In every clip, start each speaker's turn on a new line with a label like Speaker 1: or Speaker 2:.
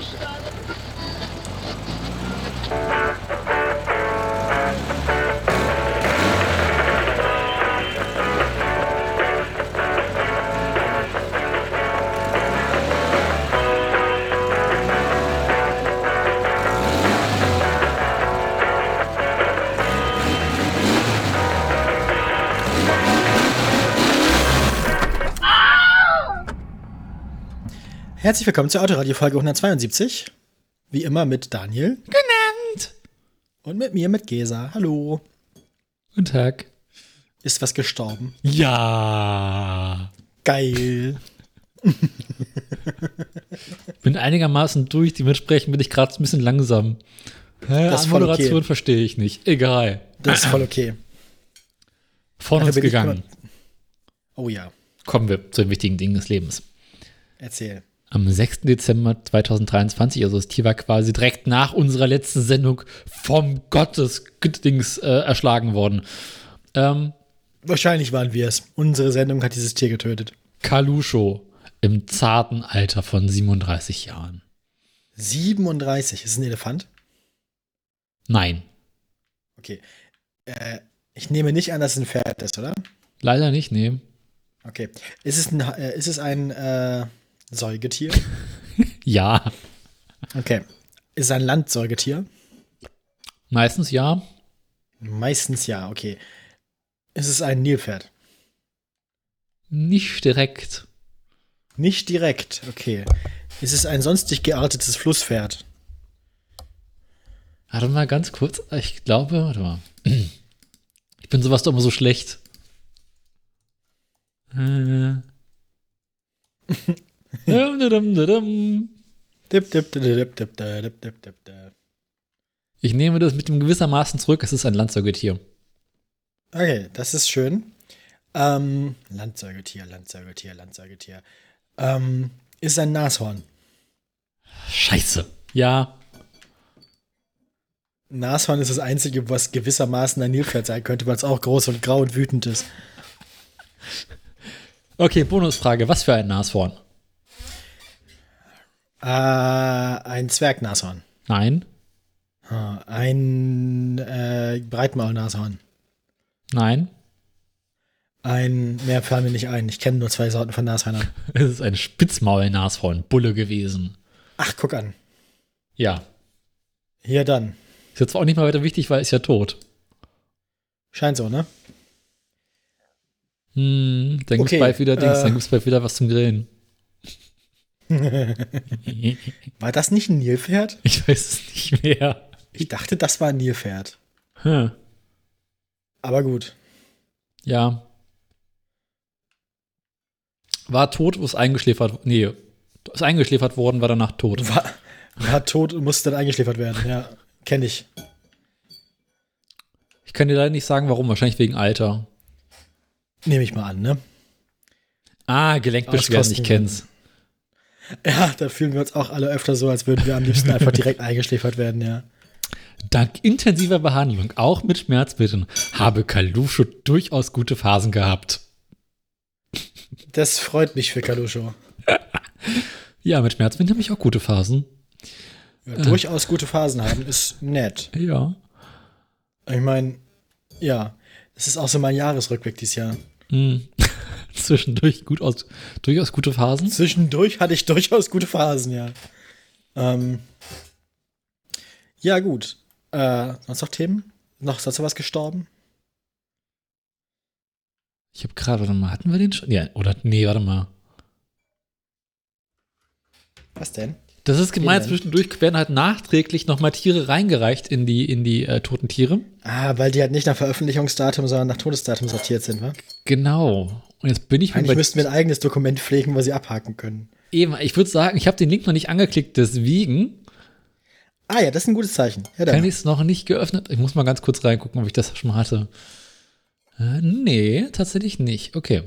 Speaker 1: Hoşçakalın. Herzlich willkommen zur Autoradio Folge 172. Wie immer mit Daniel.
Speaker 2: Genannt.
Speaker 1: Und mit mir, mit Gesa. Hallo.
Speaker 2: Guten Tag.
Speaker 1: Ist was gestorben?
Speaker 2: Ja.
Speaker 1: Geil.
Speaker 2: bin einigermaßen durch, dementsprechend bin ich gerade ein bisschen langsam. Hä,
Speaker 1: Das ist voll
Speaker 2: Moderation
Speaker 1: okay.
Speaker 2: verstehe ich nicht. Egal.
Speaker 1: Das ist voll okay.
Speaker 2: Von uns gegangen.
Speaker 1: Oh ja.
Speaker 2: Kommen wir zu den wichtigen Dingen des Lebens.
Speaker 1: Erzähl.
Speaker 2: Am 6. Dezember 2023, also das Tier war quasi direkt nach unserer letzten Sendung vom Gottes Dings äh, erschlagen worden. Ähm,
Speaker 1: Wahrscheinlich waren wir es. Unsere Sendung hat dieses Tier getötet.
Speaker 2: Kalusho im zarten Alter von 37 Jahren.
Speaker 1: 37. Ist es ein Elefant?
Speaker 2: Nein,
Speaker 1: Okay. Äh, ich nehme nicht an, dass es ein Pferd ist, oder?
Speaker 2: leider nicht, nee.
Speaker 1: Okay. Ist es ein, äh, ist es ein äh, Säugetier?
Speaker 2: Ja,
Speaker 1: Okay. Ist ein Landsäugetier?
Speaker 2: meistens ja.
Speaker 1: Meistens ja, okay. Ist es ein Nilpferd?
Speaker 2: Nicht direkt.
Speaker 1: Nicht direkt, okay. Ist es ein sonstig geartetes Flusspferd?
Speaker 2: Warte mal ganz kurz. Ich glaube, warte mal. Ich bin sowas doch immer so schlecht. Äh. ich nehme das mit dem gewissermaßen zurück, es ist ein Landsäugetier.
Speaker 1: Okay, das ist schön. Ähm, Landsäugetier, Landsäugetier, Landsäugetier. Ähm, ist ein Nashorn.
Speaker 2: Scheiße. Ja.
Speaker 1: Nashorn ist das Einzige, was gewissermaßen ein Nilpferd sein könnte, weil es auch groß und grau und wütend ist.
Speaker 2: Okay, Bonusfrage. Was für ein Nashorn?
Speaker 1: Äh, ein Zwergnashorn.
Speaker 2: Nein.
Speaker 1: Ein äh, Breitmaulnashorn.
Speaker 2: Nein.
Speaker 1: Ein, mehr fallen mir nicht ein. Ich kenne nur zwei Sorten von Nashörnern.
Speaker 2: Es ist ein Spitzmaulnashorn. Bulle gewesen.
Speaker 1: Ach, guck an.
Speaker 2: Ja.
Speaker 1: Hier dann.
Speaker 2: Ist jetzt auch nicht mal weiter wichtig, weil ist ja tot.
Speaker 1: Scheint so, ne?
Speaker 2: Hm, dann gibt's
Speaker 1: Okay,
Speaker 2: bald wieder Dings,
Speaker 1: äh.
Speaker 2: dann gibt's bald wieder was zum Grillen.
Speaker 1: War das nicht ein Nilpferd?
Speaker 2: Ich weiß es nicht mehr.
Speaker 1: Ich dachte, das war ein Nilpferd.
Speaker 2: Hm.
Speaker 1: Aber gut.
Speaker 2: Ja. War tot, ist eingeschläfert. Nee, ist eingeschläfert worden, war danach tot.
Speaker 1: War, war tot und musste dann eingeschläfert werden. Ja, kenne ich.
Speaker 2: Ich kann dir leider nicht sagen, warum. Wahrscheinlich wegen Alter.
Speaker 1: Nehme ich mal an, ne?
Speaker 2: Ah, Gelenkbeschwerden, ich kenn's.
Speaker 1: Ja, da fühlen wir uns auch alle öfter so, als würden wir am liebsten einfach direkt eingeschläfert werden, ja.
Speaker 2: Dank intensiver Behandlung, auch mit Schmerzmitteln, habe Kalusho durchaus gute Phasen gehabt.
Speaker 1: Das freut mich für Kalusho.
Speaker 2: Ja, mit Schmerzmitteln habe ich auch gute Phasen.
Speaker 1: Ja, durchaus gute Phasen haben, ist nett.
Speaker 2: Ja.
Speaker 1: Ich meine, ja, das ist auch so mein Jahresrückblick dieses Jahr.
Speaker 2: Hm. Zwischendurch gut aus, durchaus gute Phasen.
Speaker 1: Zwischendurch hatte ich durchaus gute Phasen, ja. Ähm, ja, gut. Äh, sonst noch Themen? Noch sonst was gestorben?
Speaker 2: Ich habe gerade, warte mal, hatten wir den schon? Ja, oder, nee, warte mal.
Speaker 1: Was denn?
Speaker 2: Das ist gemeint, zwischendurch werden halt nachträglich nochmal Tiere reingereicht in die, in die äh, toten Tiere.
Speaker 1: Ah, weil die halt nicht nach Veröffentlichungsdatum, sondern nach Todesdatum sortiert sind, wa?
Speaker 2: Genau. Und jetzt bin ich mir
Speaker 1: Eigentlich müssten wir ein eigenes Dokument pflegen, was sie abhaken können.
Speaker 2: eben, ich würde sagen, ich habe den Link noch nicht angeklickt, deswegen
Speaker 1: Ah ja, das ist ein gutes Zeichen. Ja,
Speaker 2: kann
Speaker 1: dann.
Speaker 2: ich es noch nicht geöffnet. Ich muss mal ganz kurz reingucken, ob ich das schon mal hatte. Äh, nee, tatsächlich nicht. Okay.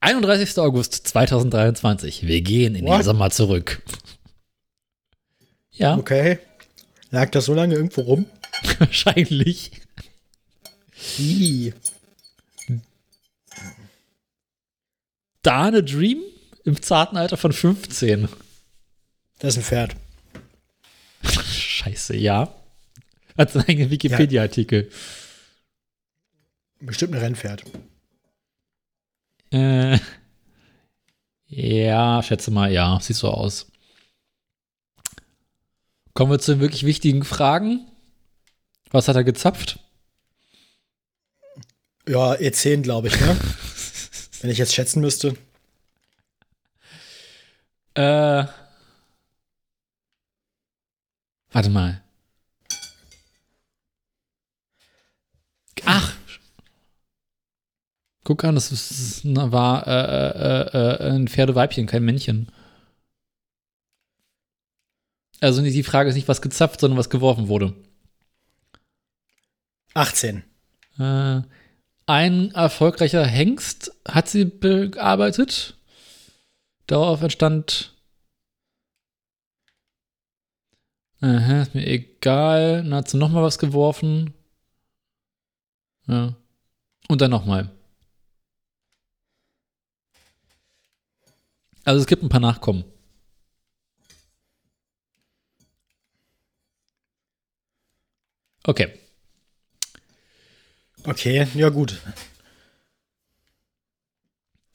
Speaker 2: 31. August 2023. Wir gehen in den
Speaker 1: What?
Speaker 2: Sommer zurück. Ja,
Speaker 1: Okay. Lag das so lange irgendwo rum?
Speaker 2: wahrscheinlich.
Speaker 1: Ih.
Speaker 2: Dane Dream im zarten Alter von 15.
Speaker 1: Das ist ein Pferd.
Speaker 2: scheiße, ja. Hat seinen eigenen Wikipedia-Artikel.
Speaker 1: Bestimmt ein Rennpferd.
Speaker 2: Äh, ja, schätze mal, ja, sieht so aus. Kommen wir zu den wirklich wichtigen Fragen. Was hat er gezapft?
Speaker 1: Ja, E10, glaube ich, ne? Wenn ich jetzt schätzen müsste.
Speaker 2: Äh. Warte mal. Ach. Guck an, das ist, war äh, äh, äh, ein Pferdeweibchen, kein Männchen. Also die Frage ist nicht, was gezapft, sondern was geworfen wurde.
Speaker 1: 18.
Speaker 2: Äh, ein erfolgreicher Hengst hat sie bearbeitet. Darauf entstand. Aha, ist mir egal. Dann hat sie nochmal was geworfen. Ja. Und dann nochmal. Also es gibt ein paar Nachkommen. Okay.
Speaker 1: Okay, ja gut.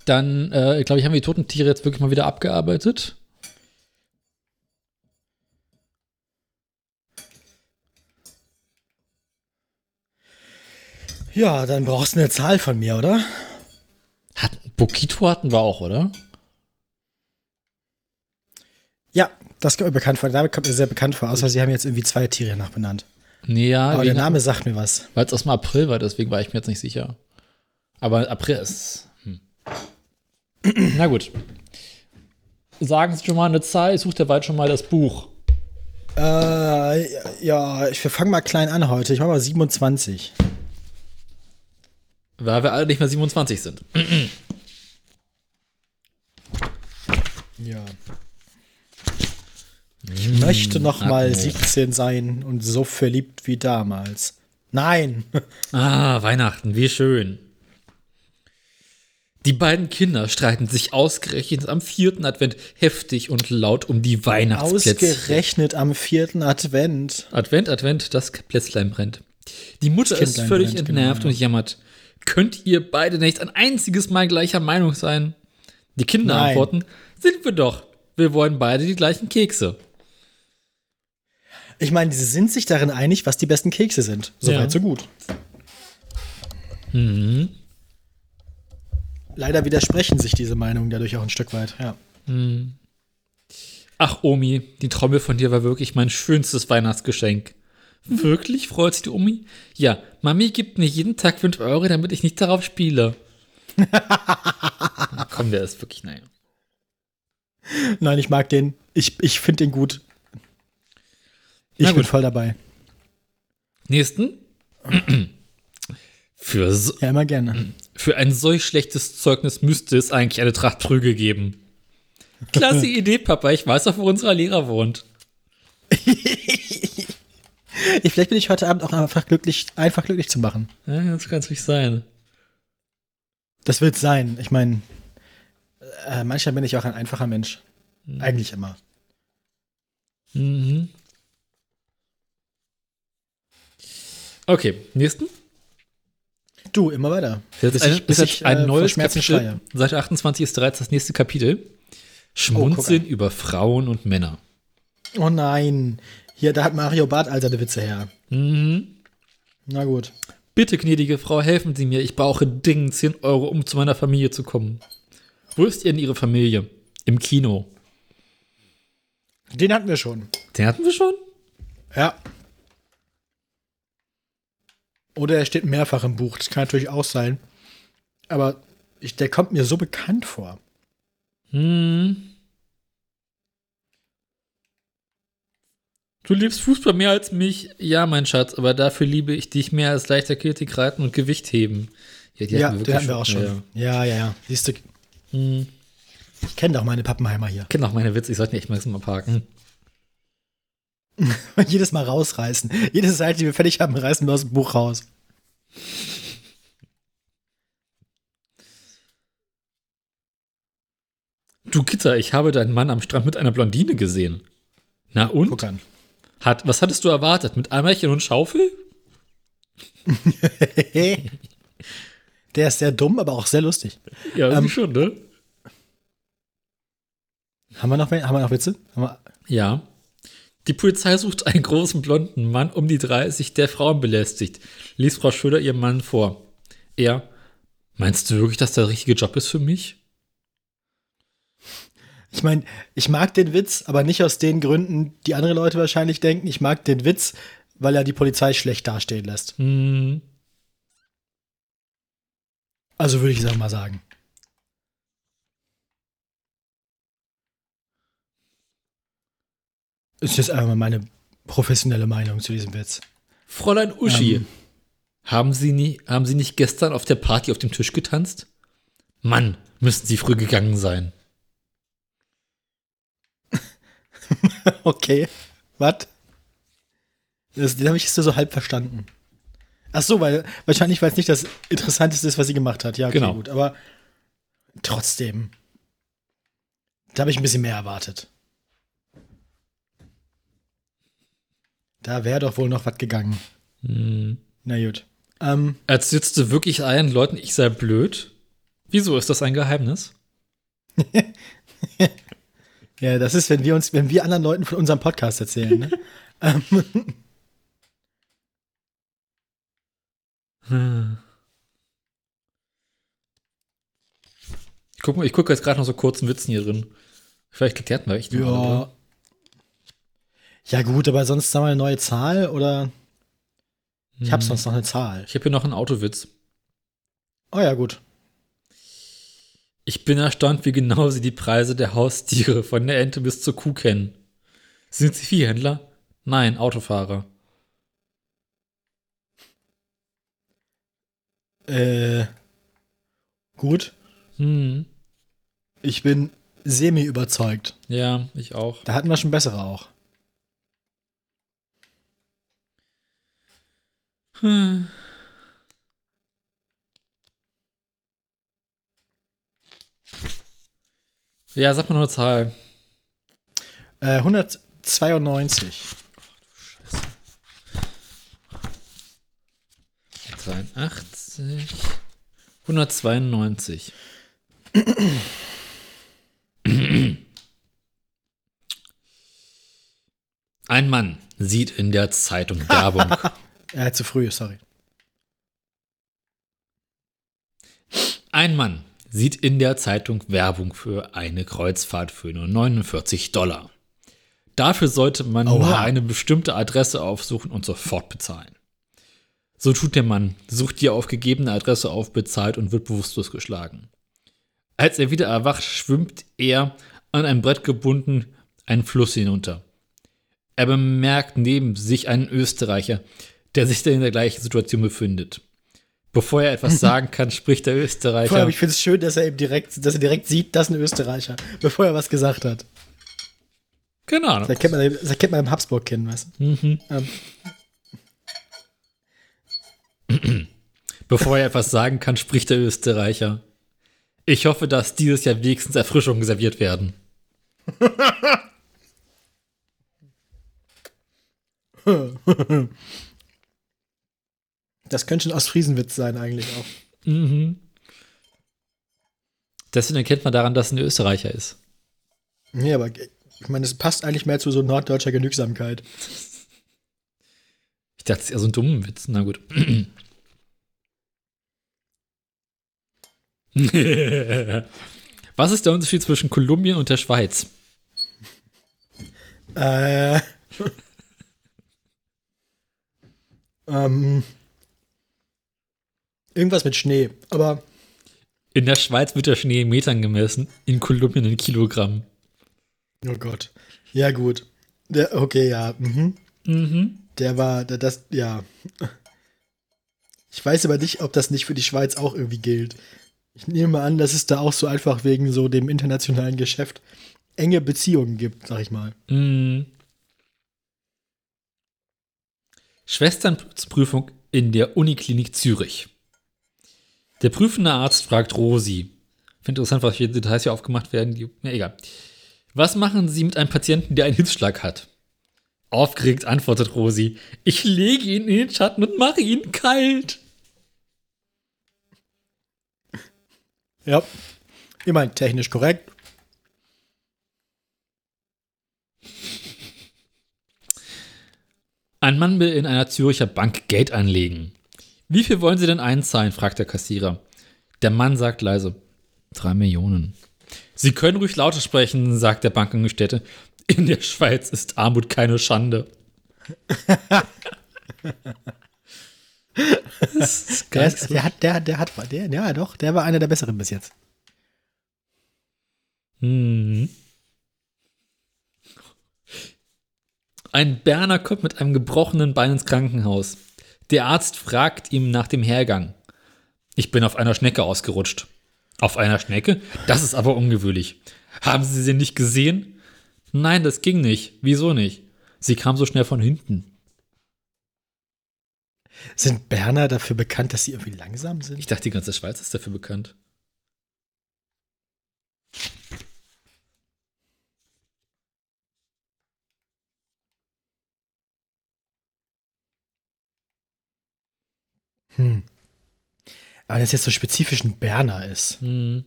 Speaker 2: Dann, äh, glaube ich, haben wir die toten Tiere jetzt wirklich mal wieder abgearbeitet.
Speaker 1: Ja, dann brauchst du eine Zahl von mir, oder?
Speaker 2: Hat, Bokito hatten wir auch, oder?
Speaker 1: Ja, das kommt mir bekannt vor. Name kommt mir sehr bekannt vor, außer sie haben jetzt irgendwie zwei Tiere nachbenannt.
Speaker 2: Nee, ja.
Speaker 1: Aber der Name sagt mir was.
Speaker 2: Weil es aus dem April war, deswegen war ich mir jetzt nicht sicher. Aber April ist. Hm. Na gut. Sagen Sie schon mal eine Zahl, ich suche derweil schon mal das Buch.
Speaker 1: Äh, ja, ich fange mal klein an heute. Ich mach mal 27.
Speaker 2: Weil wir alle nicht mehr 27 sind.
Speaker 1: Ja. Ich möchte noch mal
Speaker 2: Atmo.
Speaker 1: 17 sein und so verliebt wie damals. Nein.
Speaker 2: Ah, Weihnachten, wie schön. Die beiden Kinder streiten sich ausgerechnet am vierten Advent heftig und laut um die Weihnachtsplätzchen.
Speaker 1: Ausgerechnet am vierten Advent.
Speaker 2: Advent, Advent, das Plätzlein brennt. Die Mutter ist
Speaker 1: Kindlein
Speaker 2: völlig
Speaker 1: brennt,
Speaker 2: entnervt
Speaker 1: genau,
Speaker 2: und jammert. Könnt ihr beide nicht ein einziges Mal gleicher Meinung sein? Die Kinder
Speaker 1: Nein.
Speaker 2: antworten, sind wir doch. Wir wollen beide die gleichen Kekse.
Speaker 1: Ich meine, sie sind sich darin einig, was die besten Kekse sind. Soweit,
Speaker 2: Ja.
Speaker 1: so gut.
Speaker 2: Mhm.
Speaker 1: Leider widersprechen sich diese Meinungen dadurch auch ein Stück weit. Ja.
Speaker 2: Ach, Omi, die Trommel von dir war wirklich mein schönstes Weihnachtsgeschenk. Wirklich? freut sich die Omi. Ja, Mami gibt mir jeden Tag 5 Euro, damit ich nicht darauf spiele. Komm, der ist wirklich, naja.
Speaker 1: Nein, ich mag den. Ich, ich finde den gut. Ich bin voll dabei.
Speaker 2: Nächsten. Für, so,
Speaker 1: Ja, immer gerne.
Speaker 2: für ein solch schlechtes Zeugnis müsste es eigentlich eine Tracht Prügel geben. Klasse Idee, Papa. Ich weiß auch, wo unser Lehrer wohnt.
Speaker 1: Ich, vielleicht bin ich heute Abend auch einfach glücklich, einfach glücklich zu machen.
Speaker 2: Ja, das kann es nicht sein.
Speaker 1: Das wird sein. Ich meine, äh, manchmal bin ich auch ein einfacher Mensch. Eigentlich immer.
Speaker 2: Mhm. Okay, nächsten.
Speaker 1: Du, immer weiter.
Speaker 2: Jetzt
Speaker 1: Bis
Speaker 2: ein,
Speaker 1: ich- bis
Speaker 2: ist
Speaker 1: ich,
Speaker 2: ein
Speaker 1: äh,
Speaker 2: neues Kapitel. Seite 28 ist bereits das nächste Kapitel. Schmunzeln über Frauen und Männer.
Speaker 1: Oh nein. Hier, da hat Mario Barth all seine Witze her.
Speaker 2: Mhm.
Speaker 1: Na gut.
Speaker 2: Bitte, gnädige Frau, helfen Sie mir. Ich brauche dringend 10 Euro, um zu meiner Familie zu kommen. Wo ist denn Ihre Familie? Im Kino.
Speaker 1: Den hatten wir schon.
Speaker 2: Den hatten wir schon?
Speaker 1: Ja. Oder er steht mehrfach im Buch. Das kann natürlich auch sein. Aber ich, der kommt mir so bekannt vor.
Speaker 2: Hm. Du liebst Fußball mehr als mich? Ja, mein Schatz, aber dafür liebe ich dich mehr als Leichtathletik, Reiten und Gewicht heben. Ja, die
Speaker 1: ja,
Speaker 2: hatten wir
Speaker 1: hatten wir auch schon. Ja, ja, ja. Siehst du,
Speaker 2: Ja. Hm.
Speaker 1: ich kenne doch meine Pappenheimer hier.
Speaker 2: Ich kenne auch meine Witze, ich sollte nicht mal parken.
Speaker 1: Jedes Mal rausreißen. Jede Seite, die wir fertig haben, reißen wir aus dem Buch raus.
Speaker 2: Du Gitter, ich habe deinen Mann am Strand mit einer Blondine gesehen. Na und?
Speaker 1: Guck an.
Speaker 2: Hat, was hattest du erwartet? Mit Eimerchen und Schaufel?
Speaker 1: Der ist sehr dumm, aber auch sehr lustig.
Speaker 2: Ja,
Speaker 1: Ähm,
Speaker 2: schon, ne?
Speaker 1: Haben wir noch, haben wir noch Witze? Haben wir,
Speaker 2: Ja. Die Polizei sucht einen großen blonden Mann um die 30, der Frauen belästigt. Lies Frau Schröder ihrem Mann vor. Er, meinst du wirklich, dass der richtige Job ist für mich?
Speaker 1: ich meine, ich mag den Witz, aber nicht aus den Gründen, die andere Leute wahrscheinlich denken. Ich mag den Witz, weil er die Polizei schlecht dastehen lässt.
Speaker 2: Hm,
Speaker 1: Also würde ich es auch mal sagen. Ist jetzt einfach mal meine professionelle Meinung zu diesem Witz.
Speaker 2: Fräulein Uschi,
Speaker 1: Ähm.
Speaker 2: haben, Sie nie, haben Sie nicht gestern auf der Party auf dem Tisch getanzt? Mann, müssten Sie früh gegangen sein.
Speaker 1: Okay. Was? Das, den habe ich jetzt so halb verstanden. Ach so, weil wahrscheinlich, weil es nicht das Interessanteste ist, was sie gemacht hat. Ja, okay,
Speaker 2: Genau.
Speaker 1: gut. Aber trotzdem. Da habe ich ein bisschen mehr erwartet. Da wäre doch wohl noch was gegangen.
Speaker 2: Hm.
Speaker 1: Na gut. Ähm,
Speaker 2: Erzählst du wirklich allen Leuten, ich sei blöd? Wieso ist das ein Geheimnis?
Speaker 1: ja, das ist, wenn wir uns, wenn wir anderen Leuten von unserem Podcast erzählen, ne? ähm,
Speaker 2: Hm. Ich gucke ich guck jetzt gerade noch so kurzen Witzen hier drin. Vielleicht erklärt man echt
Speaker 1: ja. Ja, gut, aber sonst sagen wir eine neue Zahl oder ich habe
Speaker 2: Hm.
Speaker 1: sonst noch eine Zahl.
Speaker 2: Ich habe hier noch einen Autowitz.
Speaker 1: Oh ja, gut.
Speaker 2: Ich bin erstaunt, wie genau Sie die Preise der Haustiere von der Ente bis zur Kuh kennen. Sind Sie Viehhändler? Nein, Autofahrer.
Speaker 1: Äh, gut.
Speaker 2: Hm.
Speaker 1: Ich bin semi überzeugt.
Speaker 2: Ja, ich auch.
Speaker 1: Da hatten wir schon bessere auch.
Speaker 2: Hm. Ja, sag mal noch eine Zahl.
Speaker 1: Äh, 192.
Speaker 2: 83. 192. Ein Mann sieht in der Zeitung Werbung.
Speaker 1: Äh, zu früh, sorry.
Speaker 2: Ein Mann sieht in der Zeitung Werbung für eine Kreuzfahrt für nur 49 Dollar. Dafür sollte man
Speaker 1: Oha.
Speaker 2: nur eine bestimmte Adresse aufsuchen und sofort bezahlen. So tut der Mann, sucht die aufgegebene Adresse auf, bezahlt und wird bewusstlos geschlagen. Als er wieder erwacht, schwimmt er an ein Brett gebunden einen Fluss hinunter. Er bemerkt neben sich einen Österreicher, der sich in der gleichen Situation befindet. Bevor er etwas sagen kann, spricht der
Speaker 1: Vor
Speaker 2: Österreicher.
Speaker 1: allem, ich finde es schön, dass er eben direkt, dass er direkt sieht, das ist ein Österreicher, bevor er was gesagt hat.
Speaker 2: Keine Ahnung.
Speaker 1: Das kennt man, das kennt man im Habsburg-Kind, weißt du?
Speaker 2: Mhm.
Speaker 1: Ähm,
Speaker 2: Bevor er etwas sagen kann, spricht der Österreicher. Ich hoffe, dass dieses Jahr wenigstens Erfrischungen serviert werden.
Speaker 1: das könnte schon Ostfriesenwitz sein, eigentlich auch.
Speaker 2: Mhm. Deswegen erkennt man daran, dass es ein Österreicher ist.
Speaker 1: Nee, aber ich meine, es passt eigentlich mehr zu so norddeutscher Genügsamkeit.
Speaker 2: Ich dachte, es ist eher so ein dummer Witz. Na gut. Was ist der Unterschied zwischen Kolumbien und der Schweiz?
Speaker 1: Äh. ähm. Irgendwas mit Schnee, aber
Speaker 2: In der Schweiz wird der Schnee in Metern gemessen, in Kolumbien in Kilogramm.
Speaker 1: oh Gott. Ja, gut. Der, okay, ja. Mhm.
Speaker 2: Mhm.
Speaker 1: Der war, der, das, ja. Ich weiß aber nicht, ob das nicht für die Schweiz auch irgendwie gilt. Ich nehme mal an, dass es da auch so einfach wegen so dem internationalen Geschäft enge Beziehungen gibt, sag ich mal.
Speaker 2: Mhm. Schwesternprüfung in der Uniklinik Zürich. Der prüfende Arzt fragt Rosi. Finde interessant, was hier Details hier aufgemacht werden. Die, ja, egal. Was machen Sie mit einem Patienten, der einen Hitzschlag hat? Aufgeregt antwortet Rosi. Ich lege ihn in den Schatten und mache ihn kalt.
Speaker 1: Ja. Immerhin technisch korrekt.
Speaker 2: Ein Mann will in einer Züricher Bank Geld anlegen. Wie viel wollen Sie denn einzahlen? fragt der Kassierer. Der Mann sagt leise, drei Millionen. Sie können ruhig lauter sprechen, sagt der Bankangestellte. In der Schweiz ist Armut keine Schande.
Speaker 1: das ist der, ist, der, hat, der, der hat, der, ja doch, der war einer der besseren bis jetzt.
Speaker 2: Mhm. Ein Berner kommt mit einem gebrochenen Bein ins Krankenhaus. Der Arzt fragt ihm nach dem Hergang. Ich bin auf einer Schnecke ausgerutscht. Auf einer Schnecke? Das ist aber ungewöhnlich. Haben Sie sie nicht gesehen? Nein, das ging nicht. Wieso nicht? Sie kam so schnell von hinten.
Speaker 1: Sind Berner dafür bekannt, dass sie irgendwie langsam sind?
Speaker 2: Ich dachte, die ganze Schweiz ist dafür bekannt.
Speaker 1: Hm. Aber das jetzt so spezifisch ein Berner ist.
Speaker 2: Hm.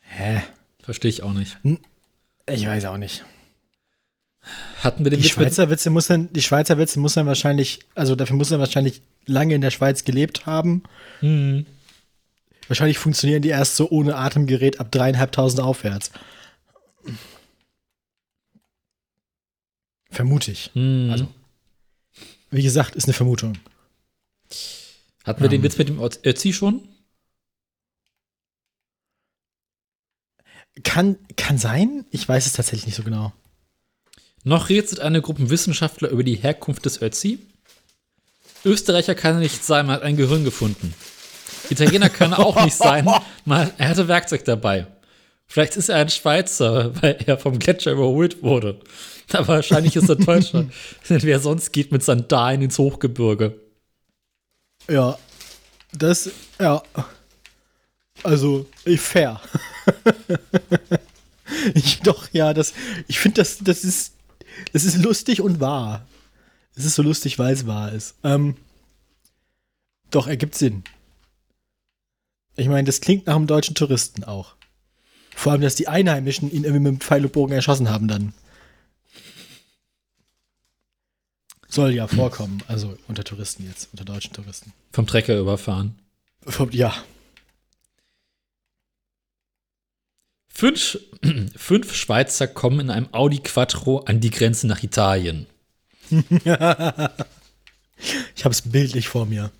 Speaker 1: Hä?
Speaker 2: Verstehe ich auch nicht.
Speaker 1: Ich weiß auch nicht.
Speaker 2: Hatten wir den
Speaker 1: die Schweizer Witze muss dann, die Schweizer Witze muss dann wahrscheinlich, also dafür muss er wahrscheinlich lange in der Schweiz gelebt haben.
Speaker 2: Hm.
Speaker 1: Wahrscheinlich funktionieren die erst so ohne Atemgerät ab dreieinhalbtausend aufwärts. Vermute ich.
Speaker 2: Hm.
Speaker 1: Also, wie gesagt, ist eine Vermutung.
Speaker 2: Hatten wir um, den Witz mit dem Ötzi schon?
Speaker 1: Kann, kann sein. Ich weiß es tatsächlich nicht so genau.
Speaker 2: Noch rätselt eine Gruppe Wissenschaftler über die Herkunft des Ötzi. Österreicher kann er nicht sein, man hat ein Gehirn gefunden. Italiener kann er auch nicht sein, man, er hatte Werkzeug dabei. Vielleicht ist er ein Schweizer, weil er vom Gletscher überholt wurde. Aber wahrscheinlich ist er Deutscher. Denn wer sonst geht mit Sandalen ins Hochgebirge?
Speaker 1: Ja, das, ja. Also, fair. ich doch, ja, das, ich finde, das, das ist, das ist lustig und wahr. Es ist so lustig, weil es wahr ist. Ähm, doch, ergibt Sinn. Ich meine, das klingt nach einem deutschen Touristen auch. Vor allem, dass die Einheimischen ihn irgendwie mit dem Pfeil und Bogen erschossen haben dann. Soll ja vorkommen, also unter Touristen jetzt, unter deutschen Touristen.
Speaker 2: Vom Trecker überfahren.
Speaker 1: Vom, ja.
Speaker 2: Fünf, fünf Schweizer kommen in einem Audi Quattro an die Grenze nach Italien.
Speaker 1: ich habe es bildlich vor mir.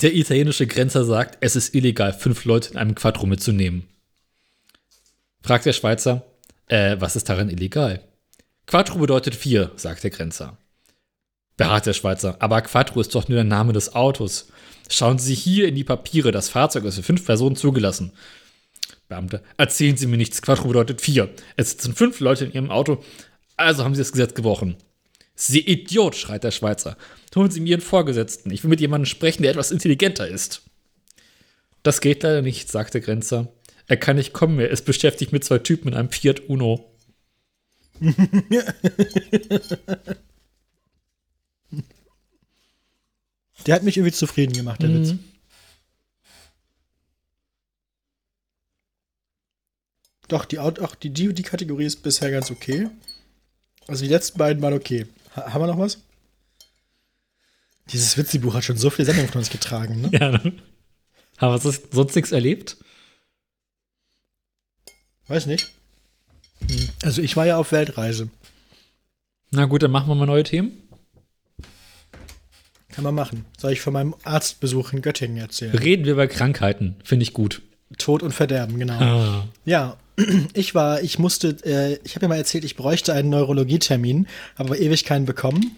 Speaker 2: Der italienische Grenzer sagt, es ist illegal, fünf Leute in einem Quattro mitzunehmen. Fragt der Schweizer, äh, was ist daran illegal? Quattro bedeutet vier, sagt der Grenzer. Beharrt der Schweizer, aber Quattro ist doch nur der Name des Autos. Schauen Sie hier in die Papiere, das Fahrzeug ist für fünf Personen zugelassen. Beamte, erzählen Sie mir nichts, Quattro bedeutet vier. Es sitzen fünf Leute in Ihrem Auto, also haben Sie das Gesetz gebrochen. Sie Idiot, schreit der Schweizer. Holen Sie mir Ihren Vorgesetzten. Ich will mit jemandem sprechen, der etwas intelligenter ist. Das geht leider nicht, sagt der Grenzer. Er kann nicht kommen, er ist beschäftigt mit zwei Typen in einem Fiat Uno.
Speaker 1: der hat mich irgendwie zufrieden gemacht, der mhm. Witz. Doch, die, auch die, die, die Kategorie ist bisher ganz okay. Also die letzten beiden waren okay. Ha haben wir noch was? Dieses Witzebuch hat schon so viele Sendungen von uns getragen, ne?
Speaker 2: Ja. Ne? Haben wir sonst nichts erlebt?
Speaker 1: Weiß nicht. Also ich war ja auf Weltreise.
Speaker 2: Na gut, dann machen wir mal neue Themen.
Speaker 1: Kann man machen. Soll ich von meinem Arztbesuch in Göttingen erzählen?
Speaker 2: Reden wir über Krankheiten, finde ich gut.
Speaker 1: Tod und Verderben, genau. Ah. Ja, ich war, ich musste, äh, ich habe ja mal erzählt, ich bräuchte einen Neurologietermin, habe aber ewig keinen bekommen.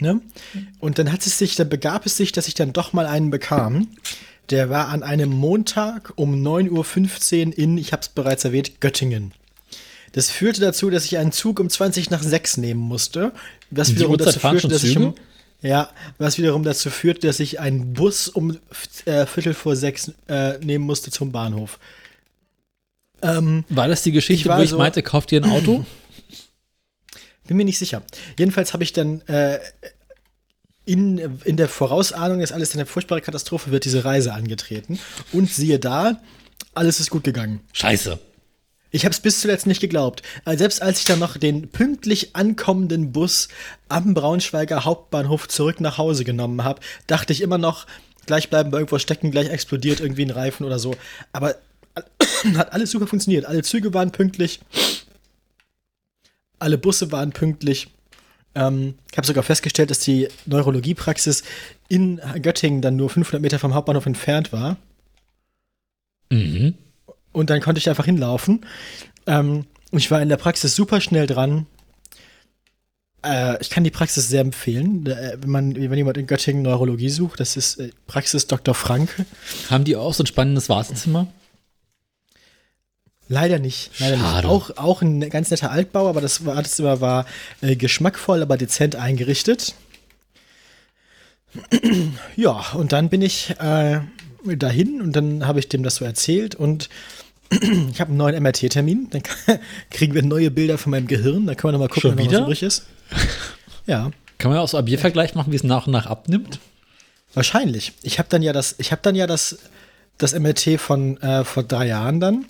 Speaker 1: Ne? Und dann hat es sich, dann begab es sich, dass ich dann doch mal einen bekam. Der war an einem Montag um 9.15 Uhr in, ich habe es bereits erwähnt, Göttingen. Das führte dazu, dass ich einen Zug um 20 nach 6 nehmen musste. Was wiederum dazu führte, dass ich um, ja, was wiederum dazu führt, dass ich einen Bus um äh, Viertel vor sechs äh, nehmen musste zum Bahnhof.
Speaker 2: Ähm, War das die Geschichte, ich wo ich so, meinte, kauft ihr ein Auto?
Speaker 1: Bin mir nicht sicher. Jedenfalls habe ich dann äh, in, in der Vorausahnung, dass alles eine furchtbare Katastrophe wird, diese Reise angetreten. Und siehe da, alles ist gut gegangen.
Speaker 2: Scheiße.
Speaker 1: Ich habe es bis zuletzt nicht geglaubt. Also selbst als ich dann noch den pünktlich ankommenden Bus am Braunschweiger Hauptbahnhof zurück nach Hause genommen habe, dachte ich immer noch, gleich bleiben wir irgendwo stecken, gleich explodiert irgendwie ein Reifen oder so. Aber hat alles super funktioniert. Alle Züge waren pünktlich. Alle Busse waren pünktlich. Ähm, ich habe sogar festgestellt, dass die Neurologiepraxis in Göttingen dann nur 500 Meter vom Hauptbahnhof entfernt war.
Speaker 2: Mhm.
Speaker 1: Und dann konnte ich einfach hinlaufen. Ähm, ich war in der Praxis super schnell dran. Äh, ich kann die Praxis sehr empfehlen, äh, wenn, man, wenn jemand in Göttingen Neurologie sucht. Das ist äh, Praxis Dr. Franke.
Speaker 2: Haben die auch so ein spannendes Wartezimmer?
Speaker 1: Leider nicht. Leider
Speaker 2: Schade.
Speaker 1: nicht. Auch, auch ein ganz netter Altbau, aber das Wartezimmer war äh, geschmackvoll, aber dezent eingerichtet. ja, und dann bin ich dahin und dann habe ich dem das so erzählt und ich habe einen neuen MRT-Termin. Dann kriegen wir neue Bilder von meinem Gehirn. Da können wir nochmal gucken,
Speaker 2: Schon
Speaker 1: was übrig ist. Ja,
Speaker 2: Kann man auch so einen Biervergleich machen, wie es nach und nach abnimmt?
Speaker 1: wahrscheinlich. Ich habe dann ja das, ich habe dann ja das, das MRT von äh, vor drei Jahren dann.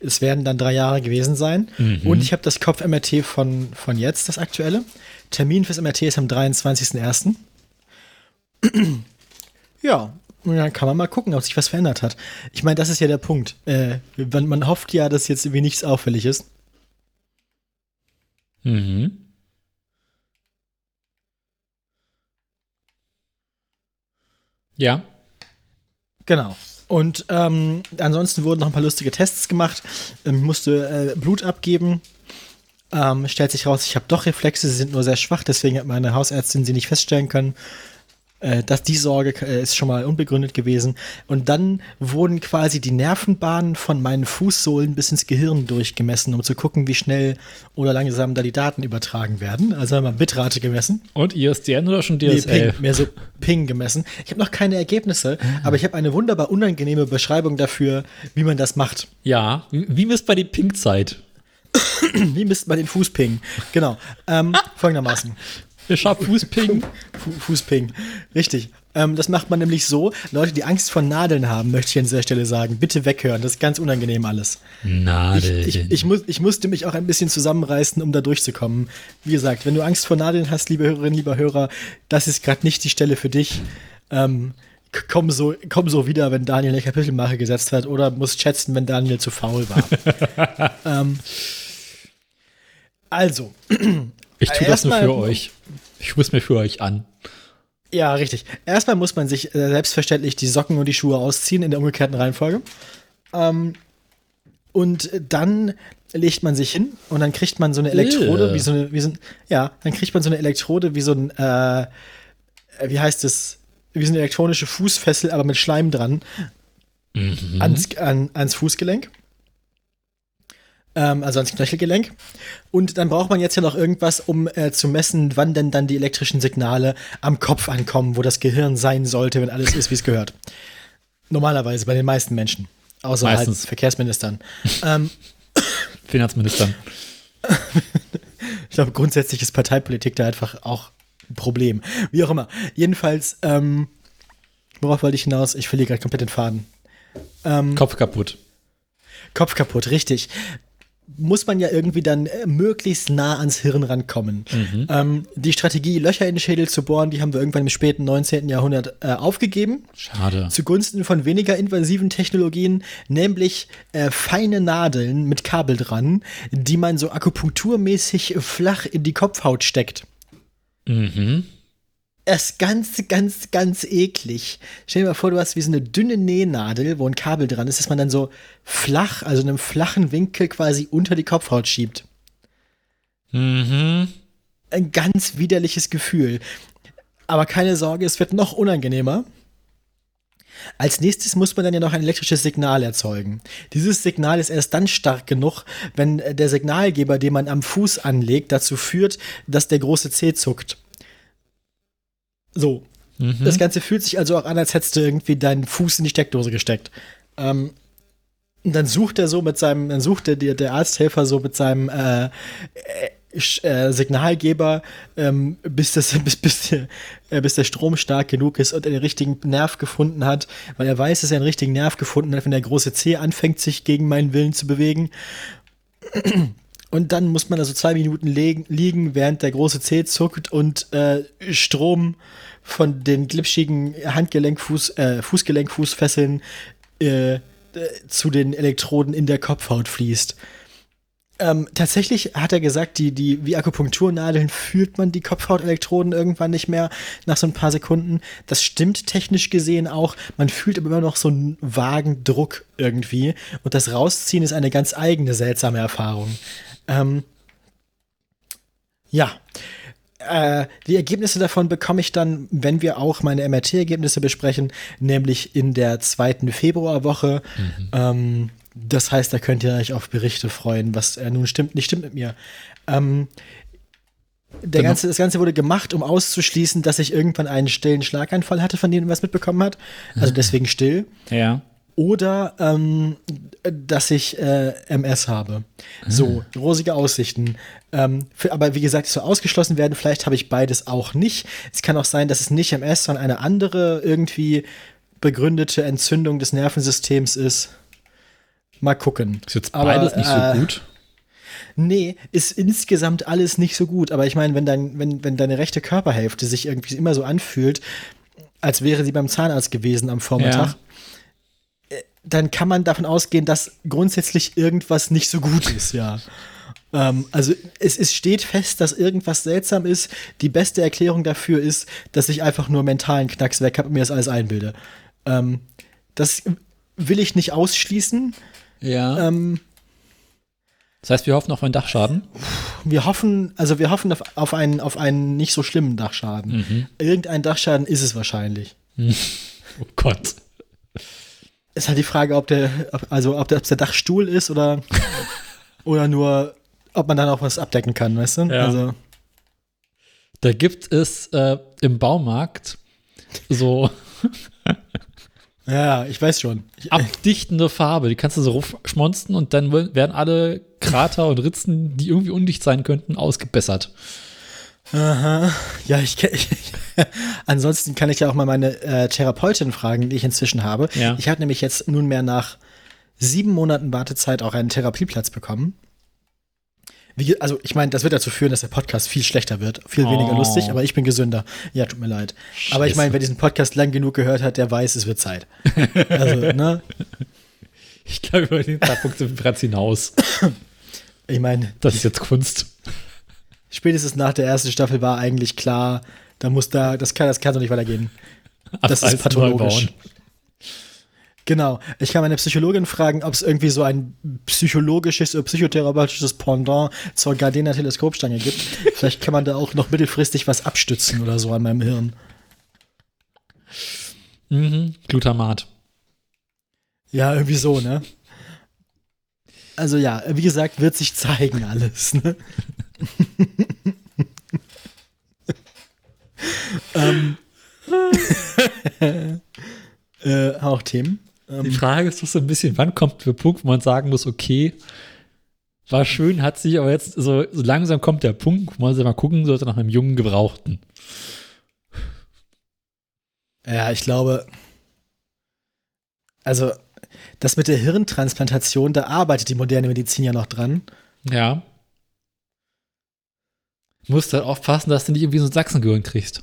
Speaker 1: Es werden dann drei Jahre gewesen sein. Und ich habe das Kopf-MRT von, von jetzt, das aktuelle. Termin fürs MRT ist am 23.01. ja, und dann kann man mal gucken, ob sich was verändert hat. Ich meine, das ist ja der Punkt. Äh, man, man hofft ja, dass jetzt irgendwie nichts auffällig ist.
Speaker 2: Mhm. Ja.
Speaker 1: Genau. Und ähm, ansonsten wurden noch ein paar lustige Tests gemacht. Ähm, Ich musste äh, Blut abgeben. Ähm, stellt sich raus, ich habe doch Reflexe, sie sind nur sehr schwach, deswegen hat meine Hausärztin sie nicht feststellen können. Äh, dass die Sorge äh, ist schon mal unbegründet gewesen. Und dann wurden quasi die Nervenbahnen von meinen Fußsohlen bis ins Gehirn durchgemessen, um zu gucken, wie schnell oder langsam da die Daten übertragen werden. Also haben wir Bitrate gemessen.
Speaker 2: Und ISDN oder schon
Speaker 1: Nee,
Speaker 2: DSL?
Speaker 1: Ping, mehr so Ping gemessen. Ich habe noch keine Ergebnisse, aber ich habe eine wunderbar unangenehme Beschreibung dafür, wie man das macht.
Speaker 2: ja. Wie misst bei die Pink-Zeit?
Speaker 1: Wie misst man den Fußping? Genau. Ähm, folgendermaßen.
Speaker 2: Ich hab Fußping.
Speaker 1: Fu Fußping. Richtig. Ähm, das macht man nämlich so. Leute, die Angst vor Nadeln haben, möchte ich an dieser Stelle sagen, bitte weghören. Das ist ganz unangenehm alles. Ich,
Speaker 2: Nadel.
Speaker 1: ich, ich, muss, ich musste mich auch ein bisschen zusammenreißen, um da durchzukommen. Wie gesagt, wenn du Angst vor Nadeln hast, liebe Hörerinnen, lieber Hörer, das ist gerade nicht die Stelle für dich. Ähm, komm, so, komm so wieder, wenn Daniel eine Kapitelmarke gesetzt hat, oder musst schätzen, wenn Daniel zu faul war. ähm, also,
Speaker 2: ich tue das nur für euch. Ich muss mir für euch an.
Speaker 1: Ja, richtig. Erstmal muss man sich äh, selbstverständlich die Socken und die Schuhe ausziehen in der umgekehrten Reihenfolge. Ähm, und dann legt man sich hin und dann kriegt man so eine Elektrode,
Speaker 2: Äh.
Speaker 1: wie so eine, wie so ein, ja, dann kriegt man so eine Elektrode wie so ein, äh, wie heißt es, wie so eine elektronische Fußfessel, aber mit Schleim dran, ans, an, ans Fußgelenk. Ähm, also ans Knöchelgelenk. Und dann braucht man jetzt ja noch irgendwas, um äh, zu messen, wann denn dann die elektrischen Signale am Kopf ankommen, wo das Gehirn sein sollte, wenn alles ist, wie es gehört. Normalerweise bei den meisten Menschen. Außer
Speaker 2: Meistens.
Speaker 1: halt Verkehrsministern. ähm,
Speaker 2: Finanzministern.
Speaker 1: ich glaube, grundsätzlich ist Parteipolitik da einfach auch ein Problem. Wie auch immer. Jedenfalls, ähm, worauf wollte ich hinaus? Ich verliere gerade komplett den Faden. Ähm,
Speaker 2: Kopf kaputt.
Speaker 1: Kopf kaputt, richtig. Muss man ja irgendwie dann äh, möglichst nah ans Hirn rankommen. Ähm, die Strategie, Löcher in den Schädel zu bohren, die haben wir irgendwann im späten 19. Jahrhundert äh, aufgegeben.
Speaker 2: Schade.
Speaker 1: Zugunsten von weniger invasiven Technologien, nämlich äh, feine Nadeln mit Kabel dran, die man so akupunkturmäßig flach in die Kopfhaut steckt.
Speaker 2: Mhm.
Speaker 1: Ist ganz, ganz, ganz eklig. Stell dir mal vor, du hast wie so eine dünne Nähnadel, wo ein Kabel dran ist, dass man dann so flach, also in einem flachen Winkel quasi unter die Kopfhaut schiebt.
Speaker 2: Mhm.
Speaker 1: Ein ganz widerliches Gefühl. Aber keine Sorge, es wird noch unangenehmer. Als nächstes muss man dann ja noch ein elektrisches Signal erzeugen. Dieses Signal ist erst dann stark genug, wenn äh, der Signalgeber, den man am Fuß anlegt, dazu führt, dass der große Zeh zuckt. So.
Speaker 2: Mhm.
Speaker 1: Das Ganze fühlt sich also auch an, als hättest du irgendwie deinen Fuß in die Steckdose gesteckt. Ähm, und dann sucht er so mit seinem, dann sucht der, der Arzthelfer so mit seinem äh, äh, äh, Signalgeber, ähm, bis, das, bis, bis, der, äh, bis der Strom stark genug ist und er den richtigen Nerv gefunden hat, weil er weiß, dass er einen richtigen Nerv gefunden hat, wenn der große C anfängt, sich gegen meinen Willen zu bewegen. Und dann muss man also zwei Minuten liegen, während der große C zuckt und äh, Strom von den glitschigen Handgelenkfuß, äh, Fußgelenkfußfesseln äh, zu den Elektroden in der Kopfhaut fließt. Ähm, tatsächlich hat er gesagt, die, die, wie Akupunkturnadeln fühlt man die Kopfhautelektroden irgendwann nicht mehr nach so ein paar Sekunden. Das stimmt technisch gesehen auch. Man fühlt aber immer noch so einen vagen Druck irgendwie. Und das Rausziehen ist eine ganz eigene seltsame Erfahrung. Ähm, ja. Äh, die Ergebnisse davon bekomme ich dann, wenn wir auch meine MRT-Ergebnisse besprechen, nämlich in der zweiten Februarwoche. Mhm. Ähm, das heißt, da könnt ihr euch auf Berichte freuen, was äh, nun stimmt, nicht stimmt mit mir. Ähm, der ganze, das Ganze wurde gemacht, um auszuschließen, dass ich irgendwann einen stillen Schlaganfall hatte, von dem man was mitbekommen hat. Also mhm. deswegen still.
Speaker 2: Ja
Speaker 1: oder ähm, dass ich äh, MS habe. So, ah. rosige Aussichten. Ähm, für, aber wie gesagt, es soll ausgeschlossen werden. Vielleicht habe ich beides auch nicht. Es kann auch sein, dass es nicht MS, sondern eine andere irgendwie begründete Entzündung des Nervensystems ist. Mal gucken.
Speaker 2: Ist jetzt beides aber, nicht so äh, gut?
Speaker 1: Nee, ist insgesamt alles nicht so gut. Aber ich meine, wenn, dein, wenn, wenn deine rechte Körperhälfte sich irgendwie immer so anfühlt, als wäre sie beim Zahnarzt gewesen am Vormittag, ja dann kann man davon ausgehen, dass grundsätzlich irgendwas nicht so gut ist, ja. ähm, also es, es steht fest, dass irgendwas seltsam ist. Die beste Erklärung dafür ist, dass ich einfach nur mentalen Knacks weg habe und mir das alles einbilde. Ähm, das will ich nicht ausschließen.
Speaker 2: Ja. Ähm, das heißt, wir hoffen auf einen Dachschaden?
Speaker 1: Wir hoffen, also wir hoffen auf, auf, einen, auf einen nicht so schlimmen Dachschaden. Mhm. Irgendein Dachschaden ist es wahrscheinlich.
Speaker 2: Oh Gott.
Speaker 1: Ist halt die Frage, ob der, also ob der, ob der Dachstuhl ist oder, oder nur, ob man dann auch was abdecken kann, weißt du?
Speaker 2: Ja.
Speaker 1: Also.
Speaker 2: Da gibt es äh, im Baumarkt so.
Speaker 1: ja, ich weiß schon.
Speaker 2: Abdichtende Farbe, die kannst du so schmonzen und dann werden alle Krater und Ritzen, die irgendwie undicht sein könnten, ausgebessert.
Speaker 1: Aha. Ja, ich, ich, ansonsten kann ich ja auch mal meine äh, Therapeutin fragen, die ich inzwischen habe. Ja. Ich habe nämlich jetzt nunmehr nach sieben Monaten Wartezeit auch einen Therapieplatz bekommen. Wie, also, ich meine, das wird dazu führen, dass der Podcast viel schlechter wird, viel weniger oh. lustig, aber ich bin gesünder. Ja, tut mir leid. Scheiße. Aber ich meine, wer diesen Podcast lang genug gehört hat, der weiß, es wird Zeit. Also, ne?
Speaker 2: Ich glaube, über den Zeitpunkt sind wir bereits hinaus.
Speaker 1: Ich meine.
Speaker 2: Das ist jetzt Kunst
Speaker 1: spätestens nach der ersten Staffel war eigentlich klar, da muss da, das kann, das kann so nicht weitergehen. Das ist pathologisch. Genau. Ich kann meine Psychologin fragen, ob es irgendwie so ein psychologisches oder psychotherapeutisches Pendant zur Gardena Teleskopstange gibt. Vielleicht kann man da auch noch mittelfristig was abstützen oder so an meinem Hirn.
Speaker 2: Mhm. Glutamat.
Speaker 1: Ja, irgendwie so, ne? Also ja, wie gesagt, wird sich zeigen alles, ne? ähm, äh, auch Themen.
Speaker 2: Ähm, Die Frage ist doch so ein bisschen, wann kommt der Punkt, wo man sagen muss, okay, war schön, hat sich, aber jetzt so, so langsam kommt der Punkt, wo man sich mal gucken sollte nach einem jungen Gebrauchten.
Speaker 1: Ja, ich glaube, also das mit der Hirntransplantation, da arbeitet die moderne Medizin ja noch dran.
Speaker 2: Ja. Musst halt aufpassen, dass du nicht irgendwie so ein Sachsengehirn kriegst.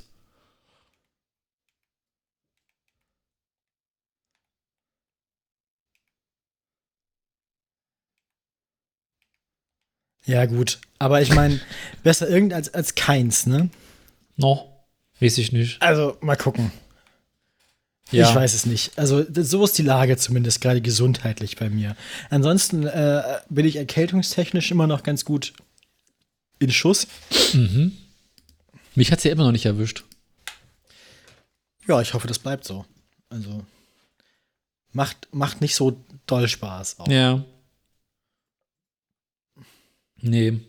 Speaker 1: Ja, gut. Aber ich meine, besser irgend als, als keins, ne?
Speaker 2: Noch. Weiß ich nicht.
Speaker 1: Also, mal gucken. Ja. Ich weiß es nicht. Also, so ist die Lage zumindest gerade gesundheitlich bei mir. Ansonsten äh, bin ich erkältungstechnisch immer noch ganz gut in Schuss.
Speaker 2: Mhm. Mich hat es ja immer noch nicht erwischt.
Speaker 1: Ja, ich hoffe, das bleibt so. Also macht, macht nicht so doll Spaß.
Speaker 2: Auch. Ja. Nee.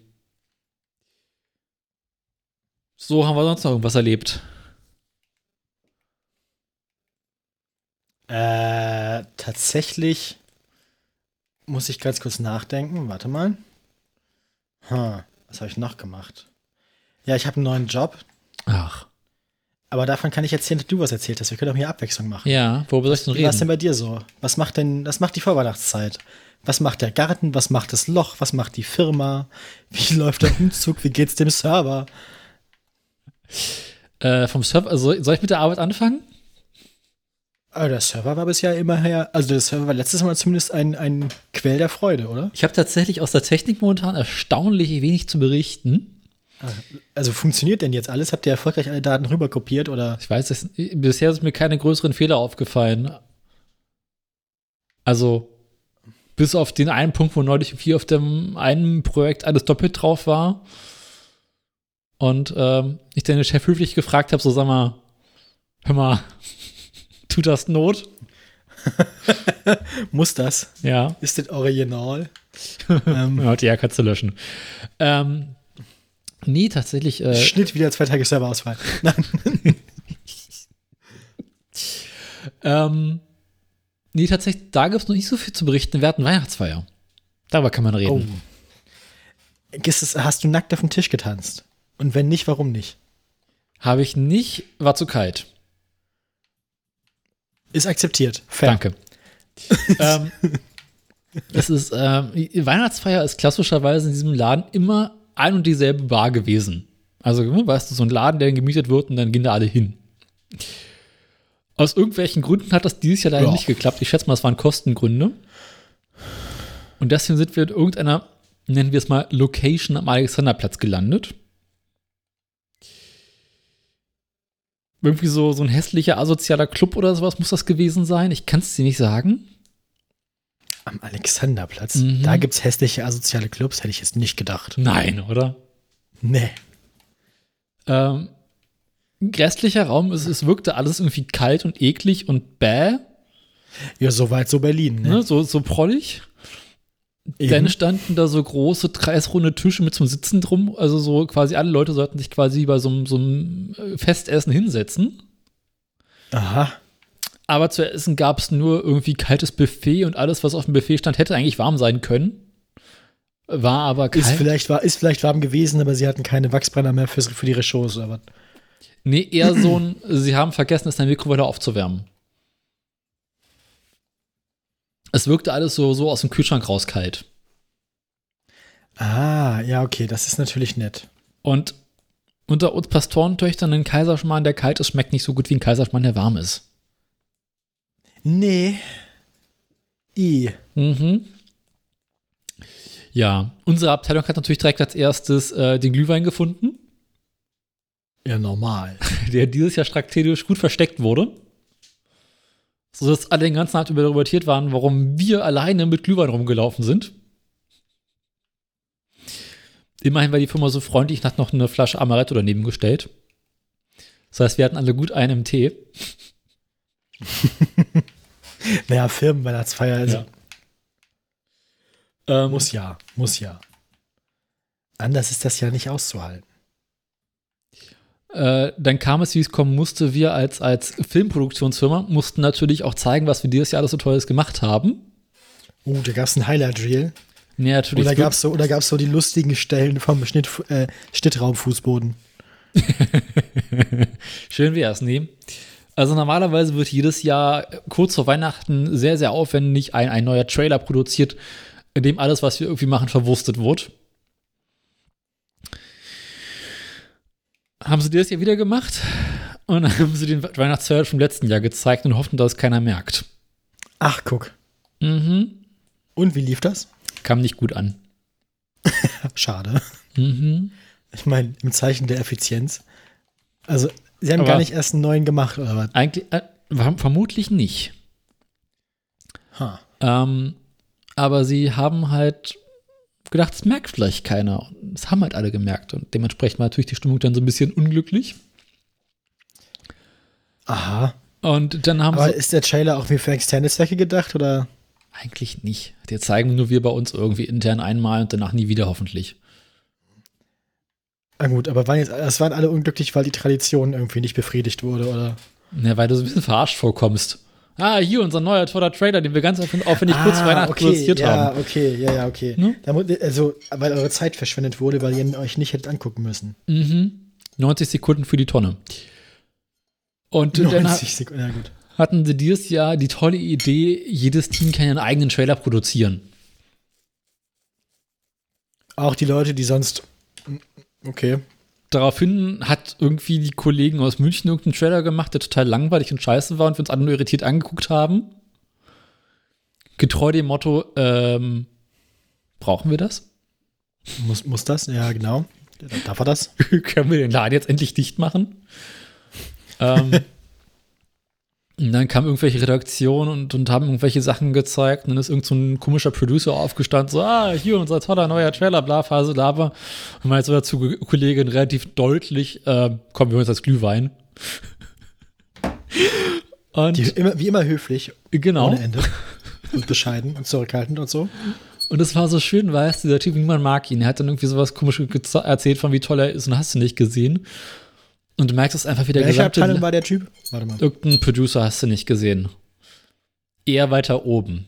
Speaker 2: So haben wir sonst noch irgendwas erlebt.
Speaker 1: Äh, tatsächlich muss ich ganz kurz nachdenken. Warte mal. Hm. Was habe ich noch gemacht? Ja, ich habe einen neuen Job,
Speaker 2: Ach.
Speaker 1: aber davon kann ich erzählen, dass du was erzählt hast. Wir können auch hier Abwechslung machen.
Speaker 2: Ja, worüber soll ich denn
Speaker 1: Wie war es denn
Speaker 2: reden?
Speaker 1: bei dir so? Was macht denn, was macht die Vorweihnachtszeit? Was macht der Garten? Was macht das Loch? Was macht die Firma? Wie läuft der Umzug? Wie geht's dem Server?
Speaker 2: Äh, vom Server, also soll ich mit der Arbeit anfangen?
Speaker 1: Aber der Server war bisher immerher, also der Server war letztes Mal zumindest ein, ein Quell der Freude, oder?
Speaker 2: Ich habe tatsächlich aus der Technik momentan erstaunlich wenig zu berichten.
Speaker 1: Also funktioniert denn jetzt alles? Habt ihr erfolgreich alle Daten rüber kopiert oder?
Speaker 2: Ich weiß, es, bisher sind mir keine größeren Fehler aufgefallen. Also, bis auf den einen Punkt, wo neulich irgendwie auf dem einen Projekt alles doppelt drauf war. Und ähm, ich den Chef höflich gefragt habe, so sag mal, hör mal, tut das Not?
Speaker 1: Muss das?
Speaker 2: Ja.
Speaker 1: Ist das original? ähm,
Speaker 2: Ja, die kannst du löschen. Ähm, nee, tatsächlich. Äh,
Speaker 1: Schnitt wieder zwei Tage Serverausfall. Nein.
Speaker 2: ähm, nee, tatsächlich, da gibt es noch nicht so viel zu berichten. Wir hatten Weihnachtsfeier. Darüber kann man
Speaker 1: Oh.
Speaker 2: reden.
Speaker 1: Ist es, hast du nackt auf dem Tisch getanzt? Und wenn nicht, warum nicht?
Speaker 2: Habe ich nicht, war zu kalt.
Speaker 1: Ist akzeptiert. Fair.
Speaker 2: Danke. ähm, es ist, ähm, Weihnachtsfeier ist klassischerweise in diesem Laden immer ein und dieselbe Bar gewesen. Also, ne, weißt du, so ein Laden, der gemietet wird und dann gehen da alle hin. Aus irgendwelchen Gründen hat das dieses Jahr leider
Speaker 1: Ja.
Speaker 2: nicht geklappt. Ich schätze mal, es waren Kostengründe. Und deswegen sind wir in irgendeiner, nennen wir es mal, Location am Alexanderplatz gelandet. Irgendwie so, so ein hässlicher, asozialer Club oder sowas muss das gewesen sein. Ich kann es dir nicht sagen.
Speaker 1: Am Alexanderplatz.
Speaker 2: Mhm.
Speaker 1: Da gibt's hässliche asoziale Clubs, hätte ich jetzt nicht gedacht.
Speaker 2: Nein, oder?
Speaker 1: Nee.
Speaker 2: Ähm, restlicher Raum, es, es wirkte alles irgendwie kalt und eklig und bäh,
Speaker 1: Ja, soweit so Berlin, ne?
Speaker 2: ne? so, so prollig.
Speaker 1: Eben.
Speaker 2: Dann standen da so große, kreisrunde Tische mit zum Sitzen drum. Also so quasi alle Leute sollten sich quasi bei so, einem- so einem äh, Festessen hinsetzen.
Speaker 1: Aha.
Speaker 2: Aber zu essen gab es nur irgendwie kaltes Buffet und alles, was auf dem Buffet stand, hätte eigentlich warm sein können. War aber kalt.
Speaker 1: Ist vielleicht, war, ist vielleicht warm gewesen, aber sie hatten keine Wachsbrenner mehr für, für die Rechauds oder was.
Speaker 2: Nee, eher so ein, sie haben vergessen, es in der Mikrowelle aufzuwärmen. Es wirkte alles so, so aus dem Kühlschrank raus kalt.
Speaker 1: Ah, ja, okay, das ist natürlich nett.
Speaker 2: Und unter uns Pastorentöchtern ein Kaiserschmarrn, der kalt ist, schmeckt nicht so gut wie ein Kaiserschmarrn, der warm ist.
Speaker 1: Nee. I.
Speaker 2: Mhm. Ja, unsere Abteilung hat natürlich direkt als erstes äh, den Glühwein gefunden,
Speaker 1: Ja, normal.
Speaker 2: der dieses Jahr strategisch gut versteckt wurde. Sodass alle den ganzen Abend über darüber irritiert waren, warum wir alleine mit Glühwein rumgelaufen sind. Immerhin war die Firma so freundlich und hat noch eine Flasche Amaretto daneben gestellt. Das heißt, wir hatten alle gut einen im Tee.
Speaker 1: Naja, Firmenweihnachtsfeier, also
Speaker 2: Ja. Ähm,
Speaker 1: muss ja, muss ja. Anders ist das ja nicht auszuhalten.
Speaker 2: Äh, dann kam es, wie es kommen musste. Wir als, als Filmproduktionsfirma mussten natürlich auch zeigen, was wir dieses Jahr alles so Tolles gemacht haben.
Speaker 1: Uh, da gab's ein Highlight-Reel.
Speaker 2: Nee, natürlich.
Speaker 1: Oder gab's so, oder gab's so die lustigen Stellen vom Schnitt, äh, Schnittraumfußboden.
Speaker 2: Schön wär's, nee. Also normalerweise wird jedes Jahr kurz vor Weihnachten sehr, sehr aufwendig ein, ein neuer Trailer produziert, in dem alles, was wir irgendwie machen, verwurstet wird. Haben sie das Jahr wieder gemacht und dann haben sie den Weihnachtstrailer vom letzten Jahr gezeigt und hofften, dass es keiner merkt.
Speaker 1: Ach, guck.
Speaker 2: Mhm.
Speaker 1: Und wie lief das?
Speaker 2: Kam nicht gut an.
Speaker 1: Schade.
Speaker 2: Mhm.
Speaker 1: Ich meine, im Zeichen der Effizienz. Also, sie haben
Speaker 2: Aber-
Speaker 1: gar nicht erst einen neuen gemacht, oder was?
Speaker 2: Eigentlich, äh, verm- vermutlich nicht.
Speaker 1: Ha.
Speaker 2: Ähm, aber sie haben halt gedacht, es merkt vielleicht keiner. Und Das haben halt alle gemerkt. Und dementsprechend war natürlich die Stimmung dann so ein bisschen unglücklich.
Speaker 1: Aha.
Speaker 2: Und dann haben
Speaker 1: Aber ist der Trailer auch wie für externe Zwecke gedacht, oder?
Speaker 2: Eigentlich nicht. Die zeigen nur wir bei uns irgendwie intern einmal und danach nie wieder hoffentlich.
Speaker 1: Na gut, aber waren jetzt, es waren alle unglücklich, weil die Tradition irgendwie nicht befriedigt wurde, oder?
Speaker 2: Ja, weil du so ein bisschen verarscht vorkommst. Ah, hier unser neuer toller Trailer, den wir ganz aufwendig kurz vor Weihnachten
Speaker 1: okay,
Speaker 2: produziert
Speaker 1: ja,
Speaker 2: haben.
Speaker 1: okay, ja, ja, okay.
Speaker 2: Ne?
Speaker 1: Also, weil eure Zeit verschwendet wurde, weil ihr euch nicht hättet angucken müssen.
Speaker 2: Mhm. 90 Sekunden für die Tonne. Und dann ha-
Speaker 1: 90 Sekunden, ja gut.
Speaker 2: hatten sie dieses Jahr die tolle Idee, jedes Team kann ja einen eigenen Trailer produzieren.
Speaker 1: Auch die Leute, die sonst. Okay.
Speaker 2: Daraufhin hat irgendwie die Kollegen aus München irgendeinen Trailer gemacht, der total langweilig und scheiße war und wir uns alle nur irritiert angeguckt haben. Getreu dem Motto, ähm, brauchen wir das?
Speaker 1: Muss, muss das? Ja, genau. Darf er das?
Speaker 2: Können wir den Laden jetzt endlich dicht machen? ähm, und dann kam irgendwelche Redaktionen und, und haben irgendwelche Sachen gezeigt. Und dann ist irgend so ein komischer Producer aufgestanden, so, ah, hier unser toller neuer Trailer, bla, Phase, Lava. Und meinte so dazu, Kollegin, relativ deutlich, äh, kommen wir uns als Glühwein. und
Speaker 1: Die, immer, wie immer höflich,
Speaker 2: genau.
Speaker 1: ohne Ende. Und bescheiden und zurückhaltend und so.
Speaker 2: Und es war so schön, weil es dieser Typ, niemand mag ihn. Er hat dann irgendwie sowas komisches erzählt von, wie toll er ist und hast du nicht gesehen. Und du merkst es einfach wieder
Speaker 1: Welche Abteilung war der Typ? Warte mal.
Speaker 2: Irgendein Producer hast du nicht gesehen. Eher weiter oben.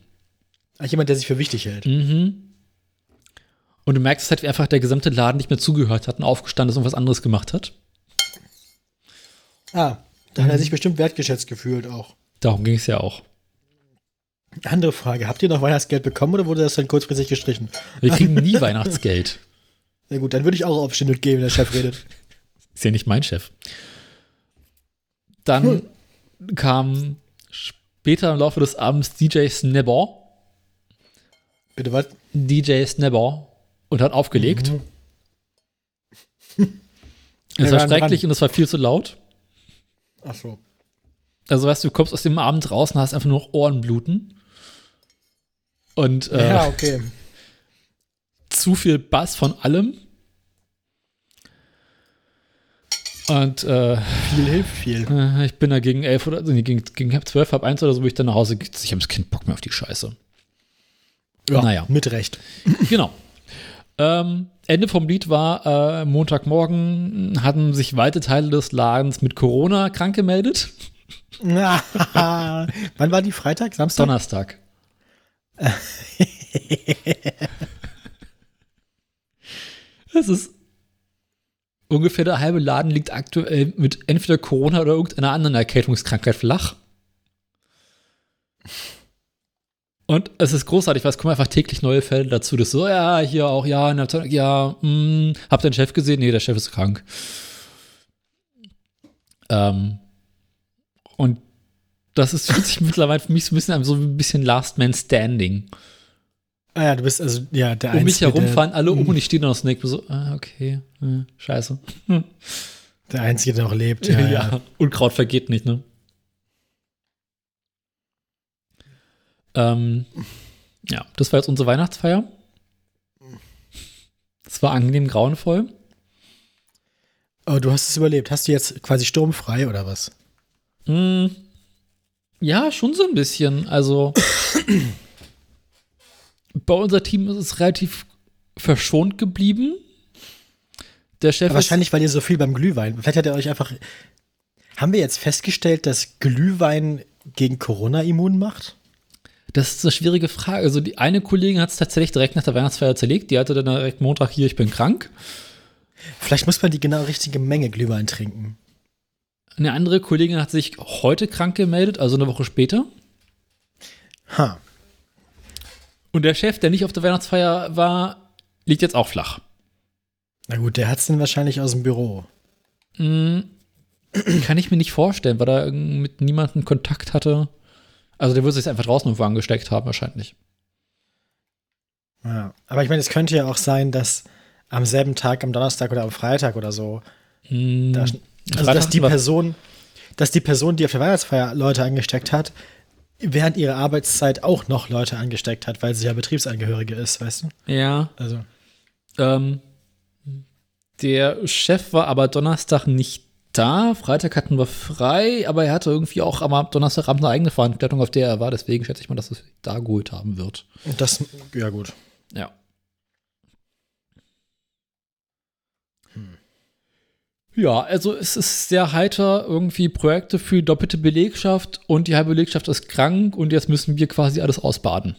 Speaker 1: Ach, jemand, der sich für wichtig hält.
Speaker 2: Mhm. Und du merkst halt, wie einfach der gesamte Laden nicht mehr zugehört hat und aufgestanden ist und was anderes gemacht hat.
Speaker 1: Ah, da hat er sich bestimmt wertgeschätzt gefühlt auch.
Speaker 2: Darum ging es ja auch.
Speaker 1: Andere Frage: Habt ihr noch Weihnachtsgeld bekommen oder wurde das dann kurzfristig gestrichen?
Speaker 2: Wir kriegen nie Weihnachtsgeld.
Speaker 1: Na gut, dann würde ich auch aufstehen und gehen, wenn der Chef redet.
Speaker 2: Ist ja nicht mein Chef. Dann kam später im Laufe des Abends DJ Snabber.
Speaker 1: Bitte was?
Speaker 2: DJ Snabber und hat aufgelegt.
Speaker 1: Mhm.
Speaker 2: Es war schrecklich und es war viel zu laut.
Speaker 1: Ach so.
Speaker 2: Also weißt du, du kommst aus dem Abend raus und hast einfach nur noch Ohrenbluten. Und äh,
Speaker 1: Ja, okay.
Speaker 2: zu viel Bass von allem. Und äh,
Speaker 1: Viel hilft viel.
Speaker 2: äh, ich bin da gegen elf oder nee, gegen, gegen zwölf, halb eins oder so, wo ich dann nach Hause gehe. Ich habe das Kind Bock mehr auf die Scheiße.
Speaker 1: Ja,
Speaker 2: Naja.
Speaker 1: Mit Recht.
Speaker 2: Genau. Ähm, Ende vom Lied war äh, Montagmorgen hatten sich weite Teile des Ladens mit Corona krank gemeldet.
Speaker 1: Wann war die Freitag? Samstag?
Speaker 2: Donnerstag. Es ist ungefähr der halbe Laden liegt aktuell mit entweder Corona oder irgendeiner anderen Erkältungskrankheit flach. Und es ist großartig, weil es kommen einfach täglich neue Fälle dazu. Das so, ja, hier auch, ja, in der Abteilung, ja, mh, habt ihr den Chef gesehen? Nee, der Chef ist krank. Ähm, und das ist fühlt sich mittlerweile für mich so ein bisschen so ein bisschen Last Man Standing.
Speaker 1: Ah ja, du bist also, ja, der
Speaker 2: Um mich
Speaker 1: Einzige,
Speaker 2: herum
Speaker 1: der,
Speaker 2: fahren alle um und ich stehe da noch mir so, ah, okay, äh, scheiße.
Speaker 1: der Einzige, der noch lebt. Ja, ja.
Speaker 2: Unkraut vergeht nicht, ne? Ähm, ja, das war jetzt unsere Weihnachtsfeier. Es war angenehm grauenvoll.
Speaker 1: Oh, du hast es überlebt. Hast du jetzt quasi sturmfrei oder was?
Speaker 2: Mm, ja, schon so ein bisschen. Also, bei unser Team ist es relativ verschont geblieben. Der Chef
Speaker 1: wahrscheinlich, weil ihr so viel beim Glühwein. Vielleicht hat er euch einfach. Haben wir jetzt festgestellt, dass Glühwein gegen Corona immun macht?
Speaker 2: Das ist eine schwierige Frage. Also die eine Kollegin hat es tatsächlich direkt nach der Weihnachtsfeier zerlegt. Die hatte dann direkt Montag hier, ich bin krank.
Speaker 1: Vielleicht muss man die genau richtige Menge Glühwein trinken.
Speaker 2: Eine andere Kollegin hat sich heute krank gemeldet, also eine Woche später.
Speaker 1: Ha.
Speaker 2: Und der Chef, der nicht auf der Weihnachtsfeier war, liegt jetzt auch flach.
Speaker 1: Na gut, der hat es dann wahrscheinlich aus dem Büro.
Speaker 2: Mm, Kann ich mir nicht vorstellen, weil er mit niemandem Kontakt hatte. Also der würde sich einfach draußen irgendwo angesteckt haben, wahrscheinlich.
Speaker 1: Ja. Aber ich meine, es könnte ja auch sein, dass am selben Tag, am Donnerstag oder am Freitag oder so,
Speaker 2: Mm,
Speaker 1: da, also
Speaker 2: Freitag
Speaker 1: dass die Person, dass die Person, die auf der Weihnachtsfeier Leute angesteckt hat, während ihrer Arbeitszeit auch noch Leute angesteckt hat, weil sie ja Betriebsangehörige ist, weißt du?
Speaker 2: Ja.
Speaker 1: Also.
Speaker 2: Ähm, der Chef war aber Donnerstag nicht da. Freitag hatten wir frei, aber er hatte irgendwie auch am Donnerstagabend eine eigene Veranstaltung, auf der er war. Deswegen schätze ich mal, dass es da geholt haben wird.
Speaker 1: Und das, ja gut.
Speaker 2: Ja. Ja, also es ist sehr heiter, irgendwie Projekte für doppelte Belegschaft und die halbe Belegschaft ist krank und jetzt müssen wir quasi alles ausbaden.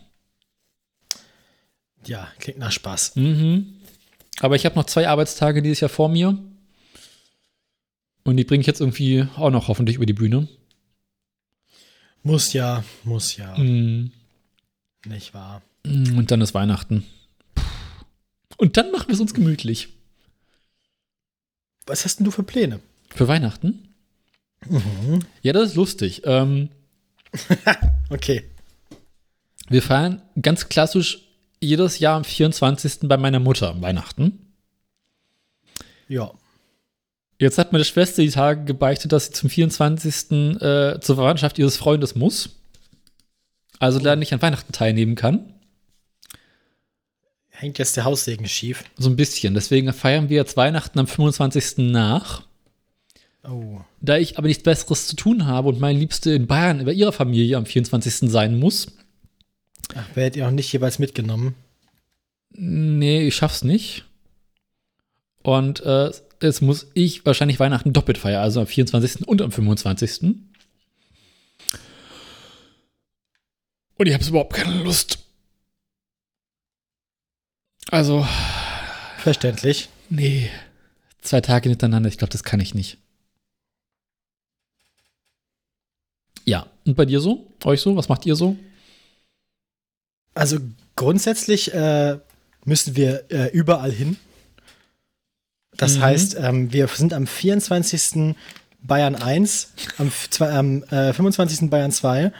Speaker 1: Ja, klingt nach Spaß.
Speaker 2: Mhm. Aber ich habe noch zwei Arbeitstage dieses Jahr vor mir. Und die bringe ich jetzt irgendwie auch noch hoffentlich über die Bühne.
Speaker 1: Muss ja, muss ja.
Speaker 2: Mhm.
Speaker 1: Nicht wahr?
Speaker 2: Und dann ist Weihnachten. Und dann machen wir es uns gemütlich.
Speaker 1: Was hast denn du für Pläne?
Speaker 2: Für Weihnachten?
Speaker 1: Mhm.
Speaker 2: Ja, das ist lustig. Ähm,
Speaker 1: Okay.
Speaker 2: wir feiern ganz klassisch jedes Jahr am 24. bei meiner Mutter am Weihnachten.
Speaker 1: Ja.
Speaker 2: Jetzt hat meine Schwester die Tage gebeichtet, dass sie zum 24. Äh, zur Verwandtschaft ihres Freundes muss. Also leider nicht an Weihnachten teilnehmen kann.
Speaker 1: Hängt jetzt der Haussegen schief.
Speaker 2: So ein bisschen. Deswegen feiern wir jetzt Weihnachten am 25. nach.
Speaker 1: Oh.
Speaker 2: Da ich aber nichts Besseres zu tun habe und meine Liebste in Bayern bei ihrer Familie am 24. sein muss,
Speaker 1: Ach, werdet ihr auch nicht jeweils mitgenommen?
Speaker 2: nee, ich schaff's nicht. Und äh, jetzt muss ich wahrscheinlich Weihnachten doppelt feiern, also am 24. und am 25. Und ich habe überhaupt keine Lust. Also,
Speaker 1: Verständlich.
Speaker 2: nee. Zwei Tage hintereinander, ich glaube, das kann ich nicht. Ja, und bei dir so? Euch so? Was macht ihr so?
Speaker 1: Also grundsätzlich äh, müssen wir äh, überall hin. Das
Speaker 2: Mhm.
Speaker 1: heißt, ähm, wir sind am 24. Bayern 1, am, am äh, 25. Bayern 2,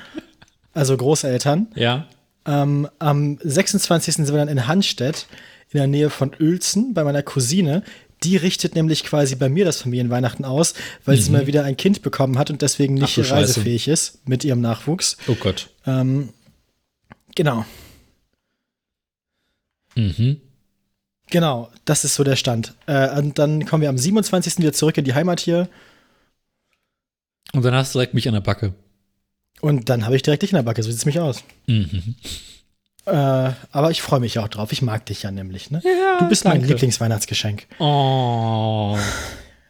Speaker 1: also Großeltern.
Speaker 2: Ja.
Speaker 1: Ähm, am 26. sind wir dann in Hannstedt, in der Nähe von Uelzen, bei meiner Cousine. Die richtet nämlich quasi bei mir das Familienweihnachten aus, weil sie mal wieder ein Kind bekommen hat und deswegen nicht
Speaker 2: Mhm. Ach Scheiße.
Speaker 1: reisefähig ist mit ihrem Nachwuchs.
Speaker 2: Oh Gott.
Speaker 1: Ähm, genau,
Speaker 2: Mhm.
Speaker 1: genau, das ist so der Stand. Äh, und dann kommen wir am 27. wieder zurück in die Heimat hier
Speaker 2: Und dann hast du direkt mich an der Backe.
Speaker 1: Und dann habe ich direkt dich in der Backe, so sieht es mich aus.
Speaker 2: Mhm.
Speaker 1: Äh, aber ich freue mich auch drauf, ich mag dich ja nämlich, ne?
Speaker 2: Ja,
Speaker 1: Du bist mein
Speaker 2: danke.
Speaker 1: Lieblingsweihnachtsgeschenk.
Speaker 2: Oh.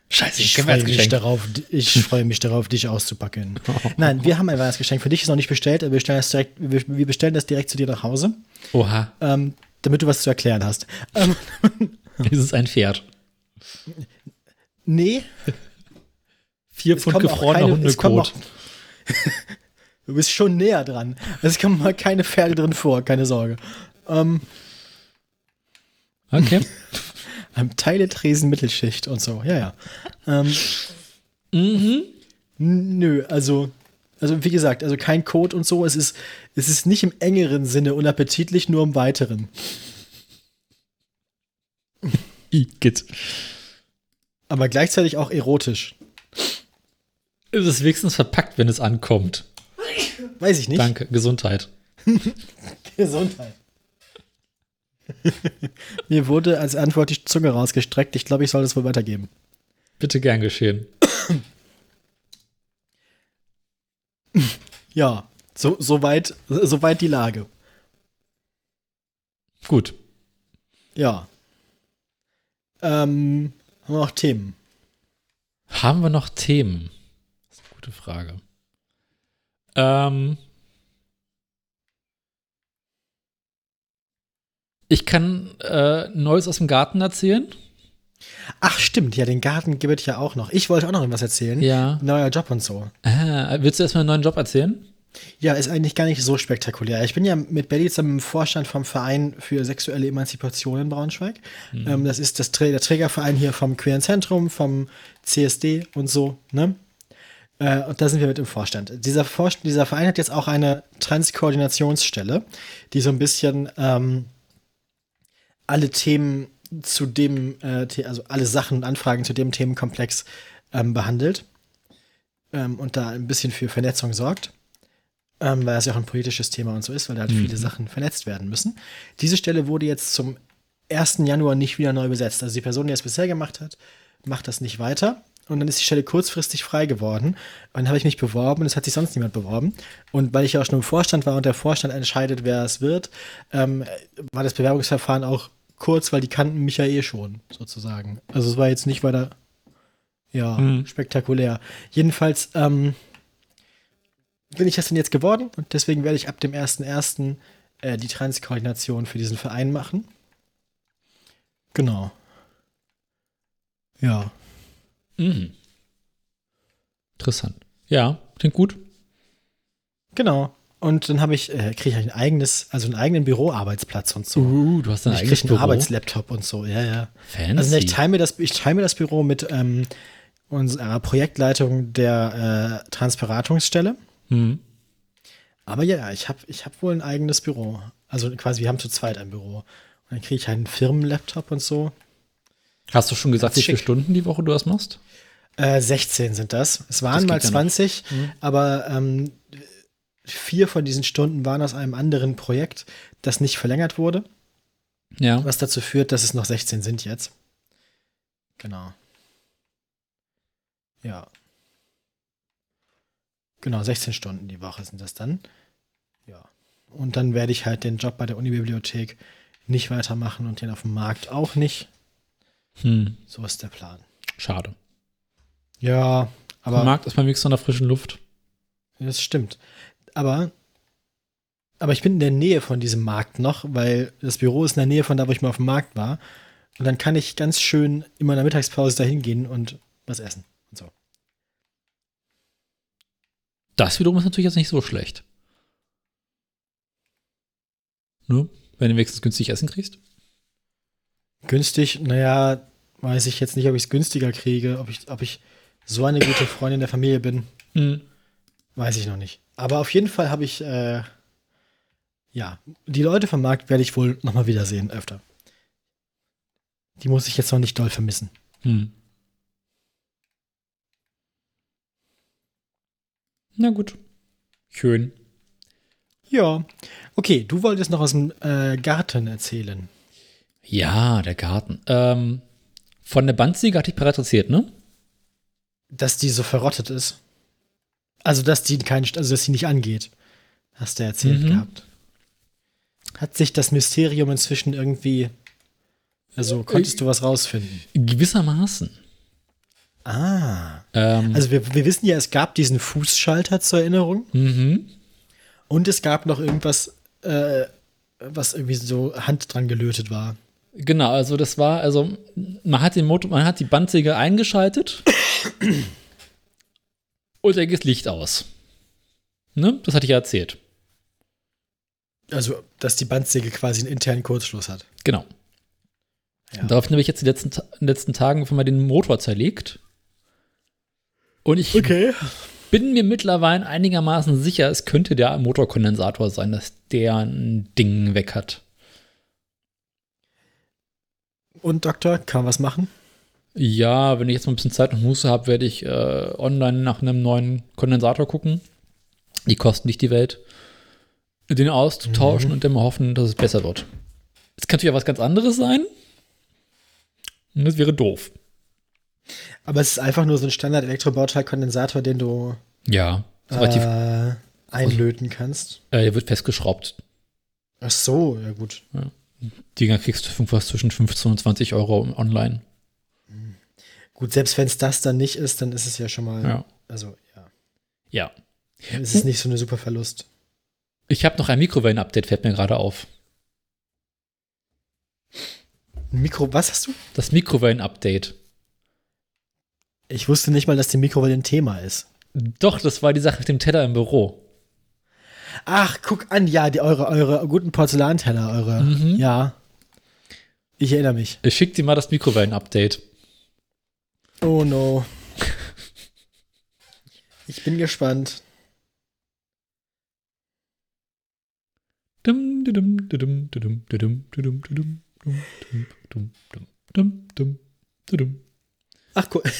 Speaker 2: Scheiße,
Speaker 1: Ich freue mich darauf, ich freue mich darauf, dich auszupacken. Nein, wir haben ein Weihnachtsgeschenk für dich, ist noch nicht bestellt, aber wir bestellen das direkt, wir, bestellen das direkt zu dir nach Hause,
Speaker 2: Oha,
Speaker 1: ähm, damit du was zu erklären hast. Ähm,
Speaker 2: ist es ein Pferd.
Speaker 1: nee,
Speaker 2: Vier Pfund gefrorener Hundekot.
Speaker 1: Du bist schon näher dran. Es kommen mal keine Pferde drin vor, keine Sorge. Ähm,
Speaker 2: Okay.
Speaker 1: ähm, Teile Tresen Mittelschicht und so, ja, ja. Ähm,
Speaker 2: mhm.
Speaker 1: nö, also, also wie gesagt, also kein Code und so. Es ist, es ist nicht im engeren Sinne unappetitlich, nur im weiteren.
Speaker 2: Igitt.
Speaker 1: Aber gleichzeitig auch erotisch.
Speaker 2: Ist es wenigstens verpackt, wenn es ankommt.
Speaker 1: Weiß ich nicht.
Speaker 2: Danke, Gesundheit.
Speaker 1: Gesundheit. Mir wurde als Antwort die Zunge rausgestreckt. Ich glaube, ich soll das wohl weitergeben.
Speaker 2: Bitte gern geschehen.
Speaker 1: Ja, so, so, weit, so weit die Lage.
Speaker 2: Gut.
Speaker 1: Ja. Ähm, haben wir noch Themen?
Speaker 2: Haben wir noch Themen? Das ist eine gute Frage. Ähm. Ich kann äh, Neues aus dem Garten erzählen.
Speaker 1: Ach, stimmt, ja, den Garten gibt es ja auch noch. Ich wollte auch noch irgendwas erzählen.
Speaker 2: Ja.
Speaker 1: Neuer Job und so.
Speaker 2: Ah, willst du erstmal einen neuen Job erzählen?
Speaker 1: Ja, ist eigentlich gar nicht so spektakulär. Ich bin ja mit Belly zusammen im Vorstand vom Verein für sexuelle Emanzipation in Braunschweig. Ähm, das ist das, der Trägerverein hier vom Queeren Zentrum, vom CSD und so, ne? Äh, und da sind wir mit im Vorstand. Dieser, Vorstand, dieser Verein hat jetzt auch eine Transkoordinationsstelle, die so ein bisschen ähm, alle Themen zu dem, äh, also alle Sachen und Anfragen zu dem Themenkomplex ähm, behandelt ähm, und da ein bisschen für Vernetzung sorgt ähm, weil es ja auch ein politisches Thema und so ist, weil da halt viele Sachen vernetzt werden müssen. Diese Stelle wurde jetzt zum 1. Januar nicht wieder neu besetzt. Also die Person, die es bisher gemacht hat, macht das nicht weiter. Und dann ist die Stelle kurzfristig frei geworden. Und dann habe ich mich beworben und es hat sich sonst niemand beworben. Und weil ich ja auch schon im Vorstand war und der Vorstand entscheidet, wer es wird, ähm, war das Bewerbungsverfahren auch kurz, weil die kannten mich ja eh schon, sozusagen. Also es war jetzt nicht weiter Ja,
Speaker 2: Mhm.
Speaker 1: spektakulär. Jedenfalls ähm, bin ich das denn jetzt geworden und deswegen werde ich ab dem 1.1. Äh, die Transkoordination für diesen Verein machen. Genau. Ja.
Speaker 2: Mhm. Interessant. Ja, klingt gut.
Speaker 1: Genau. Und dann habe ich, äh, kriege ich ein eigenes, also einen eigenen Büroarbeitsplatz und so.
Speaker 2: Uh, du hast ein
Speaker 1: ich
Speaker 2: eigenes
Speaker 1: kriege einen
Speaker 2: Büro.
Speaker 1: Arbeitslaptop und so, ja, ja.
Speaker 2: Fancy.
Speaker 1: Also ich teile mir das, ich teile mir das Büro mit ähm, unserer Projektleitung der äh, Transberatungsstelle.
Speaker 2: Mhm.
Speaker 1: Aber ja, ich habe ich hab wohl ein eigenes Büro. Also quasi, wir haben zu zweit ein Büro. Und dann kriege ich einen Firmenlaptop und so.
Speaker 2: Hast du schon gesagt, wie viele. Stunden die Woche du das machst?
Speaker 1: Äh, 16 sind das. Es waren
Speaker 2: Das
Speaker 1: mal
Speaker 2: geht ja noch.
Speaker 1: 20, aber ähm, vier von diesen Stunden waren aus einem anderen Projekt, das nicht verlängert wurde,
Speaker 2: Ja.
Speaker 1: was dazu führt, dass es noch 16 sind jetzt. Genau. Ja. Genau, 16 Stunden die Woche sind das dann. Ja. Und dann werde ich halt den Job bei der Unibibliothek nicht weitermachen und den auf dem Markt auch nicht.
Speaker 2: Hm.
Speaker 1: So ist der Plan.
Speaker 2: Schade.
Speaker 1: Ja,
Speaker 2: Aber
Speaker 1: aber
Speaker 2: Markt ist mal wenigstens an der frischen Luft.
Speaker 1: das stimmt. Aber, aber ich bin in der Nähe von diesem Markt noch, weil das Büro ist in der Nähe von da, wo ich mal auf dem Markt war. Und dann kann ich ganz schön in meiner Mittagspause dahin gehen und was essen und so.
Speaker 2: Das wiederum ist natürlich jetzt nicht so schlecht. Ne? Wenn du wenigstens günstig Essen kriegst.
Speaker 1: Günstig, naja, weiß ich jetzt nicht, ob ich es günstiger kriege, ob ich, ob ich so eine gute Freundin der Familie bin,
Speaker 2: Hm.
Speaker 1: weiß ich noch nicht. Aber auf jeden Fall habe ich, äh, ja, die Leute vom Markt werde ich wohl nochmal wiedersehen, öfter. Die muss ich jetzt noch nicht doll vermissen.
Speaker 2: Hm. Na gut. Schön.
Speaker 1: Ja. Okay, du wolltest noch aus dem äh, Garten erzählen.
Speaker 2: Ja, der Garten. Ähm, von der Bandziege hatte ich bereits erzählt, ne?
Speaker 1: Dass die so verrottet ist. Also, dass die kein, also dass sie nicht angeht. Hast du erzählt
Speaker 2: Mhm.
Speaker 1: gehabt. Hat sich das Mysterium inzwischen irgendwie. Also, konntest du was rausfinden?
Speaker 2: Gewissermaßen.
Speaker 1: Ah.
Speaker 2: Ähm,
Speaker 1: Also, wir, wir wissen ja, es gab diesen Fußschalter zur Erinnerung.
Speaker 2: mhm.
Speaker 1: Und es gab noch irgendwas, äh, was irgendwie so Hand dran gelötet war.
Speaker 2: Genau, also das war, also man hat den Motor, man hat die Bandsäge eingeschaltet und da geht das Licht aus. Ne? Das hatte ich ja erzählt.
Speaker 1: Also, dass die Bandsäge quasi einen internen Kurzschluss hat.
Speaker 2: Genau.
Speaker 1: Ja.
Speaker 2: Daraufhin habe ich jetzt die letzten, in den letzten Tagen einfach mal den Motor zerlegt. Und ich
Speaker 1: Okay.
Speaker 2: bin mir mittlerweile einigermaßen sicher, es könnte der Motorkondensator sein, dass der ein Ding weg hat.
Speaker 1: Und Doktor, kann man was machen?
Speaker 2: Ja, wenn ich jetzt mal ein bisschen Zeit und Muße habe, werde ich äh, online nach einem neuen Kondensator gucken. Die kosten nicht die Welt. Den auszutauschen und dann mal hoffen, dass es besser wird. Es kann natürlich auch was ganz anderes sein. Und das wäre doof.
Speaker 1: Aber es ist einfach nur so ein Standard-Elektrobauteil-Kondensator, den du
Speaker 2: Ja, ist relativ,
Speaker 1: äh, einlöten kannst.
Speaker 2: äh, der wird festgeschraubt.
Speaker 1: Ach so, ja gut.
Speaker 2: Dinger kriegst du was zwischen 15 und 20 Euro online.
Speaker 1: Gut, selbst wenn es das dann nicht ist, dann ist es ja schon mal,
Speaker 2: Ja.
Speaker 1: also ja,
Speaker 2: Ja.
Speaker 1: dann ist es nicht so eine super Verlust.
Speaker 2: Ich habe noch ein Mikrowellen-Update, fällt mir gerade auf.
Speaker 1: Ein Mikro, was hast du?
Speaker 2: Das Mikrowellen-Update.
Speaker 1: Ich wusste nicht mal, dass die Mikrowelle ein Thema ist.
Speaker 2: Doch, das war die Sache mit dem Teller im Büro.
Speaker 1: Ach, guck an, ja, die eure, eure guten Porzellanteller, eure,
Speaker 2: Mhm.
Speaker 1: ja. Ich erinnere mich.
Speaker 2: Ich schick dir mal das Mikrowellen-Update.
Speaker 1: Oh no. Ich bin gespannt.
Speaker 2: Dum, dum, dum, dum, dum, dum, dum, dum, dum, dum, dum, dum, dum, dum, dum.
Speaker 1: Ach, cool.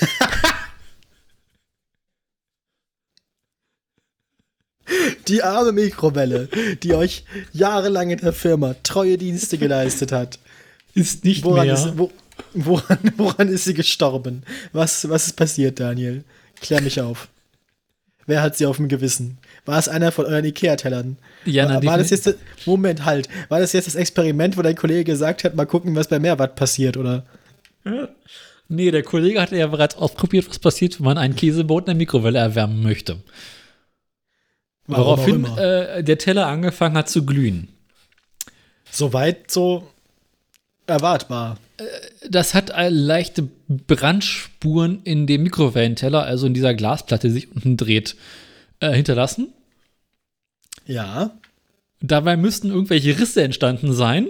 Speaker 1: Die arme Mikrowelle, die euch jahrelang in der Firma treue Dienste geleistet hat.
Speaker 2: Ist nicht
Speaker 1: Woran,
Speaker 2: mehr.
Speaker 1: ist, wo, woran, woran ist sie gestorben? Was, was ist passiert, Daniel? Klär mich auf. Wer hat sie auf dem Gewissen? War es einer von euren Ikea-Tellern?
Speaker 2: Ja,
Speaker 1: war,
Speaker 2: na,
Speaker 1: war das jetzt, Moment, halt. War das jetzt das Experiment, wo dein Kollege gesagt hat, mal gucken, was bei Mehrwatt passiert, oder?
Speaker 2: Nee, der Kollege hatte ja bereits ausprobiert, was passiert, wenn man einen Käsebrot in der Mikrowelle erwärmen möchte.
Speaker 1: Warum
Speaker 2: Woraufhin äh, der Teller angefangen hat zu glühen.
Speaker 1: Soweit so erwartbar.
Speaker 2: Das hat äh, leichte Brandspuren in dem Mikrowellenteller, also in dieser Glasplatte, die sich unten dreht, äh, hinterlassen.
Speaker 1: Ja.
Speaker 2: Dabei müssten irgendwelche Risse entstanden sein,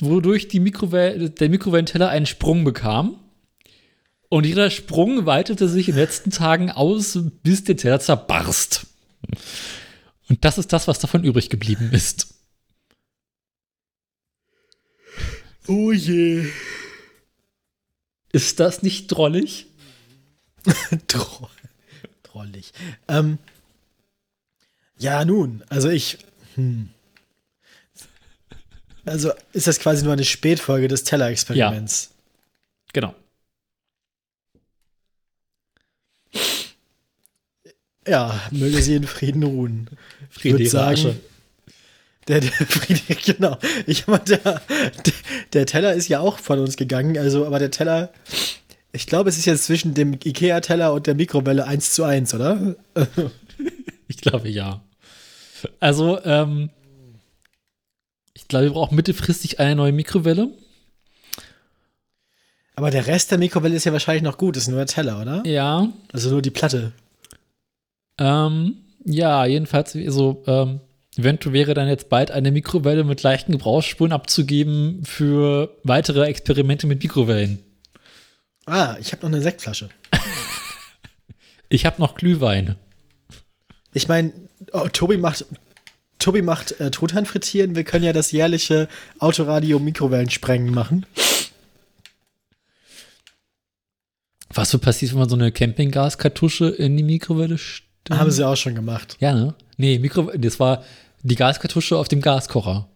Speaker 2: wodurch die Mikrowelle, der Mikrowellenteller einen Sprung bekam. Und jeder Sprung weitete sich in den letzten Tagen aus, bis der Teller zerbarst. Und das ist das, was davon übrig geblieben ist.
Speaker 1: Oh je.
Speaker 2: Ist das nicht drollig?
Speaker 1: Tro Trollig. Ähm, ja, nun, also ich. Hm. Also ist das quasi nur eine Spätfolge des Teller-Experiments.
Speaker 2: Genau.
Speaker 1: Ja. möge sie in Frieden ruhen. Ich
Speaker 2: Friede
Speaker 1: würde
Speaker 2: ihre
Speaker 1: sagen,
Speaker 2: Asche.
Speaker 1: der, der Friedrich, genau. Ich meine, der, der, der Teller ist ja auch von uns gegangen, also, aber der Teller, ich glaube, es ist jetzt zwischen dem IKEA-Teller und der Mikrowelle 1 zu 1, oder?
Speaker 2: Ich glaube ja. Also, ähm, ich glaube, wir brauchen mittelfristig eine neue Mikrowelle.
Speaker 1: Aber der Rest der Mikrowelle ist ja wahrscheinlich noch gut, ist nur der Teller, oder?
Speaker 2: Ja.
Speaker 1: Also nur die Platte.
Speaker 2: Ähm, ja, jedenfalls, so, ähm, eventuell wäre dann jetzt bald eine Mikrowelle mit leichten Gebrauchsspuren abzugeben für weitere Experimente mit Mikrowellen.
Speaker 1: Ah, ich habe noch eine Sektflasche.
Speaker 2: Ich habe noch Glühwein.
Speaker 1: Ich meine, oh, Tobi macht, Tobi macht äh, Truthahn frittieren. Wir können ja das jährliche Autoradio Mikrowellensprengen machen.
Speaker 2: Was so passiert, wenn man so eine Campinggaskartusche in die Mikrowelle stellt?
Speaker 1: Haben sie auch schon gemacht.
Speaker 2: Ja, ne? Nee, Mikro das war die Gaskartusche auf dem Gaskocher.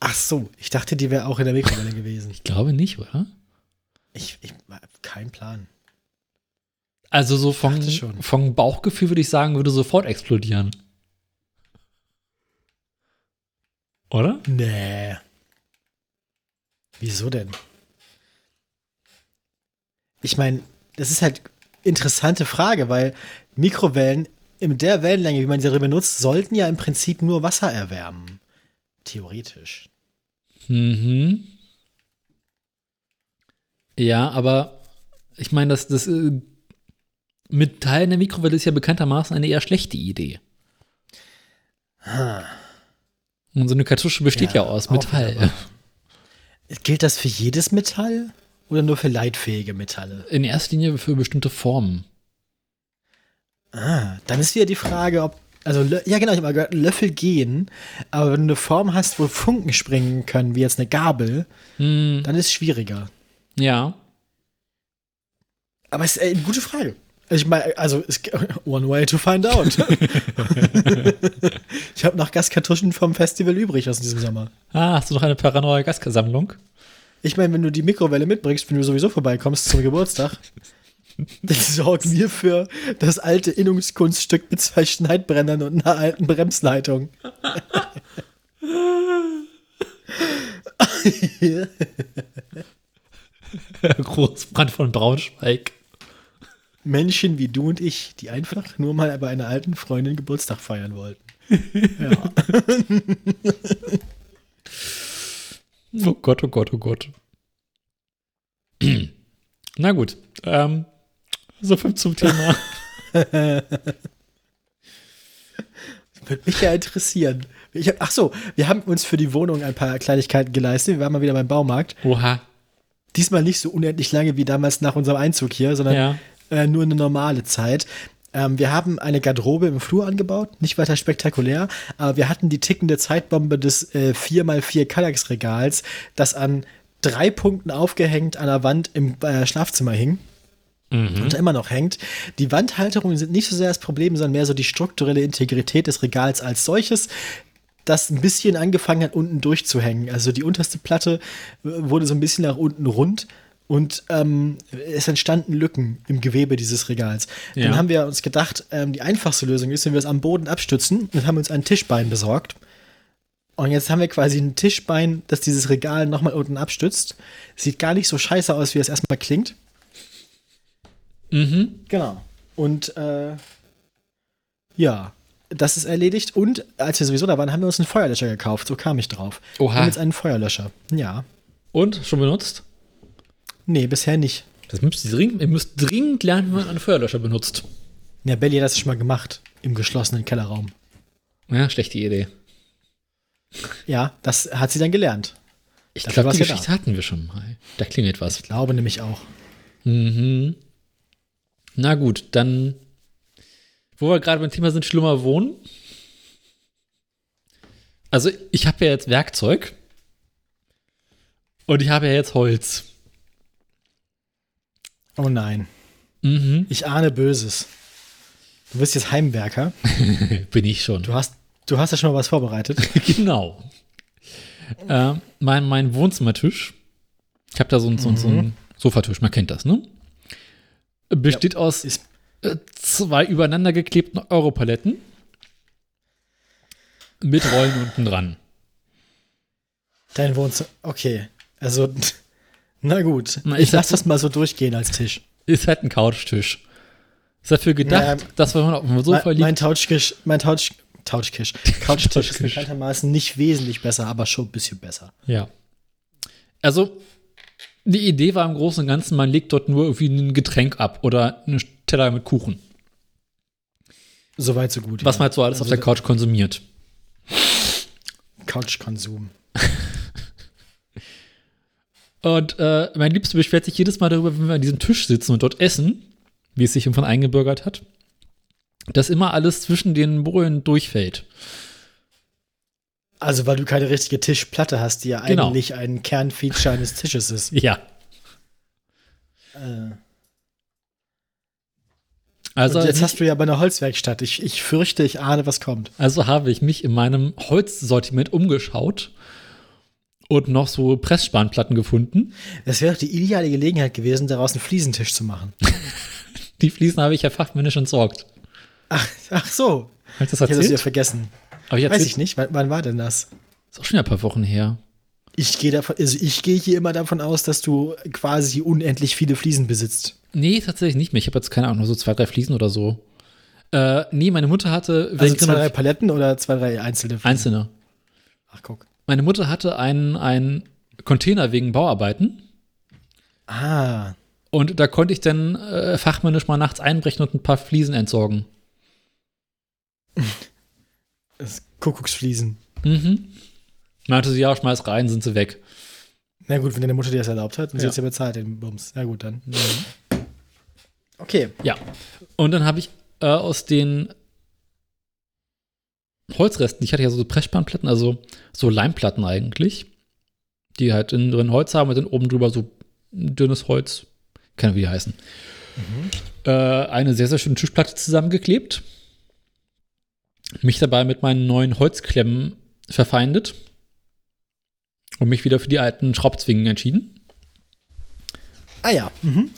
Speaker 1: Ach so, ich dachte, die wäre auch in der Mikrowelle gewesen.
Speaker 2: Ich glaube nicht, oder?
Speaker 1: Ich, ich kein Plan.
Speaker 2: Also so vom, vom Bauchgefühl würde ich sagen, würde sofort explodieren. Oder?
Speaker 1: Nee. Wieso denn? Ich meine, das ist halt interessante Frage, weil Mikrowellen in der Wellenlänge, wie man sie darüber benutzt, sollten ja im Prinzip nur Wasser erwärmen. Theoretisch.
Speaker 2: Mhm. Ja, aber ich meine, das, das äh, mit Teilen der Mikrowelle ist ja bekanntermaßen eine eher schlechte Idee. Und so eine Kartusche besteht ja,
Speaker 1: Ja,
Speaker 2: aus Metall.
Speaker 1: Gilt das für jedes Metall oder nur für leitfähige Metalle?
Speaker 2: In erster Linie für bestimmte Formen.
Speaker 1: Ah, dann ist wieder die Frage, ob. Also, ja, genau, ich habe mal gehört, Löffel gehen, aber wenn du eine Form hast, wo Funken springen können, wie jetzt eine Gabel,
Speaker 2: Hm,
Speaker 1: dann ist es schwieriger.
Speaker 2: ja.
Speaker 1: Aber es ist äh, eine gute Frage. Also, ich meine, also, es, one way to find out. ich habe noch Gaskartuschen vom Festival übrig aus diesem Sommer.
Speaker 2: Ah, hast du noch eine paranoia Gassammlung?
Speaker 1: Ich meine, wenn du die Mikrowelle mitbringst, wenn du sowieso vorbeikommst zum Geburtstag, dann sorgen wir für das alte Innungskunststück mit zwei Schneidbrennern und einer alten Bremsleitung.
Speaker 2: Großbrand von Braunschweig.
Speaker 1: Menschen wie du und ich, die einfach nur mal bei einer alten Freundin Geburtstag feiern wollten. Ja.
Speaker 2: Oh Gott, oh Gott, oh Gott. Na gut. Ähm, so viel zum Thema.
Speaker 1: Würde mich ja interessieren. Ich hab, ach so, wir haben uns für die Wohnung ein paar Kleinigkeiten geleistet. Wir waren mal wieder beim Baumarkt.
Speaker 2: Oha.
Speaker 1: Diesmal nicht so unendlich lange wie damals nach unserem Einzug hier, sondern
Speaker 2: Ja.
Speaker 1: äh, nur eine normale Zeit. Ähm, wir haben eine Garderobe im Flur angebaut, nicht weiter spektakulär, aber wir hatten die tickende Zeitbombe des äh, 4x4 Kallax-Regals, das an drei Punkten aufgehängt an der Wand im äh, Schlafzimmer hing und immer noch hängt. Die Wandhalterungen sind nicht so sehr das Problem, sondern mehr so die strukturelle Integrität des Regals als solches, das ein bisschen angefangen hat, unten durchzuhängen. Also die unterste Platte wurde so ein bisschen nach unten rund und ähm, es entstanden Lücken im Gewebe dieses Regals.
Speaker 2: Ja.
Speaker 1: Dann haben wir uns gedacht, ähm, die einfachste Lösung ist, wenn wir es am Boden abstützen und haben uns ein Tischbein besorgt. Und jetzt haben wir quasi ein Tischbein, das dieses Regal nochmal unten abstützt. Sieht gar nicht so scheiße aus, wie es erstmal klingt.
Speaker 2: Mhm.
Speaker 1: Genau. Und äh, ja, das ist erledigt. Und als wir sowieso da waren, haben wir uns einen Feuerlöscher gekauft. So kam ich drauf. Wir
Speaker 2: Oha.
Speaker 1: haben jetzt einen Feuerlöscher. Ja.
Speaker 2: Und schon benutzt?
Speaker 1: Nee, bisher nicht.
Speaker 2: Das müsst ihr dringend, ihr müsst dringend lernen, wie man einen Feuerlöscher benutzt.
Speaker 1: Ja, Belly hat das schon mal gemacht. Im geschlossenen Kellerraum.
Speaker 2: Ja, schlechte Idee.
Speaker 1: Ja, das hat sie dann gelernt.
Speaker 2: Ich glaube, die Geschichte hatten wir schon mal. Da klingelt was.
Speaker 1: Ich glaube nämlich auch.
Speaker 2: Mhm. Na gut, dann, wo wir gerade beim Thema sind, schlimmer wohnen. Also, ich habe ja jetzt Werkzeug. Und ich habe ja jetzt Holz.
Speaker 1: Oh nein.
Speaker 2: Mhm.
Speaker 1: Ich ahne Böses. Du bist jetzt Heimwerker.
Speaker 2: Bin ich schon.
Speaker 1: Du hast, du hast ja schon mal was vorbereitet.
Speaker 2: genau. Äh, mein, mein Wohnzimmertisch. Ich habe da so einen so, einen- so einen Sofatisch, man kennt das, ne? Besteht aus
Speaker 1: Ist,
Speaker 2: äh, zwei übereinander geklebten Europaletten mit Rollen unten dran.
Speaker 1: dein Wohnzimmer. Okay. Also, na gut.
Speaker 2: Na,
Speaker 1: ich
Speaker 2: ich
Speaker 1: lass
Speaker 2: hab-
Speaker 1: das mal so durchgehen als Tisch.
Speaker 2: Ist halt ein Couchtisch. Ist dafür gedacht,
Speaker 1: Ja,
Speaker 2: dass wenn man auf dem Sofa
Speaker 1: mein, mein
Speaker 2: liegt.
Speaker 1: Couchtisch, mein Couch, Couchtisch, Couchtisch ist bekanntermaßen nicht wesentlich besser, aber schon ein bisschen besser.
Speaker 2: Ja. Also, die Idee war im Großen und Ganzen, man legt dort nur irgendwie ein Getränk ab oder einen Teller mit Kuchen.
Speaker 1: Soweit so gut.
Speaker 2: Was
Speaker 1: ja.
Speaker 2: man halt so alles auf der Couch konsumiert.
Speaker 1: Couchkonsum.
Speaker 2: Und äh, mein Liebster beschwert sich jedes Mal darüber, wenn wir an diesem Tisch sitzen und dort essen, wie es sich irgendwann eingebürgert hat, dass immer alles zwischen den Bohlen durchfällt.
Speaker 1: Also, weil du keine richtige Tischplatte hast, die ja
Speaker 2: Genau.
Speaker 1: eigentlich ein Kernfeature eines Tisches ist.
Speaker 2: Ja.
Speaker 1: Äh,
Speaker 2: Also,
Speaker 1: und jetzt hast du ja bei einer Holzwerkstatt. Ich, ich fürchte, ich ahne, was kommt.
Speaker 2: also habe ich mich in meinem Holzsortiment umgeschaut und noch so Pressspanplatten gefunden.
Speaker 1: Das wäre doch die ideale Gelegenheit gewesen, daraus einen Fliesentisch zu machen.
Speaker 2: Die Fliesen habe ich ja fachmännisch entsorgt.
Speaker 1: Ach, ach so.
Speaker 2: Habe ich das
Speaker 1: Ich hätte das wieder
Speaker 2: erzählt?
Speaker 1: vergessen.
Speaker 2: Aber ich
Speaker 1: Weiß
Speaker 2: erzählt?
Speaker 1: ich nicht. Wann, wann war denn das?
Speaker 2: Ist auch schon ein paar Wochen her.
Speaker 1: Ich gehe davon, also ich gehe hier immer davon aus, dass du quasi unendlich viele Fliesen besitzt.
Speaker 2: Nee, tatsächlich nicht mehr. Ich habe jetzt keine Ahnung, nur so zwei, drei Fliesen oder so. Äh, nee, meine Mutter hatte
Speaker 1: Also zwei, drei Paletten oder zwei, drei einzelne Fliesen?
Speaker 2: einzelne.
Speaker 1: Ach, guck.
Speaker 2: Meine Mutter hatte einen, einen Container wegen Bauarbeiten.
Speaker 1: Ah,
Speaker 2: Und da konnte ich dann äh, fachmännisch mal nachts einbrechen und ein paar Fliesen entsorgen.
Speaker 1: das Kuckucksfliesen.
Speaker 2: Mhm. Meinte sie, ja, schmeiß rein, sind sie weg.
Speaker 1: Na gut, wenn deine Mutter dir das erlaubt hat, sie
Speaker 2: Ja.
Speaker 1: jetzt ja bezahlt, den Bums. Na gut, dann. Okay.
Speaker 2: Ja. Und dann habe ich äh, aus den Holzresten, ich hatte ja so Pressspanplatten, also so Leimplatten eigentlich, die halt innen drin Holz haben und dann oben drüber so dünnes Holz, keine Ahnung, wie die heißen. Äh, eine sehr, sehr schöne Tischplatte zusammengeklebt. Mich dabei mit meinen neuen Holzklemmen verfeindet und mich wieder für die alten Schraubzwingen entschieden.
Speaker 1: Ah ja. Mhm.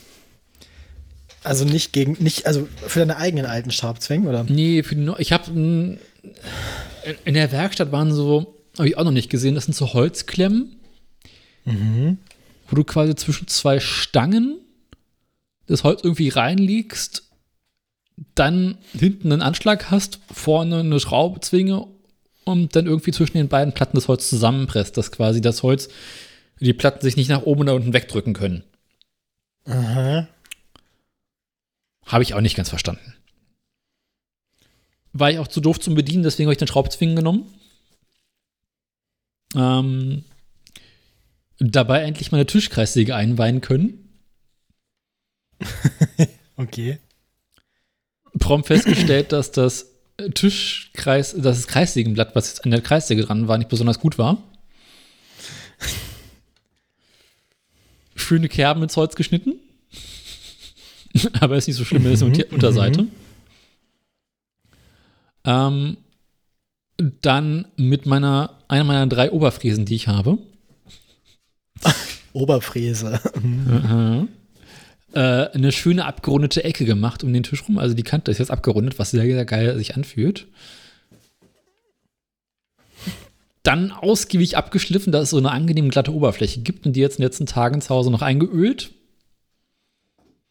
Speaker 1: Also nicht gegen, nicht, also für deine eigenen alten Schraubzwingen, oder?
Speaker 2: Nee, für die ich habe in der Werkstatt waren so, habe ich auch noch nicht gesehen, das sind so Holzklemmen, wo du quasi zwischen zwei Stangen das Holz irgendwie reinlegst, dann hinten einen Anschlag hast, vorne eine Schraubzwinge und dann irgendwie zwischen den beiden Platten das Holz zusammenpresst, dass quasi das Holz, die Platten sich nicht nach oben oder unten wegdrücken können.
Speaker 1: Aha.
Speaker 2: Habe ich auch nicht ganz verstanden. War ich auch zu doof zum Bedienen, deswegen habe ich den Schraubzwingen genommen. Ähm, dabei endlich meine Tischkreissäge einweihen können.
Speaker 1: Okay.
Speaker 2: Prompt festgestellt, dass das Tischkreis, dass das Kreissägenblatt, was jetzt an der Kreissäge dran war, nicht besonders gut war. Schöne Kerben ins Holz geschnitten. Aber ist nicht so schlimm, ist nur die Unterseite. Ähm, dann mit meiner, einer meiner drei Oberfräsen, die ich habe.
Speaker 1: Oberfräse.
Speaker 2: Äh, eine schöne abgerundete Ecke gemacht um den Tisch rum. Also die Kante ist jetzt abgerundet, was sehr, sehr geil sich anfühlt. dann ausgiebig abgeschliffen, dass es so eine angenehm glatte Oberfläche gibt und die jetzt in den letzten Tagen zu Hause noch eingeölt.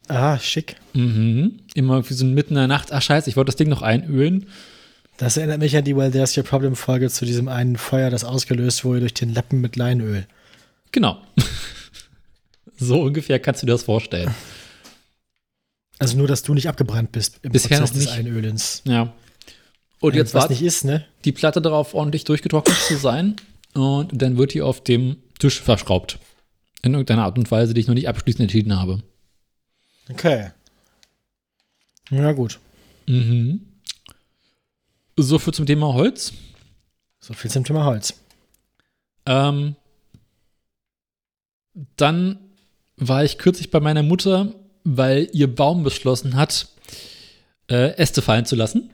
Speaker 1: Ah, schick.
Speaker 2: Mhm. Immer wie so mitten in der Nacht, ach scheiße, ich wollte das Ding noch einölen.
Speaker 1: Das erinnert mich an die Well There's Your Problem Folge zu diesem einen Feuer, das ausgelöst wurde durch den Lappen mit Leinöl.
Speaker 2: Genau. so ungefähr kannst du dir das vorstellen.
Speaker 1: Also nur, dass du nicht abgebrannt bist
Speaker 2: im Bisher Prozess noch nicht.
Speaker 1: des Einölens.
Speaker 2: Ja. Und jetzt war
Speaker 1: nicht ist, ne?
Speaker 2: die Platte darauf, ordentlich durchgetrocknet zu sein. Und dann wird die auf dem Tisch verschraubt. In irgendeiner Art und Weise, die ich noch nicht abschließend entschieden habe.
Speaker 1: Okay. Ja, gut.
Speaker 2: Mhm. So viel zum Thema Holz.
Speaker 1: So viel zum Thema Holz.
Speaker 2: Ähm, dann war ich kürzlich bei meiner Mutter, weil ihr Baum beschlossen hat, äh, Äste fallen zu lassen.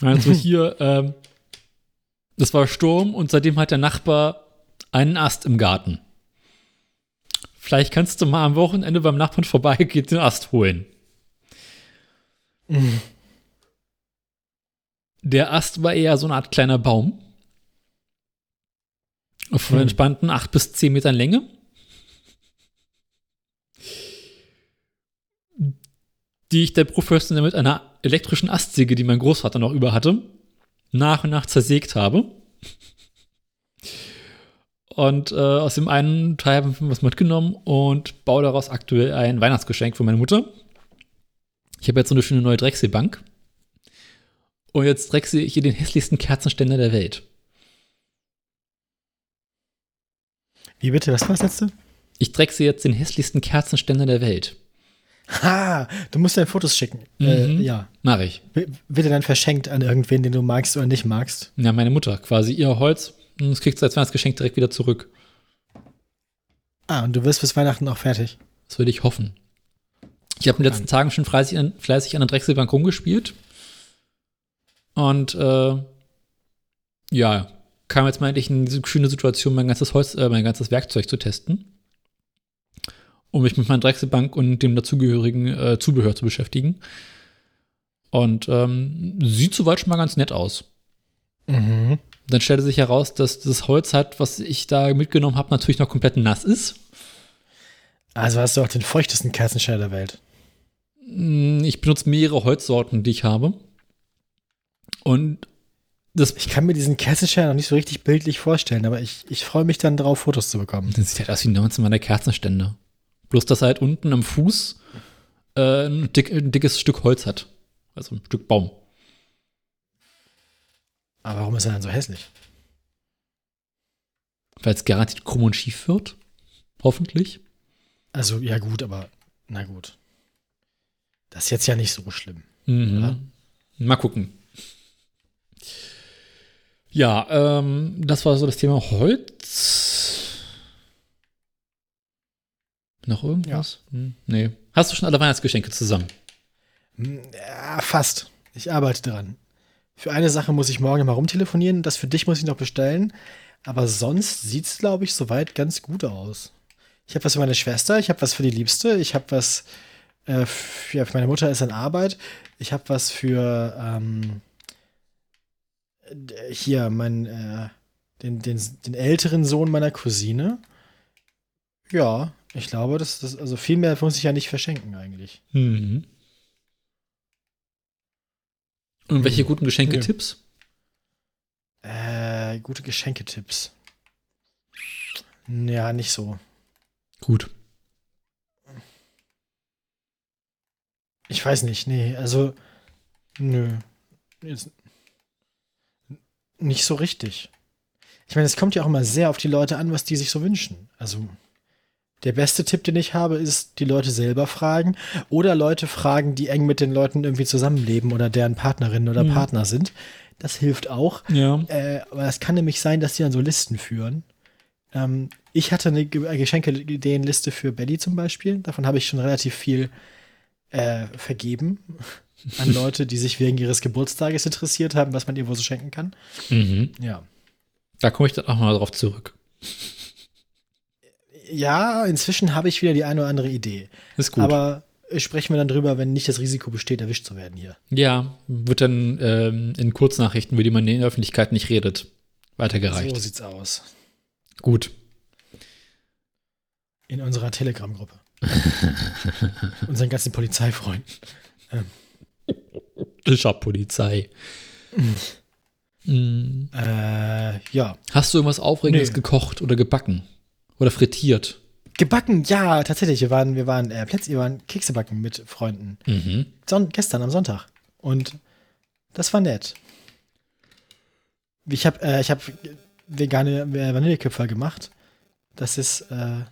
Speaker 2: Also hier, ähm, das war Sturm und seitdem hat der Nachbar einen Ast im Garten. Vielleicht kannst du mal am Wochenende beim Nachbarn vorbeigehen, den Ast holen. Mhm. Der Ast war eher so eine Art kleiner Baum. Von mhm. entspannten 8 bis 10 Metern Länge. Die ich der professionell mit einer elektrischen Astsäge, die mein Großvater noch über hatte, nach und nach zersägt habe. Und äh, aus dem einen Teil habe ich was mitgenommen und baue daraus aktuell ein Weihnachtsgeschenk für meine Mutter. Ich habe jetzt so eine schöne neue Drechselbank. Und jetzt drechsel ich hier den hässlichsten Kerzenständer der Welt.
Speaker 1: Wie bitte? Was war das letzte?
Speaker 2: Ich drechsel jetzt den hässlichsten Kerzenständer der Welt.
Speaker 1: Ha, du musst deine Fotos schicken. Äh,
Speaker 2: mhm.
Speaker 1: Äh, ja.
Speaker 2: Mach ich.
Speaker 1: Wird er dann verschenkt an irgendwen, den du magst oder nicht magst?
Speaker 2: Ja, meine Mutter quasi. Ihr Holz, das kriegst du als Weihnachtsgeschenk direkt wieder zurück.
Speaker 1: Ah, und du wirst bis Weihnachten auch fertig.
Speaker 2: Das würde ich hoffen. Ich habe in den letzten Tagen schon fleißig an, fleißig an der Drechselbank rumgespielt. Und äh, ja, kam jetzt mal endlich in diese schöne Situation, mein ganzes Holz, äh, mein ganzes Werkzeug zu testen um mich mit meiner Drechselbank und dem dazugehörigen äh, Zubehör zu beschäftigen. Und ähm, sieht soweit schon mal ganz nett aus.
Speaker 1: Mhm.
Speaker 2: Dann stellte sich heraus, dass das Holz halt, was ich da mitgenommen habe, natürlich noch komplett nass ist.
Speaker 1: Also hast du auch den feuchtesten Kerzenständer der Welt.
Speaker 2: Mm, ich benutze mehrere Holzsorten, die ich habe. Und das
Speaker 1: ich kann mir diesen Kerzenständer noch nicht so richtig bildlich vorstellen, aber ich, ich freue mich dann darauf, Fotos zu bekommen.
Speaker 2: Das sieht halt aus wie 19 meiner Kerzenständer. Bloß, dass er halt unten am Fuß äh, ein, dick, ein, dickes Stück Holz hat. Also ein Stück Baum.
Speaker 1: Aber warum ist er dann so hässlich?
Speaker 2: Weil es garantiert krumm und schief wird. Hoffentlich.
Speaker 1: Also, ja, gut, aber na gut. Das ist jetzt ja nicht so schlimm.
Speaker 2: Mhm. Mal gucken. Ja, ähm, das war so das Thema Holz. Noch irgendwas? Ja. Hm, nee. Hast du schon alle Weihnachtsgeschenke zusammen?
Speaker 1: Hm, ja, fast. Ich arbeite dran. Für eine Sache muss ich morgen mal rumtelefonieren. Das für dich muss ich noch bestellen. Aber sonst sieht es, glaube ich, soweit ganz gut aus. Ich habe was für meine Schwester, ich habe was für die Liebste, ich habe was äh, für, für, meine Mutter ist an Arbeit, ich habe was für ähm, hier mein äh, den, den, den älteren Sohn meiner Cousine. Ja, ich glaube, das, das also viel mehr muss ich ja nicht verschenken eigentlich.
Speaker 2: Mhm. Und welche hm. guten Geschenketipps?
Speaker 1: Äh, gute Geschenketipps. Ja, nicht so.
Speaker 2: Gut.
Speaker 1: Ich weiß nicht, nee, also nö. Jetzt, nicht so richtig. Ich meine, es kommt ja auch immer sehr auf die Leute an, was die sich so wünschen. Also der beste Tipp, den ich habe, ist, die Leute selber fragen oder Leute fragen, die eng mit den Leuten irgendwie zusammenleben oder deren Partnerinnen oder mhm. Partner sind. Das hilft auch.
Speaker 2: Ja.
Speaker 1: Äh, aber es kann nämlich sein, dass die dann so Listen führen. Ähm, ich hatte eine Geschenke-Ideenliste für Belly zum Beispiel. Davon habe ich schon relativ viel äh, vergeben an Leute, die sich wegen ihres Geburtstages interessiert haben, was man ihr wohl so schenken kann.
Speaker 2: Mhm.
Speaker 1: Ja.
Speaker 2: Da komme ich dann auch mal drauf zurück
Speaker 1: ja, inzwischen habe ich wieder die eine oder andere Idee.
Speaker 2: Ist gut.
Speaker 1: Aber sprechen wir dann drüber, wenn nicht das Risiko besteht, erwischt zu werden hier.
Speaker 2: Ja, wird dann ähm, in Kurznachrichten, über die man in der Öffentlichkeit nicht redet, weitergereicht.
Speaker 1: So sieht's aus.
Speaker 2: Gut.
Speaker 1: In unserer Telegram-Gruppe. Unseren ganzen Polizeifreunden.
Speaker 2: Ich hab Polizei. Mm.
Speaker 1: Äh, ja.
Speaker 2: Hast du irgendwas Aufregendes
Speaker 1: Nee.
Speaker 2: gekocht oder gebacken? Oder frittiert?
Speaker 1: Gebacken, ja, tatsächlich. Wir waren, wir waren, äh, Plätz, wir waren Kekse backen mit Freunden.
Speaker 2: Mhm.
Speaker 1: Son gestern am Sonntag. Und das war nett. Ich habe äh, ich hab vegane äh, Vanilleköpfer gemacht. Das ist, äh,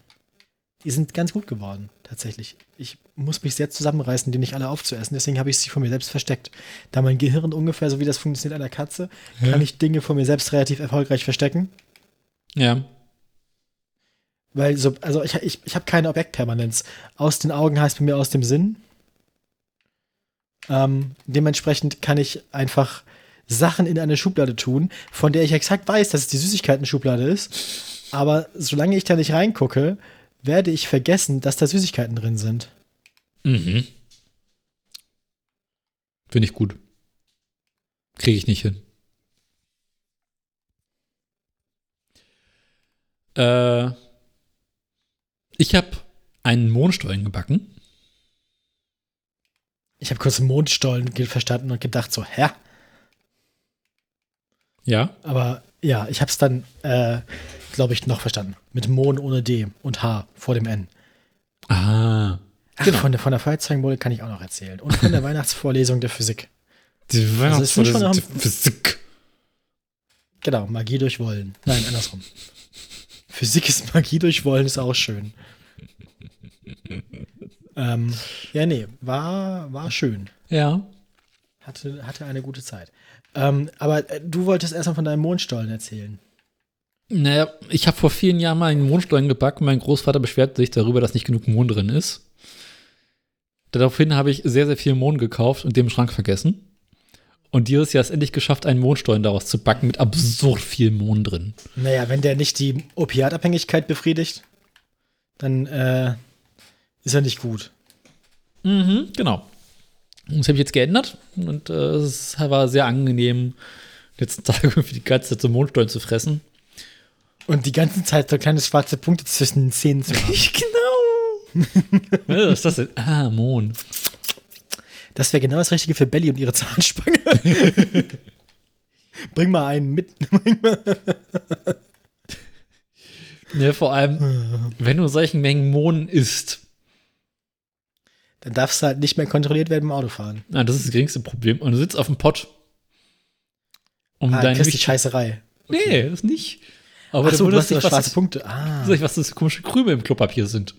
Speaker 1: die sind ganz gut geworden, tatsächlich. Ich muss mich sehr zusammenreißen, die nicht alle aufzuessen. Deswegen habe ich sie von mir selbst versteckt. Da mein Gehirn ungefähr so wie das funktioniert einer Katze, kann ich Dinge von mir selbst relativ erfolgreich verstecken.
Speaker 2: Ja.
Speaker 1: Weil so, also ich, ich, ich habe keine Objektpermanenz. Aus den Augen heißt bei mir aus dem Sinn. Ähm, dementsprechend kann ich einfach Sachen in eine Schublade tun, von der ich exakt weiß, dass es die Süßigkeiten-Schublade ist. Aber solange ich da nicht reingucke, werde ich vergessen, dass da Süßigkeiten drin sind.
Speaker 2: Mhm. Finde ich gut. Kriege ich nicht hin. Äh, ich habe einen Mohnstollen gebacken.
Speaker 1: Ich habe kurz Mondstollen verstanden und gedacht so, hä?
Speaker 2: Ja.
Speaker 1: Aber ja, ich habe es dann, äh, glaube ich, noch verstanden. Mit Mond ohne D und H vor dem N.
Speaker 2: Ah.
Speaker 1: Ach, von der, von der Feuerzeugenbowle kann ich auch noch erzählen. Und von der Weihnachtsvorlesung der Physik.
Speaker 2: Die
Speaker 1: Also es sind schon noch-
Speaker 2: Physik.
Speaker 1: Genau, Magie durch Wollen. Nein, andersrum. Physik ist Magie durch Wollen, ist auch schön. ähm, ja, nee, war, war schön.
Speaker 2: Ja.
Speaker 1: Hatte, hatte eine gute Zeit. Ähm, aber äh, du wolltest erstmal von deinem Mondstollen erzählen.
Speaker 2: Naja, ich habe vor vielen Jahren mal einen Mohnstollen gebacken. Mein Großvater beschwerte sich darüber, dass nicht genug Mohn drin ist. Daraufhin habe ich sehr, sehr viel Mohn gekauft und den im Schrank vergessen. Und dieses Jahr ist endlich geschafft, einen Mohnstollen daraus zu backen mit absurd viel Mohn drin.
Speaker 1: Naja, wenn der nicht die Opiatabhängigkeit befriedigt, dann äh, ist er nicht gut.
Speaker 2: Mhm, genau. Und das habe ich jetzt geändert und äh, es war sehr angenehm, die letzten Tage irgendwie die ganze Zeit so Mohnstollen zu fressen.
Speaker 1: Und die ganze Zeit so kleine schwarze Punkte zwischen den Zähnen zu haben.
Speaker 2: genau. Was ist das denn? Ah, Mohn.
Speaker 1: Das wäre genau das Richtige für Belly und ihre Zahnspange. Bring mal einen mit.
Speaker 2: Ja, vor allem, wenn du solchen Mengen Mohn isst,
Speaker 1: Dann darfst du halt nicht mehr kontrolliert werden beim Autofahren.
Speaker 2: na, das ist das geringste Problem. Und du sitzt auf dem Pott. Um
Speaker 1: Ah,
Speaker 2: dein
Speaker 1: kriegst die Scheißerei.
Speaker 2: Nee, das nicht. Aber
Speaker 1: Achso,
Speaker 2: du
Speaker 1: du hast ja
Speaker 2: was,
Speaker 1: schwarze
Speaker 2: das,
Speaker 1: Punkte. Ah.
Speaker 2: was das komische Krümel im Klopapier sind.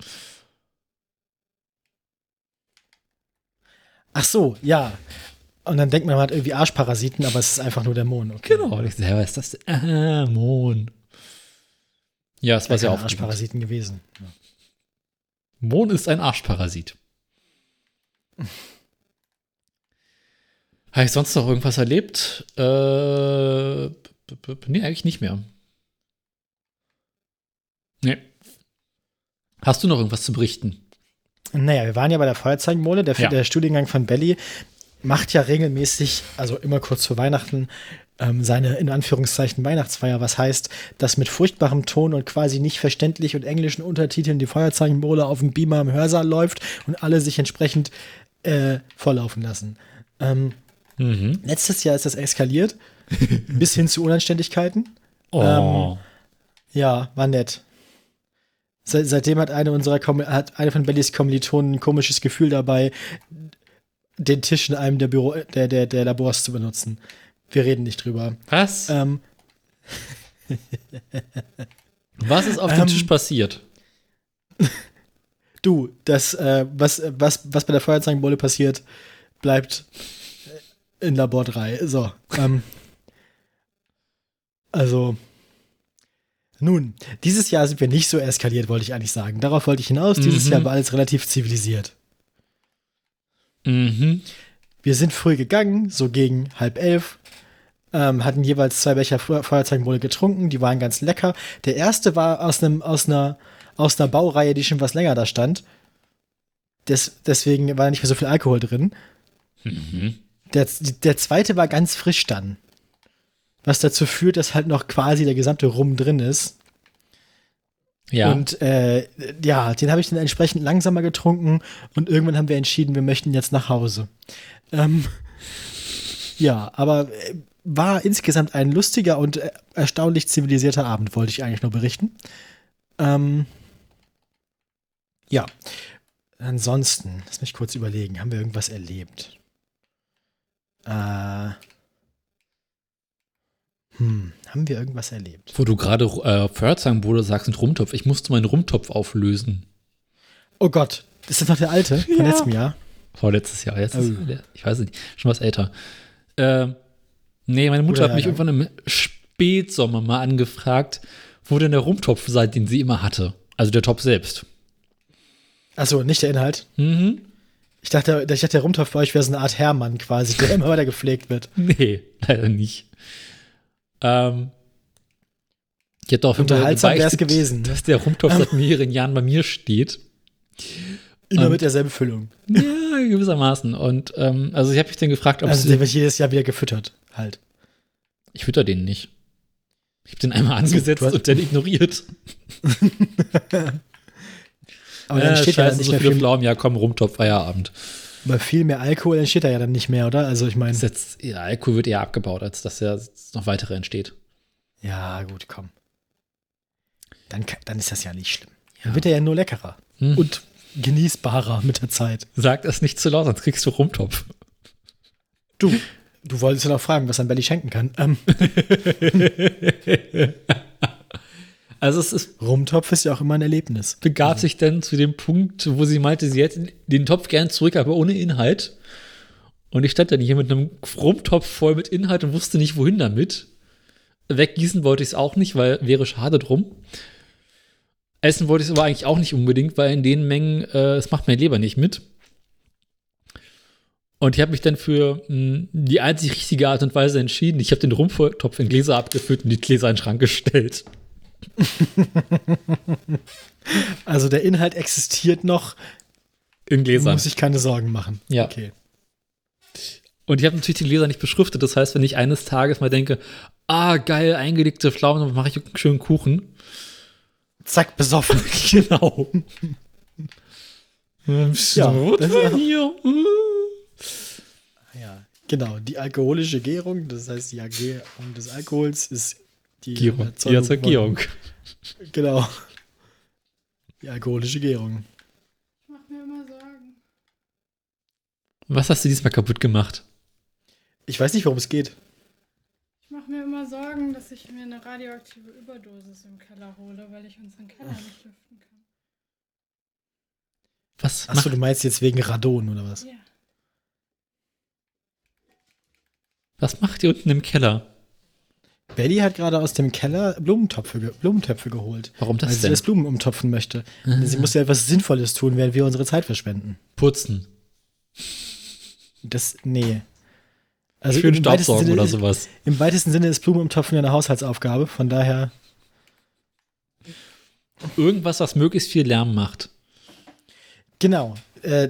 Speaker 1: Ach so, ja. Und dann denkt man, man hat irgendwie Arschparasiten, aber es ist einfach nur der Mond. Okay.
Speaker 2: Genau. Und ich selber ist das. denn? Ah, Mohn. Ja, es war sehr
Speaker 1: ja
Speaker 2: aufregend.
Speaker 1: Arschparasiten gewesen.
Speaker 2: Mohn ist ein Arschparasit. Habe ich sonst noch irgendwas erlebt? Äh, nee, eigentlich nicht mehr. Nee. Hast du noch irgendwas zu berichten?
Speaker 1: Naja, wir waren ja bei der Feuerzeugenmole. Der,
Speaker 2: Ja.
Speaker 1: der Studiengang von Belly macht ja regelmäßig, also immer kurz vor Weihnachten, ähm, seine in Anführungszeichen Weihnachtsfeier. Was heißt, dass mit furchtbarem Ton und quasi nicht verständlich und englischen Untertiteln die Feuerzeugenmole auf dem Beamer im Hörsaal läuft und alle sich entsprechend äh, volllaufen lassen. Ähm,
Speaker 2: Mhm.
Speaker 1: letztes Jahr ist das eskaliert, bis hin zu Unanständigkeiten.
Speaker 2: Oh.
Speaker 1: Ja, war nett. Se seitdem hat eine unserer Kom hat eine von Bellys Kommilitonen ein komisches Gefühl dabei, den Tisch in einem der Büro der, der, der Labors zu benutzen. Wir reden nicht drüber.
Speaker 2: Was?
Speaker 1: Ähm,
Speaker 2: Was ist auf dem
Speaker 1: ähm,
Speaker 2: Tisch passiert?
Speaker 1: du, das, äh, was, was, was bei der Feuerzeugenbolle passiert, bleibt in Labor 3. So. Ähm, also. Nun, dieses Jahr sind wir nicht so eskaliert, wollte ich eigentlich sagen. Darauf wollte ich hinaus. Dieses
Speaker 2: Mhm.
Speaker 1: Jahr war alles relativ zivilisiert.
Speaker 2: Mhm.
Speaker 1: Wir sind früh gegangen, so gegen halb elf. Ähm, hatten jeweils zwei Becher Fe- Feuerzeugenbowle getrunken, die waren ganz lecker. Der erste war aus einem, aus einer, aus einer Baureihe, die schon was länger da stand. des, deswegen war nicht mehr so viel Alkohol drin.
Speaker 2: Mhm.
Speaker 1: Der, der zweite war ganz frisch dann. Was dazu führt, dass halt noch quasi der gesamte Rum drin ist.
Speaker 2: Ja.
Speaker 1: Und äh, ja, den habe ich dann entsprechend langsamer getrunken und irgendwann haben wir entschieden, wir möchten jetzt nach Hause. Ähm, ja, aber äh, war insgesamt ein lustiger und äh, erstaunlich zivilisierter Abend, wollte ich eigentlich nur berichten. Ähm, ja. Ansonsten, lass mich kurz überlegen, haben wir irgendwas erlebt? Äh, hm, haben wir irgendwas erlebt?
Speaker 2: Wo du gerade äh, Pferdzahnbowle sagst und Rumtopf. Ich musste meinen Rumtopf auflösen.
Speaker 1: Oh Gott, ist das noch der alte von
Speaker 2: Ja.
Speaker 1: letztem Jahr?
Speaker 2: Vorletztes Jahr. Jetzt ist,
Speaker 1: Oh.
Speaker 2: ich weiß nicht, schon was älter. Ähm, nee, meine Mutter
Speaker 1: Guter
Speaker 2: hat mich irgendwann im Spätsommer mal angefragt, wo denn der Rumtopf sei, den sie immer hatte. Also der Topf selbst.
Speaker 1: Achso, nicht der Inhalt.
Speaker 2: Mhm.
Speaker 1: Ich dachte, ich dachte, der Rumtopf bei euch wäre so eine Art Hermann quasi, der immer weiter gepflegt wird.
Speaker 2: Nee, leider nicht. Ähm, ich hätte Fall
Speaker 1: Unterhaltsam wär's
Speaker 2: gebeichtet,
Speaker 1: gewesen.
Speaker 2: dass der Rumtopf seit mehreren Jahren bei mir steht.
Speaker 1: Immer
Speaker 2: Ähm,
Speaker 1: mit derselben Füllung.
Speaker 2: Ja, gewissermaßen. Und ähm, also ich habe mich dann gefragt, ob
Speaker 1: Also der wird jedes Jahr wieder gefüttert, halt.
Speaker 2: ich fütter den nicht. Ich habe den einmal angesetzt und dann ignoriert.
Speaker 1: Aber dann
Speaker 2: Äh,
Speaker 1: steht ja dann nicht
Speaker 2: so
Speaker 1: mehr viel,
Speaker 2: Pflaumen, ja komm, Rumtopf, Feierabend.
Speaker 1: bei viel mehr Alkohol entsteht da ja dann nicht mehr, oder? Also ich meine,
Speaker 2: ja, Alkohol wird eher abgebaut, als dass ja noch weitere entsteht.
Speaker 1: ja gut, komm. Dann, dann ist das ja nicht schlimm.
Speaker 2: Ja.
Speaker 1: Dann wird er ja nur leckerer
Speaker 2: Hm.
Speaker 1: und genießbarer mit der Zeit.
Speaker 2: Sag das nicht zu laut, sonst kriegst du Rumtopf.
Speaker 1: Du, du wolltest ja noch fragen, was ein Belly schenken kann. Ähm,
Speaker 2: Also es ist,
Speaker 1: Rumtopf ist ja auch immer ein Erlebnis.
Speaker 2: begab sich dann zu dem Punkt, wo sie meinte, sie hätte den Topf gern zurück, aber ohne Inhalt. Und ich stand dann hier mit einem Rumtopf voll mit Inhalt und wusste nicht, wohin damit. Weggießen wollte ich es auch nicht, weil wäre schade drum. Essen wollte ich es aber eigentlich auch nicht unbedingt, weil in den Mengen, äh, es macht mein Leber nicht mit. Und ich habe mich dann für mh, die einzig richtige Art und Weise entschieden. Ich habe den Rumtopf in Gläser abgefüllt und die Gläser in den Schrank gestellt.
Speaker 1: Also der Inhalt existiert noch,
Speaker 2: In Gläsern.
Speaker 1: muss ich keine Sorgen machen.
Speaker 2: Ja.
Speaker 1: Okay.
Speaker 2: Und ich habe natürlich die Gläser nicht beschriftet. Das heißt, wenn ich eines Tages mal denke, ah, geil, eingelegte Pflaumen, dann mache ich einen schönen Kuchen.
Speaker 1: Zack, besoffen.
Speaker 2: Genau.
Speaker 1: Ja, das ist
Speaker 2: hier.
Speaker 1: Ja, genau. Die alkoholische Gärung, das heißt die Gärung des Alkohols, ist die
Speaker 2: Gierung. Die
Speaker 1: von-
Speaker 2: Erzeugung.
Speaker 1: Genau. Die alkoholische Gärung.
Speaker 3: Ich mach mir immer Sorgen.
Speaker 2: Was hast du diesmal kaputt gemacht?
Speaker 1: Ich weiß nicht, worum es geht.
Speaker 3: Ich mache mir immer Sorgen, dass ich mir eine radioaktive Überdosis im Keller hole, weil ich unseren Keller nicht lüften kann.
Speaker 2: Was?
Speaker 1: Achso, du meinst jetzt wegen Radon oder was?
Speaker 3: Ja.
Speaker 2: was macht ihr unten im Keller?
Speaker 1: Belly hat gerade aus dem Keller Blumentöpfe, Blumentöpfe geholt.
Speaker 2: Warum das
Speaker 1: weil sie
Speaker 2: denn?
Speaker 1: das Blumen umtopfen möchte. Sie muss ja etwas Sinnvolles tun, während wir unsere Zeit verschwenden.
Speaker 2: Putzen.
Speaker 1: Das, nee. Also
Speaker 2: Schön Staubsaugen
Speaker 1: Sinne-
Speaker 2: oder sowas.
Speaker 1: Im weitesten Sinne ist Blumenumtopfen ja eine Haushaltsaufgabe, von daher,
Speaker 2: Irgendwas, was möglichst viel Lärm macht.
Speaker 1: genau. Äh,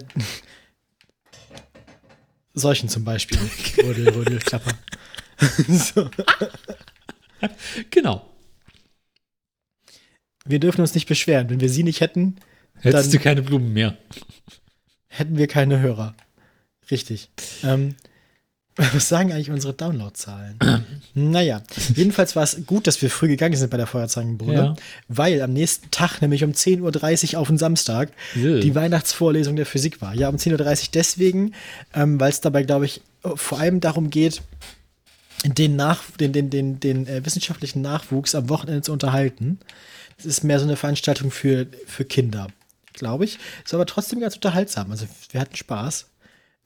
Speaker 1: solchen zum Beispiel. Rödel, Rödel, Klapper. so.
Speaker 2: Genau.
Speaker 1: Wir dürfen uns nicht beschweren. Wenn wir sie nicht hätten,
Speaker 2: Hättest du keine Blumen mehr.
Speaker 1: hätten wir keine Hörer. Richtig. Ähm, was sagen eigentlich unsere Downloadzahlen? naja, jedenfalls war es gut, dass wir früh gegangen sind bei der Feuerzangenbowle,
Speaker 2: Ja.
Speaker 1: weil am nächsten Tag, nämlich um 10.30 Uhr auf den Samstag,
Speaker 2: Ja.
Speaker 1: die Weihnachtsvorlesung der Physik war. Ja, um 10.30 Uhr deswegen, ähm, weil es dabei, glaube ich, vor allem darum geht, den, Nach den, den, den, den äh, wissenschaftlichen Nachwuchs am Wochenende zu unterhalten. Das ist mehr so eine Veranstaltung für, für Kinder, glaube ich. Ist aber trotzdem ganz unterhaltsam. Also wir hatten Spaß.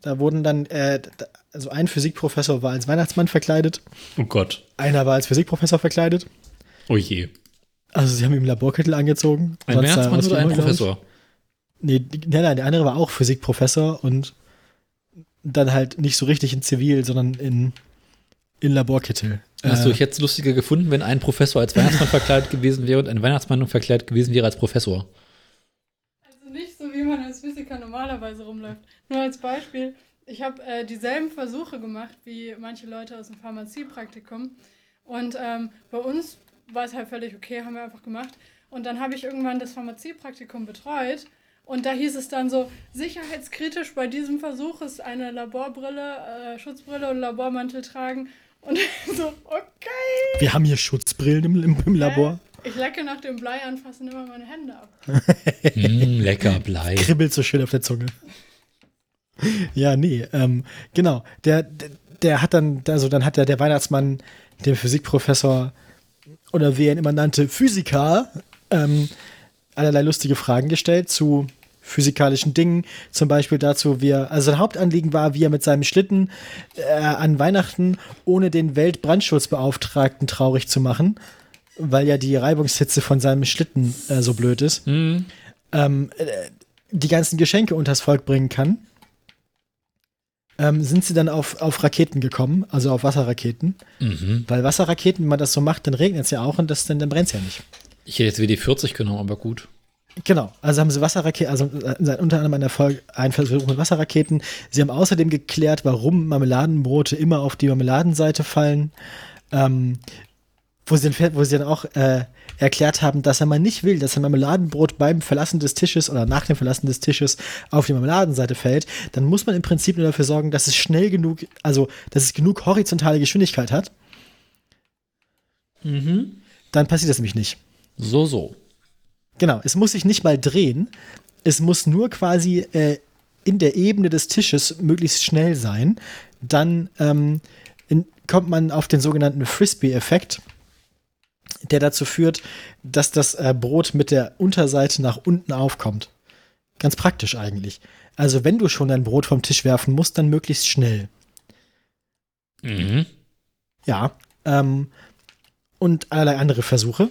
Speaker 1: Da wurden dann, äh, da- also ein Physikprofessor war als Weihnachtsmann verkleidet,
Speaker 2: Oh Gott.
Speaker 1: einer war als Physikprofessor verkleidet.
Speaker 2: Oh je.
Speaker 1: Also sie haben ihm Laborkittel angezogen.
Speaker 2: Ein Weihnachtsmann oder ein. Professor?
Speaker 1: Nee, nein, nein, der andere war auch Physikprofessor und dann halt nicht so richtig in Zivil, sondern in, in Laborkittel.
Speaker 2: Achso,
Speaker 1: Äh,
Speaker 2: ich hätte es lustiger gefunden, wenn ein Professor als Weihnachtsmann verkleidet gewesen wäre und ein Weihnachtsmann verkleidet gewesen wäre als Professor.
Speaker 3: Also nicht so, wie man als Physiker normalerweise rumläuft. Nur als Beispiel, ich habe äh, dieselben Versuche gemacht wie manche Leute aus dem Pharmaziepraktikum. Und ähm, bei uns war es halt völlig okay, haben wir einfach gemacht. Und dann habe ich irgendwann das Pharmaziepraktikum betreut. Und da hieß es dann so, sicherheitskritisch bei diesem Versuch ist eine Laborbrille, äh, Schutzbrille und Labormantel tragen. Und so, okay.
Speaker 1: Wir haben hier Schutzbrillen im, im, im Labor.
Speaker 3: Ich lecke nach dem Blei anfassen immer meine Hände ab.
Speaker 2: Mm, lecker Blei.
Speaker 1: Kribbelt so schön auf der Zunge. Ja, nee, ähm, genau. Der, der, der hat dann, also dann hat der, der Weihnachtsmann dem Physikprofessor oder wie er ihn immer nannte, Physiker, ähm, allerlei lustige Fragen gestellt zu physikalischen Dingen. Zum Beispiel dazu, wie er, also sein Hauptanliegen war, wie er mit seinem Schlitten äh, an Weihnachten ohne den Weltbrandschutzbeauftragten traurig zu machen, weil ja die Reibungshitze von seinem Schlitten äh, so blöd ist,
Speaker 2: Mm,
Speaker 1: ähm, äh, die ganzen Geschenke unters Volk bringen kann. Ähm, sind sie dann auf, auf Raketen gekommen, also auf Wasserraketen.
Speaker 2: mhm.
Speaker 1: Weil Wasserraketen, wenn man das so macht, dann regnet es ja auch und das, dann, dann brennt es ja nicht.
Speaker 2: Ich hätte jetzt WD-40 genommen, aber gut.
Speaker 1: Genau, also haben sie Wasserraketen, also äh, unter anderem ein Erfolg, ein Versuch mit Wasserraketen. Sie haben außerdem geklärt, warum Marmeladenbrote immer auf die Marmeladenseite fallen. Ähm, wo, sie dann, wo sie dann auch äh, erklärt haben, dass er mal nicht will, dass ein Marmeladenbrot beim Verlassen des Tisches oder nach dem Verlassen des Tisches auf die Marmeladenseite fällt, dann muss man im Prinzip nur dafür sorgen, dass es schnell genug, also dass es genug horizontale Geschwindigkeit hat.
Speaker 2: Mhm.
Speaker 1: Dann passiert das nämlich nicht.
Speaker 2: So, so.
Speaker 1: Genau, es muss sich nicht mal drehen. Es muss nur quasi äh, in der Ebene des Tisches möglichst schnell sein. Dann ähm, in, kommt man auf den sogenannten Frisbee-Effekt, der dazu führt, dass das äh, Brot mit der Unterseite nach unten aufkommt. Ganz praktisch eigentlich. Also wenn du schon dein Brot vom Tisch werfen musst, dann möglichst schnell.
Speaker 2: Mhm.
Speaker 1: Ja. Ähm, und allerlei andere Versuche.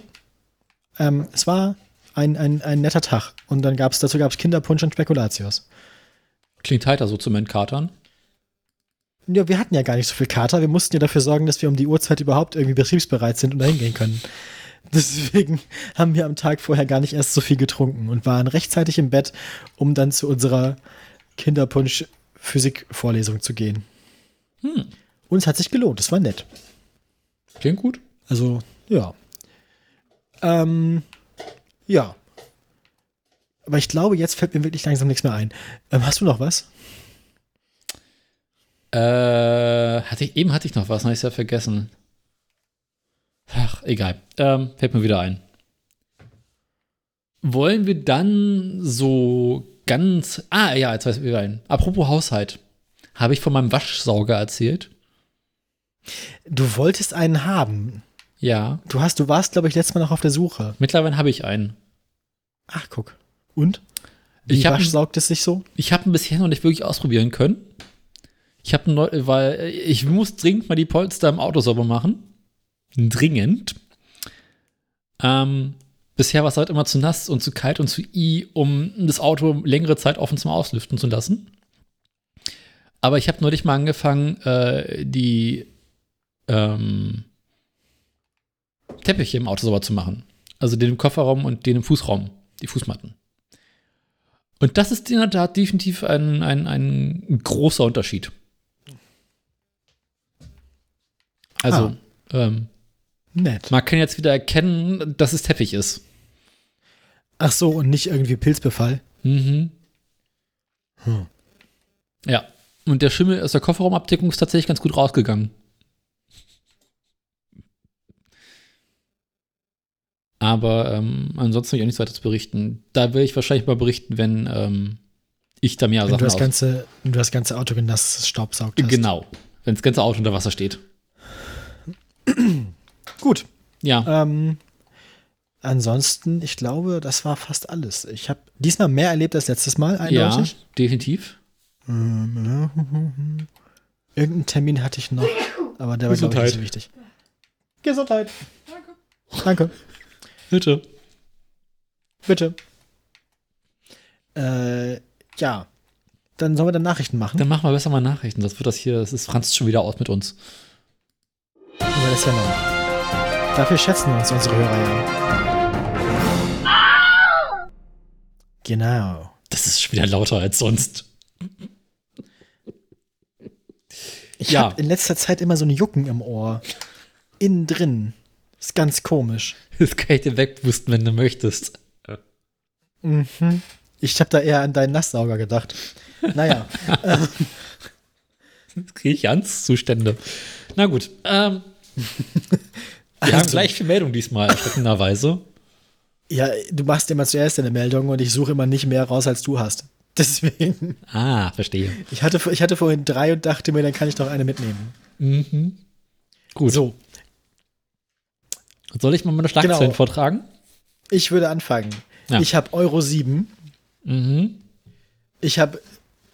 Speaker 1: Ähm, es war ein, ein, ein netter Tag. Und dann gab es, dazu gab es Kinderpunsch und Spekulatius.
Speaker 2: Klingt heiter so zum Entkatern.
Speaker 1: Ja, wir hatten ja gar nicht so viel Kater. Wir mussten ja dafür sorgen, dass wir um die Uhrzeit überhaupt irgendwie betriebsbereit sind und dahin gehen können. Deswegen haben wir am Tag vorher gar nicht erst so viel getrunken und waren rechtzeitig im Bett, um dann zu unserer Kinderpunsch-Physik-Vorlesung zu gehen.
Speaker 2: Hm.
Speaker 1: Und es hat sich gelohnt, es war nett.
Speaker 2: Klingt gut.
Speaker 1: Also, ja. Ähm, ja. Aber ich glaube, jetzt fällt mir wirklich langsam nichts mehr ein. Ähm, hast du noch was?
Speaker 2: Äh, hatte ich, eben hatte ich noch was, habe ich ja vergessen. Ach, egal. Ähm, fällt mir wieder ein. Wollen wir dann so ganz. Ah, ja, jetzt weiß ich wieder ein. Apropos Haushalt. Habe ich von meinem Waschsauger erzählt?
Speaker 1: Du wolltest einen haben.
Speaker 2: Ja.
Speaker 1: Du hast, du warst, glaube ich, letztes Mal noch auf der Suche.
Speaker 2: Mittlerweile habe ich einen.
Speaker 1: Ach, guck. Und? Wie
Speaker 2: Ich hab-
Speaker 1: saugt es sich so?
Speaker 2: Ich habe ihn bisher noch nicht wirklich ausprobieren können. Ich habe neu, weil ich muss dringend mal die Polster im Auto sauber machen. Dringend. Ähm, bisher war es halt immer zu nass und zu kalt und zu i, um das Auto längere Zeit offen zum Auslüften zu lassen. Aber ich habe neulich mal angefangen, äh, die ähm, Teppiche im Auto sauber zu machen. Also den im Kofferraum und den im Fußraum, die Fußmatten. Und das ist in der Tat definitiv ein, ein, ein großer Unterschied. Also, ähm,
Speaker 1: Nett.
Speaker 2: man kann jetzt wieder erkennen, dass es Teppich ist.
Speaker 1: Ach so, und nicht irgendwie Pilzbefall.
Speaker 2: Mhm.
Speaker 1: Hm.
Speaker 2: Ja. Und der Schimmel aus der Kofferraumabdeckung ist tatsächlich ganz gut rausgegangen. Aber ähm, ansonsten habe ich auch nichts weiter zu berichten. Da will ich wahrscheinlich mal berichten, wenn ähm, ich da mehr
Speaker 1: Wenn du
Speaker 2: Sachen
Speaker 1: das
Speaker 2: aus.
Speaker 1: ganze, wenn du das ganze Auto genass staubsaugt hast.
Speaker 2: Genau. Wenn das ganze Auto unter Wasser steht.
Speaker 1: Gut.
Speaker 2: Ja.
Speaker 1: Ähm, ansonsten, ich glaube, das war fast alles. Ich habe diesmal mehr erlebt als letztes Mal,
Speaker 2: ja,
Speaker 1: eindeutig.
Speaker 2: definitiv.
Speaker 1: Ähm, Irgendeinen Termin hatte ich noch, aber der war, glaube ich, nicht so wichtig. Gesundheit.
Speaker 3: Danke.
Speaker 1: Danke.
Speaker 2: Bitte.
Speaker 1: Bitte. Äh, ja. Dann sollen wir dann Nachrichten machen.
Speaker 2: Dann machen wir besser mal Nachrichten. Das wird das hier, das ist Franz schon wieder aus mit uns.
Speaker 1: Wir das ja noch. Dafür schätzen uns unsere Hörer ja. Genau.
Speaker 2: Das ist schon wieder lauter als sonst.
Speaker 1: Ich
Speaker 2: Ja.
Speaker 1: habe in letzter Zeit immer so ein Jucken im Ohr. Innen drin. Ist ganz komisch.
Speaker 2: Das kann ich dir wegpusten, wenn du möchtest.
Speaker 1: Mhm. Ich habe da eher an deinen Nasssauger gedacht. Naja,
Speaker 2: Jetzt kriege ich Angstzustände. Na gut. Ähm, wir haben
Speaker 1: Also-
Speaker 2: gleich viel Meldung diesmal, erschreckenderweise.
Speaker 1: ja, du machst immer zuerst eine Meldung und ich suche immer nicht mehr raus, als du hast. Deswegen,
Speaker 2: Ah, verstehe.
Speaker 1: ich hatte, ich hatte vorhin drei und dachte mir, dann kann ich doch eine mitnehmen.
Speaker 2: Mhm. Gut.
Speaker 1: So,
Speaker 2: Soll ich mal meine Schlagzeilen
Speaker 1: Genau.
Speaker 2: vortragen?
Speaker 1: ich würde anfangen.
Speaker 2: Ja.
Speaker 1: Ich habe Euro 7.
Speaker 2: Mhm.
Speaker 1: Ich habe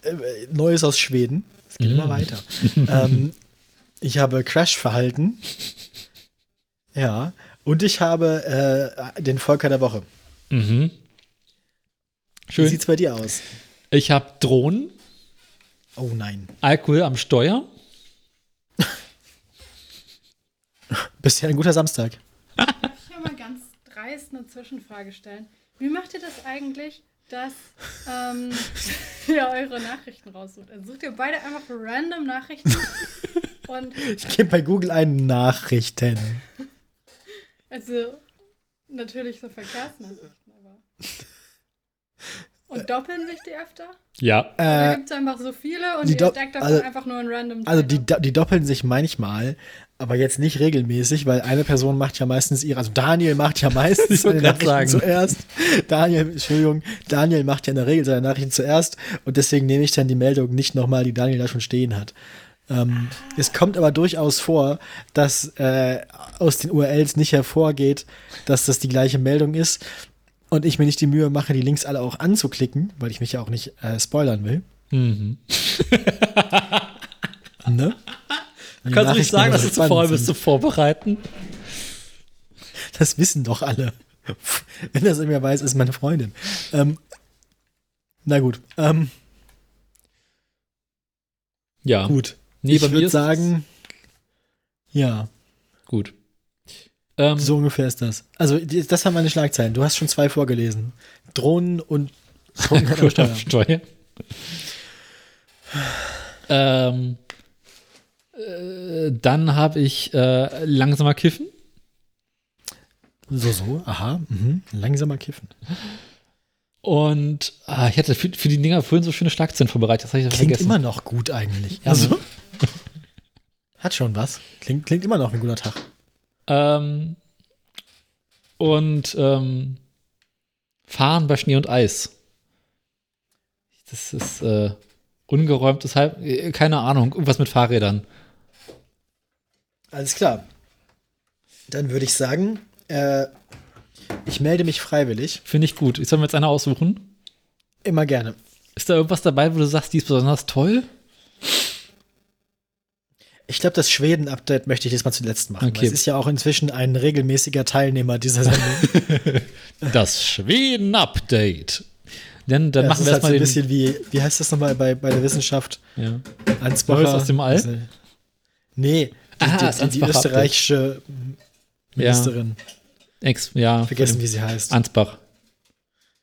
Speaker 1: äh, Neues aus Schweden. Es geht
Speaker 2: Mhm.
Speaker 1: immer weiter. ähm, ich habe Crash-Verhalten. Ja. Und ich habe äh, den Volker der Woche.
Speaker 2: Mhm.
Speaker 1: Wie
Speaker 2: Schön.
Speaker 1: sieht's bei dir aus?
Speaker 2: Ich habe Drohnen,
Speaker 1: Oh nein.
Speaker 2: Alkohol am Steuer.
Speaker 1: Bisher ein guter Samstag.
Speaker 3: Ich will mal ganz dreist eine Zwischenfrage stellen. Wie macht ihr das eigentlich, dass ähm, ihr eure Nachrichten raussucht? Also sucht ihr beide einfach random Nachrichten und
Speaker 1: Ich gebe bei Google ein Nachrichten.
Speaker 3: also natürlich so Verkehrsnachrichten, aber. Und doppeln sich die öfter?
Speaker 2: Ja.
Speaker 1: Äh,
Speaker 3: gibt es einfach so viele und
Speaker 1: die
Speaker 3: ihr steckt davon
Speaker 1: also-
Speaker 3: einfach nur ein random
Speaker 1: also
Speaker 3: Teil
Speaker 1: die,
Speaker 3: ab?
Speaker 1: do- die doppeln sich manchmal, aber jetzt nicht regelmäßig, weil eine Person macht ja meistens ihre, also Daniel macht ja meistens seine Nachrichten
Speaker 2: sagen.
Speaker 1: zuerst. Daniel, Entschuldigung, Daniel macht ja in der Regel seine Nachrichten zuerst und deswegen nehme ich dann die Meldung nicht nochmal, die Daniel da schon stehen hat. Ähm, es kommt aber durchaus vor, dass äh, aus den URLs nicht hervorgeht, dass das die gleiche Meldung ist und ich mir nicht die Mühe mache, die Links alle auch anzuklicken, weil ich mich ja auch nicht äh, spoilern will.
Speaker 2: Mhm.
Speaker 1: Ne?
Speaker 2: Kannst du nicht sagen, dass du zu faul bist zu vorbereiten?
Speaker 1: Das wissen doch alle. Wenn das irgendwer weiß, ist meine Freundin. Ähm, na gut. Ähm,
Speaker 2: Ja.
Speaker 1: gut.
Speaker 2: Nee,
Speaker 1: ich würde sagen, ja,
Speaker 2: Gut. Ähm,
Speaker 1: so ungefähr ist das. Also, das haben meine Schlagzeilen. Du hast schon zwei vorgelesen. Drohnen und Steuer.
Speaker 2: Ähm, äh, dann habe ich äh, langsamer Kiffen.
Speaker 1: So, so, aha. Mhm. Langsamer kiffen.
Speaker 2: Und ah, ich hatte für, für die Dinger vorhin so schöne Schlagzeilen vorbereitet. Das habe ich
Speaker 1: Klingt
Speaker 2: vergessen.
Speaker 1: immer noch gut eigentlich. Also,
Speaker 2: ne?
Speaker 1: hat schon was. Klingt, klingt immer noch ein guter Tag.
Speaker 2: Ähm, und ähm, Fahren bei Schnee und Eis. Das ist äh, ungeräumtes Halb. äh, Keine Ahnung, irgendwas mit Fahrrädern.
Speaker 1: Alles klar. Dann würde ich sagen, äh, ich melde mich freiwillig.
Speaker 2: Finde ich gut. Ich soll mir jetzt eine aussuchen.
Speaker 1: Immer gerne.
Speaker 2: Ist da irgendwas dabei, wo du sagst, die ist besonders toll?
Speaker 1: Ich glaube, das Schweden-Update möchte ich jetzt mal zuletzt machen.
Speaker 2: Okay.
Speaker 1: Es ist ja auch inzwischen ein regelmäßiger Teilnehmer dieser Sendung.
Speaker 2: Das Schweden-Update. Denn dann
Speaker 1: Ja,
Speaker 2: machen wir
Speaker 1: ist halt so
Speaker 2: erstmal
Speaker 1: ein bisschen wie, wie heißt das nochmal bei, bei der Wissenschaft?
Speaker 2: ja.
Speaker 1: Ansbacher.
Speaker 2: Aus dem All?
Speaker 1: Also, nee, die,
Speaker 2: Ah,
Speaker 1: die, die, die österreichische Ministerin.
Speaker 2: Ex, ja.
Speaker 1: Vergessen, wie sie heißt.
Speaker 2: Ansbach.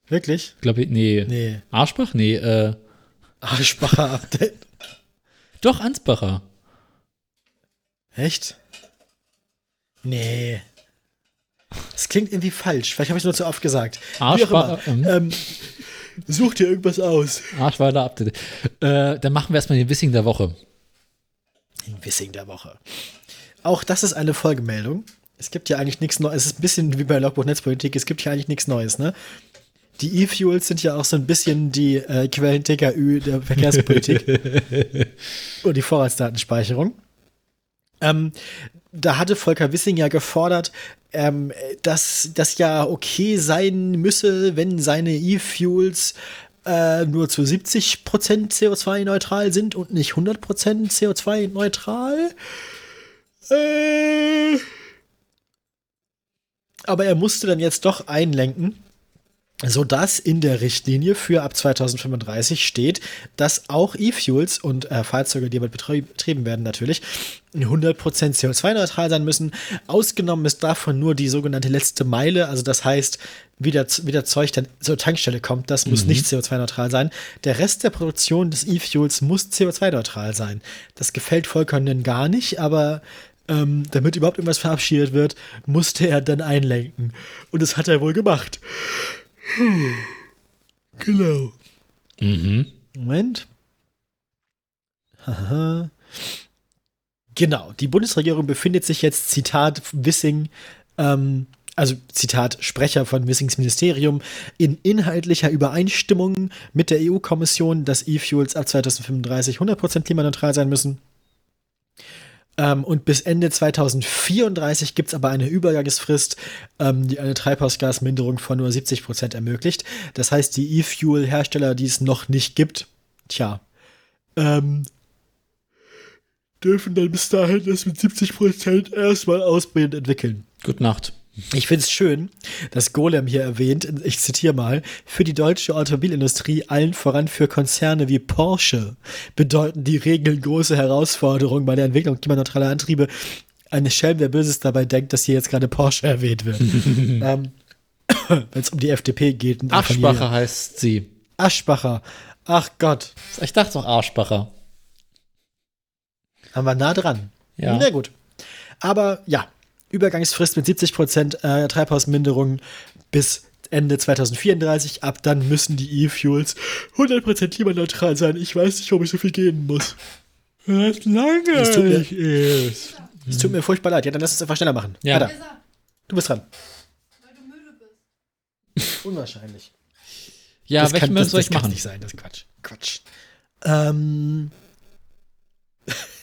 Speaker 1: Wirklich?
Speaker 2: Glaube ich, nee.
Speaker 1: Nee.
Speaker 2: Arschbach? Nee, äh.
Speaker 1: Arschbacher Update.
Speaker 2: Doch, Ansbacher.
Speaker 1: Echt? Nee. Das klingt irgendwie falsch. Vielleicht habe ich nur zu oft gesagt. Immer.
Speaker 2: Ähm,
Speaker 1: Ähm, such dir irgendwas aus.
Speaker 2: Arschweiler Update. Äh, dann machen wir erstmal den Wissing der Woche.
Speaker 1: Den Wissing der Woche. Auch das ist eine Folgemeldung. Es gibt ja eigentlich nichts Neues. Es ist ein bisschen wie bei Logbuch Netzpolitik. Es gibt ja eigentlich nichts Neues, ne? Die E-Fuels sind ja auch so ein bisschen die äh, Quellen TKÜ der Verkehrspolitik und die Vorratsdatenspeicherung. Ähm, da hatte Volker Wissing ja gefordert, ähm, dass das ja okay sein müsse, wenn seine E-Fuels äh, nur zu 70% CO2-neutral sind und nicht 100% CO2-neutral. Äh, aber er musste dann jetzt doch einlenken sodass in der Richtlinie für ab 2035 steht, dass auch E-Fuels und äh, Fahrzeuge, die damit betrieben werden, natürlich 100% CO2-neutral sein müssen. Ausgenommen ist davon nur die sogenannte letzte Meile, also das heißt, wie der, wie der Zeug dann zur Tankstelle kommt, das muss mhm. nicht CO2-neutral sein. Der Rest der Produktion des E-Fuels muss CO2-neutral sein. Das gefällt Volkern gar nicht, aber ähm, damit überhaupt irgendwas verabschiedet wird, musste er dann einlenken. Und das hat er wohl gemacht. Genau. Mhm. Moment. Haha. Genau, die Bundesregierung befindet sich jetzt, Zitat Wissing, ähm, also Zitat Sprecher von Wissings Ministerium, in inhaltlicher Übereinstimmung mit der EU-Kommission, dass E-Fuels ab 2035 100% klimaneutral sein müssen. Ähm, und bis Ende 2034 gibt es aber eine Übergangsfrist, ähm, die eine Treibhausgasminderung von nur 70 Prozent ermöglicht. Das heißt, die E-Fuel-Hersteller, die es noch nicht gibt, tja, ähm, dürfen dann bis dahin das mit 70 Prozent erstmal ausprobieren und entwickeln.
Speaker 2: Gute Nacht.
Speaker 1: Ich finde es schön, dass Golem hier erwähnt, ich zitiere mal, für die deutsche Automobilindustrie, allen voran für Konzerne wie Porsche, bedeuten die Regeln große Herausforderungen bei der Entwicklung klimaneutraler Antriebe. Eine Schelm, wer Böses dabei denkt, dass hier jetzt gerade Porsche erwähnt wird. ähm, Wenn es um die FDP geht.
Speaker 2: Aschbacher heißt sie.
Speaker 1: Aschbacher. Ach Gott.
Speaker 2: Ich dachte doch Arschbacher.
Speaker 1: Haben wir nah dran. Ja. Na gut. Aber ja, Übergangsfrist mit 70 Prozent äh, Treibhausminderung bis Ende 2034. Ab dann müssen die E-Fuels 100% klimaneutral sein. Ich weiß nicht, ob ich so viel gehen muss. Was lange es tut, mir, es tut mir furchtbar leid. Ja, dann lass uns einfach schneller machen. Ja. Weiter. Du bist dran. Weil du müde bist. Unwahrscheinlich.
Speaker 2: Ja, das welchen
Speaker 1: kann, das,
Speaker 2: soll ich
Speaker 1: das
Speaker 2: machen?
Speaker 1: nicht sein, das ist Quatsch. Quatsch. Ähm.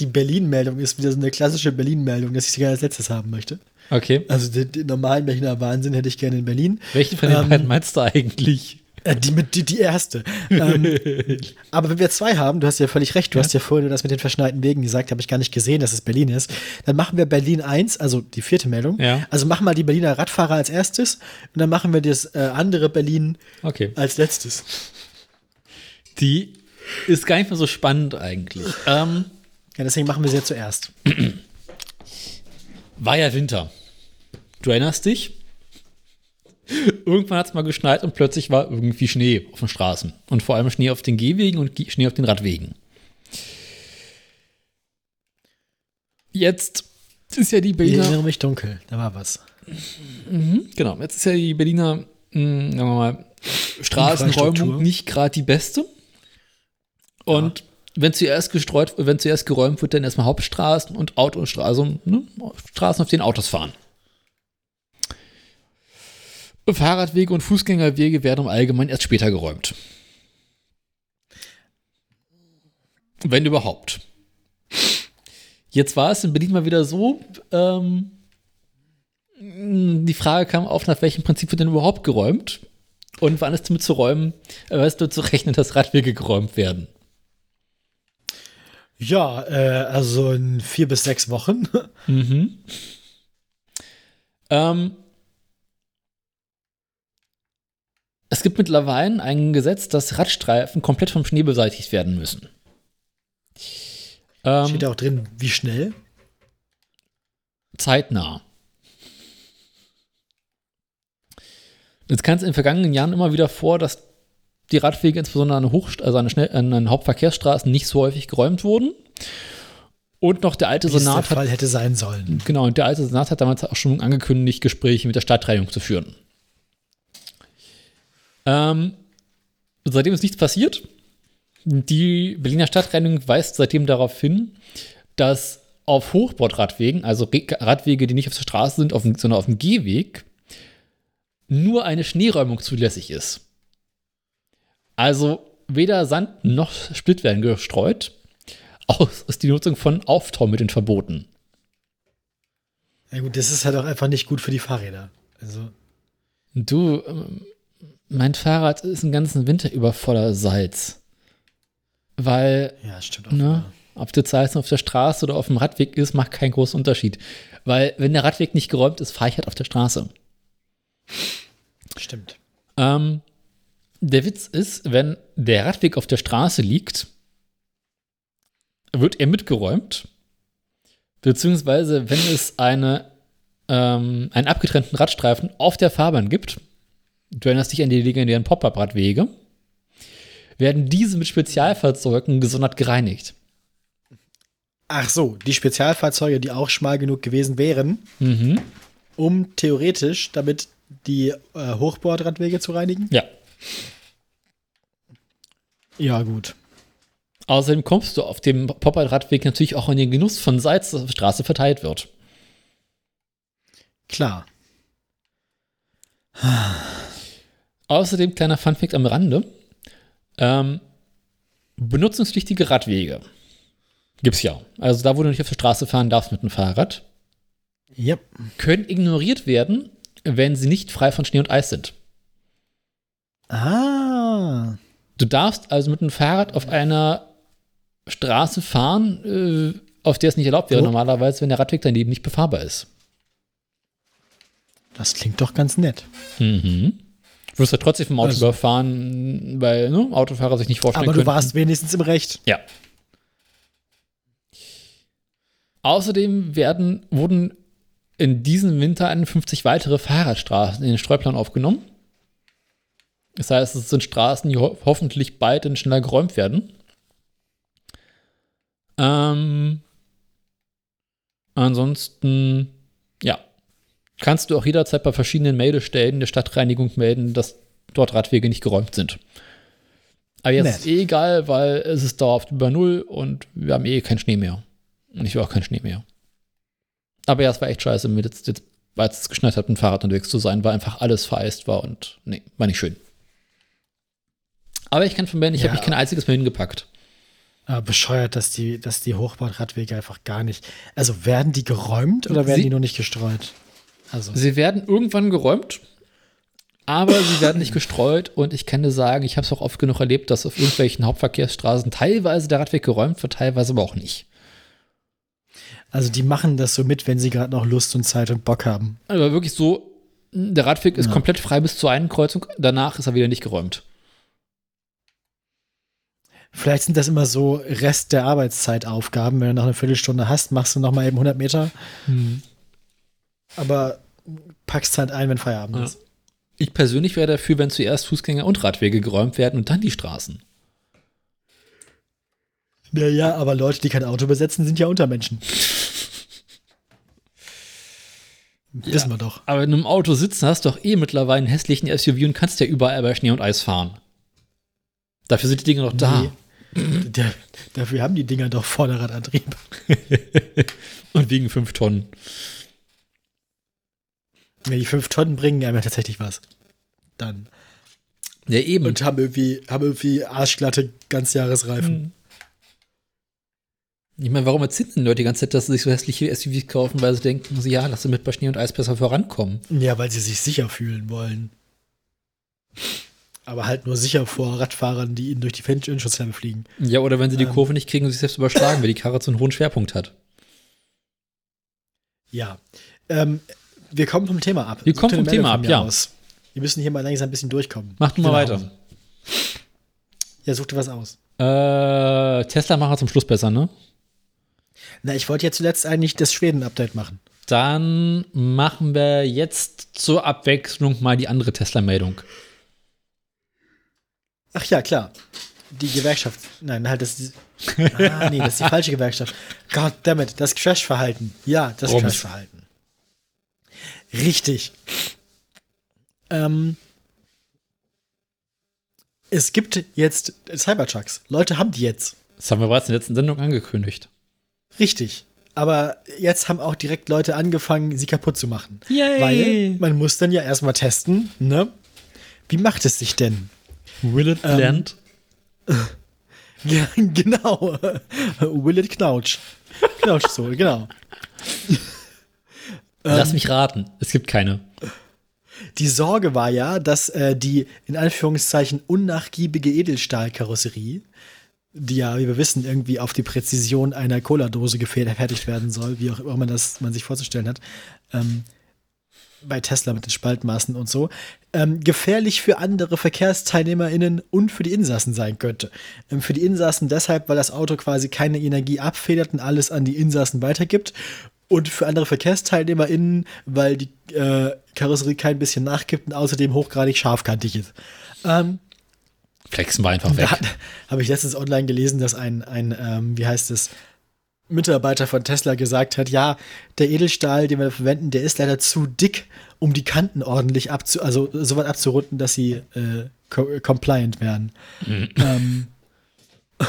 Speaker 1: die Berlin-Meldung ist wieder so eine klassische Berlin-Meldung, dass ich sie gerne als letztes haben möchte.
Speaker 2: Okay.
Speaker 1: Also den, den normalen Berliner Wahnsinn hätte ich gerne in Berlin.
Speaker 2: Welchen von den ähm, beiden meinst du eigentlich?
Speaker 1: Äh, die, die, die erste. ähm, aber wenn wir zwei haben, du hast ja völlig recht, du ja? hast ja vorhin das mit den verschneiten Wegen gesagt, habe ich gar nicht gesehen, dass es Berlin ist. Dann machen wir Berlin 1, also die vierte Meldung.
Speaker 2: Ja.
Speaker 1: Also machen wir die Berliner Radfahrer als erstes und dann machen wir das äh, andere Berlin
Speaker 2: okay.
Speaker 1: als letztes.
Speaker 2: Die ist gar nicht mehr so spannend eigentlich. ähm,
Speaker 1: ja, deswegen machen wir sie ja zuerst.
Speaker 2: War ja Winter. Du erinnerst dich? Irgendwann hat es mal geschneit und plötzlich war irgendwie Schnee auf den Straßen. Und vor allem Schnee auf den Gehwegen und Schnee auf den Radwegen. Jetzt ist ja die Berliner. Ich
Speaker 1: erinnere mich dunkel, da war was.
Speaker 2: Mhm, genau, jetzt ist ja die Berliner, mh, hm, sagen wir mal, Straßenräumung nicht gerade die beste. Und ja wenn zuerst gestreut, wenn zuerst geräumt wird, dann erstmal Hauptstraßen und Autostraßen, also, ne, Straßen, auf denen Autos fahren. Fahrradwege und Fußgängerwege werden im Allgemeinen erst später geräumt. Wenn überhaupt. Jetzt war es in Berlin mal wieder so, ähm, die Frage kam auf, nach welchem Prinzip wird denn überhaupt geräumt? Und wann ist damit zu räumen, äh, weißt du, zu rechnen, dass Radwege geräumt werden?
Speaker 1: Ja, äh, also in vier bis sechs Wochen.
Speaker 2: Mhm. Ähm, es gibt mittlerweile ein Gesetz, dass Radstreifen komplett vom Schnee beseitigt werden müssen.
Speaker 1: Ähm, Steht da auch drin, wie schnell?
Speaker 2: Zeitnah. Jetzt kam es in den vergangenen Jahren immer wieder vor, dass die Radwege, insbesondere an, Hochst also an, Schnell an Hauptverkehrsstraßen, nicht so häufig geräumt wurden. Und noch der alte
Speaker 1: Wie
Speaker 2: Senat.
Speaker 1: der Fall hätte sein sollen.
Speaker 2: Genau, und der alte Senat hat damals auch schon angekündigt, Gespräche mit der Stadtreinigung zu führen. Ähm, seitdem ist nichts passiert. Die Berliner Stadtreinigung weist seitdem darauf hin, dass auf Hochbordradwegen, also Radwege, die nicht auf der Straße sind, auf dem, sondern auf dem Gehweg, nur eine Schneeräumung zulässig ist. Also weder Sand noch Split werden gestreut. Auch ist die Nutzung von Auftaumitteln verboten.
Speaker 1: Ja gut, das ist halt auch einfach nicht gut für die Fahrräder. Also.
Speaker 2: Du, ähm, mein Fahrrad ist den ganzen Winter über voller Salz. Weil,
Speaker 1: ja, stimmt auch,
Speaker 2: ne, ob das Salz auf der Straße oder auf dem Radweg ist, macht keinen großen Unterschied. Weil, wenn der Radweg nicht geräumt ist, fahre ich halt auf der Straße.
Speaker 1: stimmt.
Speaker 2: Ähm, der Witz ist, wenn der Radweg auf der Straße liegt, wird er mitgeräumt. Beziehungsweise, wenn es eine, ähm, einen abgetrennten Radstreifen auf der Fahrbahn gibt, du erinnerst dich an die legendären Pop-Up-Radwege, werden diese mit Spezialfahrzeugen gesondert gereinigt.
Speaker 1: Ach so, die Spezialfahrzeuge, die auch schmal genug gewesen wären,
Speaker 2: Mhm.
Speaker 1: um theoretisch damit die äh, Hochbordradwege zu reinigen?
Speaker 2: Ja.
Speaker 1: Ja, gut.
Speaker 2: Außerdem kommst du auf dem Pop-Up-Radweg natürlich auch in den Genuss von Salz, das auf der Straße verteilt wird.
Speaker 1: Klar.
Speaker 2: Außerdem, kleiner Funfact am Rande: ähm, Benutzungspflichtige Radwege gibt's ja. Also da, wo du nicht auf der Straße fahren darfst mit dem Fahrrad,
Speaker 1: Ja.
Speaker 2: können ignoriert werden, wenn sie nicht frei von Schnee und Eis sind.
Speaker 1: Ah.
Speaker 2: Du darfst also mit dem Fahrrad auf einer Straße fahren, äh, auf der es nicht erlaubt wäre
Speaker 1: Oh.
Speaker 2: normalerweise, wenn der Radweg daneben nicht befahrbar ist.
Speaker 1: Das klingt doch ganz nett.
Speaker 2: Mhm. Du wirst ja trotzdem vom Auto
Speaker 1: Also-
Speaker 2: überfahren, weil ne, Autofahrer sich nicht vorstellen
Speaker 1: Aber du
Speaker 2: können.
Speaker 1: warst wenigstens im Recht.
Speaker 2: Ja. Außerdem werden, wurden in diesem Winter 51 weitere Fahrradstraßen in den Streuplan aufgenommen. Das heißt, es sind Straßen, die ho hoffentlich bald und schneller geräumt werden. Ähm, ansonsten, ja, kannst du auch jederzeit bei verschiedenen Meldestellen der Stadtreinigung melden, dass dort Radwege nicht geräumt sind. Aber jetzt
Speaker 1: Nett.
Speaker 2: ist eh egal, weil es ist dauerhaft über Null und wir haben eh keinen Schnee mehr. Und ich will auch keinen Schnee mehr. Aber ja, es war echt scheiße, mit jetzt, jetzt, als es geschneit hat, mit dem Fahrrad unterwegs zu sein, weil einfach alles vereist war und nee, war nicht schön. Aber ich kann von Ben, ich
Speaker 1: Ja.
Speaker 2: habe mich kein einziges Mal hingepackt.
Speaker 1: Aber bescheuert, dass die, dass die Hochbordradwege einfach gar nicht. Also werden die geräumt oder werden
Speaker 2: Sie-
Speaker 1: die nur nicht gestreut? Also.
Speaker 2: Sie werden irgendwann geräumt, aber sie werden nicht gestreut. Und ich kann dir sagen, ich habe es auch oft genug erlebt, dass auf irgendwelchen Hauptverkehrsstraßen teilweise der Radweg geräumt wird, teilweise aber auch nicht.
Speaker 1: Also die machen das so mit, wenn sie gerade noch Lust und Zeit und Bock haben.
Speaker 2: Aber wirklich so, der Radweg ist
Speaker 1: Ja.
Speaker 2: komplett frei bis zur einen Kreuzung, danach ist er wieder nicht geräumt.
Speaker 1: Vielleicht sind das immer so Rest der Arbeitszeitaufgaben. Wenn du noch eine Viertelstunde hast, machst du noch mal eben 100 Meter. Aber packst halt ein, wenn Feierabend
Speaker 2: Ja.
Speaker 1: ist.
Speaker 2: Ich persönlich wäre dafür, wenn zuerst Fußgänger und Radwege geräumt werden und dann die Straßen.
Speaker 1: Ja, ja, aber Leute, die kein Auto besetzen, sind ja Untermenschen. Wissen wir doch.
Speaker 2: Aber in einem Auto sitzen hast du doch eh mittlerweile einen hässlichen SUV und kannst ja überall bei Schnee und Eis fahren. Dafür sind die Dinge noch da.
Speaker 1: Nee. Der, dafür haben die Dinger doch Vorderradantrieb.
Speaker 2: Und wiegen fünf Tonnen.
Speaker 1: Wenn die fünf Tonnen bringen, haben ja tatsächlich was. Dann.
Speaker 2: Ja, eben.
Speaker 1: Und haben irgendwie, haben irgendwie arschglatte Ganzjahresreifen.
Speaker 2: Ich meine, warum erzählen denn Leute die ganze Zeit, dass sie sich so hässliche SUVs kaufen, weil sie denken, ja, lass sie mit bei Schnee und Eis besser vorankommen.
Speaker 1: Ja, weil sie sich sicher fühlen wollen. Aber halt nur sicher vor Radfahrern, die ihnen durch die Windschutzscheibe fliegen.
Speaker 2: Ja, oder wenn sie die
Speaker 1: Ähm.
Speaker 2: Kurve nicht kriegen und sich selbst überschlagen, weil die Karre so einen hohen Schwerpunkt hat.
Speaker 1: Ja. Ähm, wir kommen vom Thema ab.
Speaker 2: Wir kommen vom Thema ab, ja.
Speaker 1: Aus. Wir müssen hier mal langsam ein bisschen durchkommen.
Speaker 2: Mach du mal weiter.
Speaker 1: Hause. Ja, such dir was aus.
Speaker 2: Äh, Tesla machen wir zum Schluss besser, ne?
Speaker 1: Na, ich wollte ja zuletzt eigentlich das Schweden-Update machen.
Speaker 2: Dann machen wir jetzt zur Abwechslung mal die andere Tesla-Meldung.
Speaker 1: Ach ja, klar. Die Gewerkschaft. Nein, halt, das ist. Ah, nee, das ist die falsche Gewerkschaft. God damn it, das Crash-Verhalten. Ja, das. Crash-Verhalten. Richtig. Ähm, es gibt jetzt Cybertrucks. Leute haben die jetzt.
Speaker 2: Das haben wir bereits in der letzten Sendung angekündigt.
Speaker 1: Richtig. Aber jetzt haben auch direkt Leute angefangen, sie kaputt zu machen.
Speaker 2: Yay!
Speaker 1: Weil man muss dann ja erstmal testen, ne? Wie macht es sich denn?
Speaker 2: Will it
Speaker 1: Ähm,
Speaker 2: land?
Speaker 1: Ja, genau. Will it Knautsch. Knautsch so, genau.
Speaker 2: Lass mich raten. Es gibt keine.
Speaker 1: Die Sorge war ja, dass äh, die in Anführungszeichen unnachgiebige Edelstahlkarosserie, die ja, wie wir wissen, irgendwie auf die Präzision einer Cola-Dose gefertigt werden soll, wie auch immer das man sich vorzustellen hat, ähm, bei Tesla mit den Spaltmaßen und so, ähm, gefährlich für andere VerkehrsteilnehmerInnen und für die Insassen sein könnte. Ähm, für die Insassen deshalb, weil das Auto quasi keine Energie abfedert und alles an die Insassen weitergibt. Und für andere VerkehrsteilnehmerInnen, weil die äh, Karosserie kein bisschen nachgibt und außerdem hochgradig scharfkantig ist. Ähm,
Speaker 2: Flexen wir einfach weg.
Speaker 1: da habe ich letztens online gelesen, dass ein, ein ähm, wie heißt es, Mitarbeiter von Tesla gesagt hat, ja, der Edelstahl, den wir verwenden, der ist leider zu dick, um die Kanten ordentlich abzu, also so weit abzurunden, dass sie äh, co compliant werden. Ähm,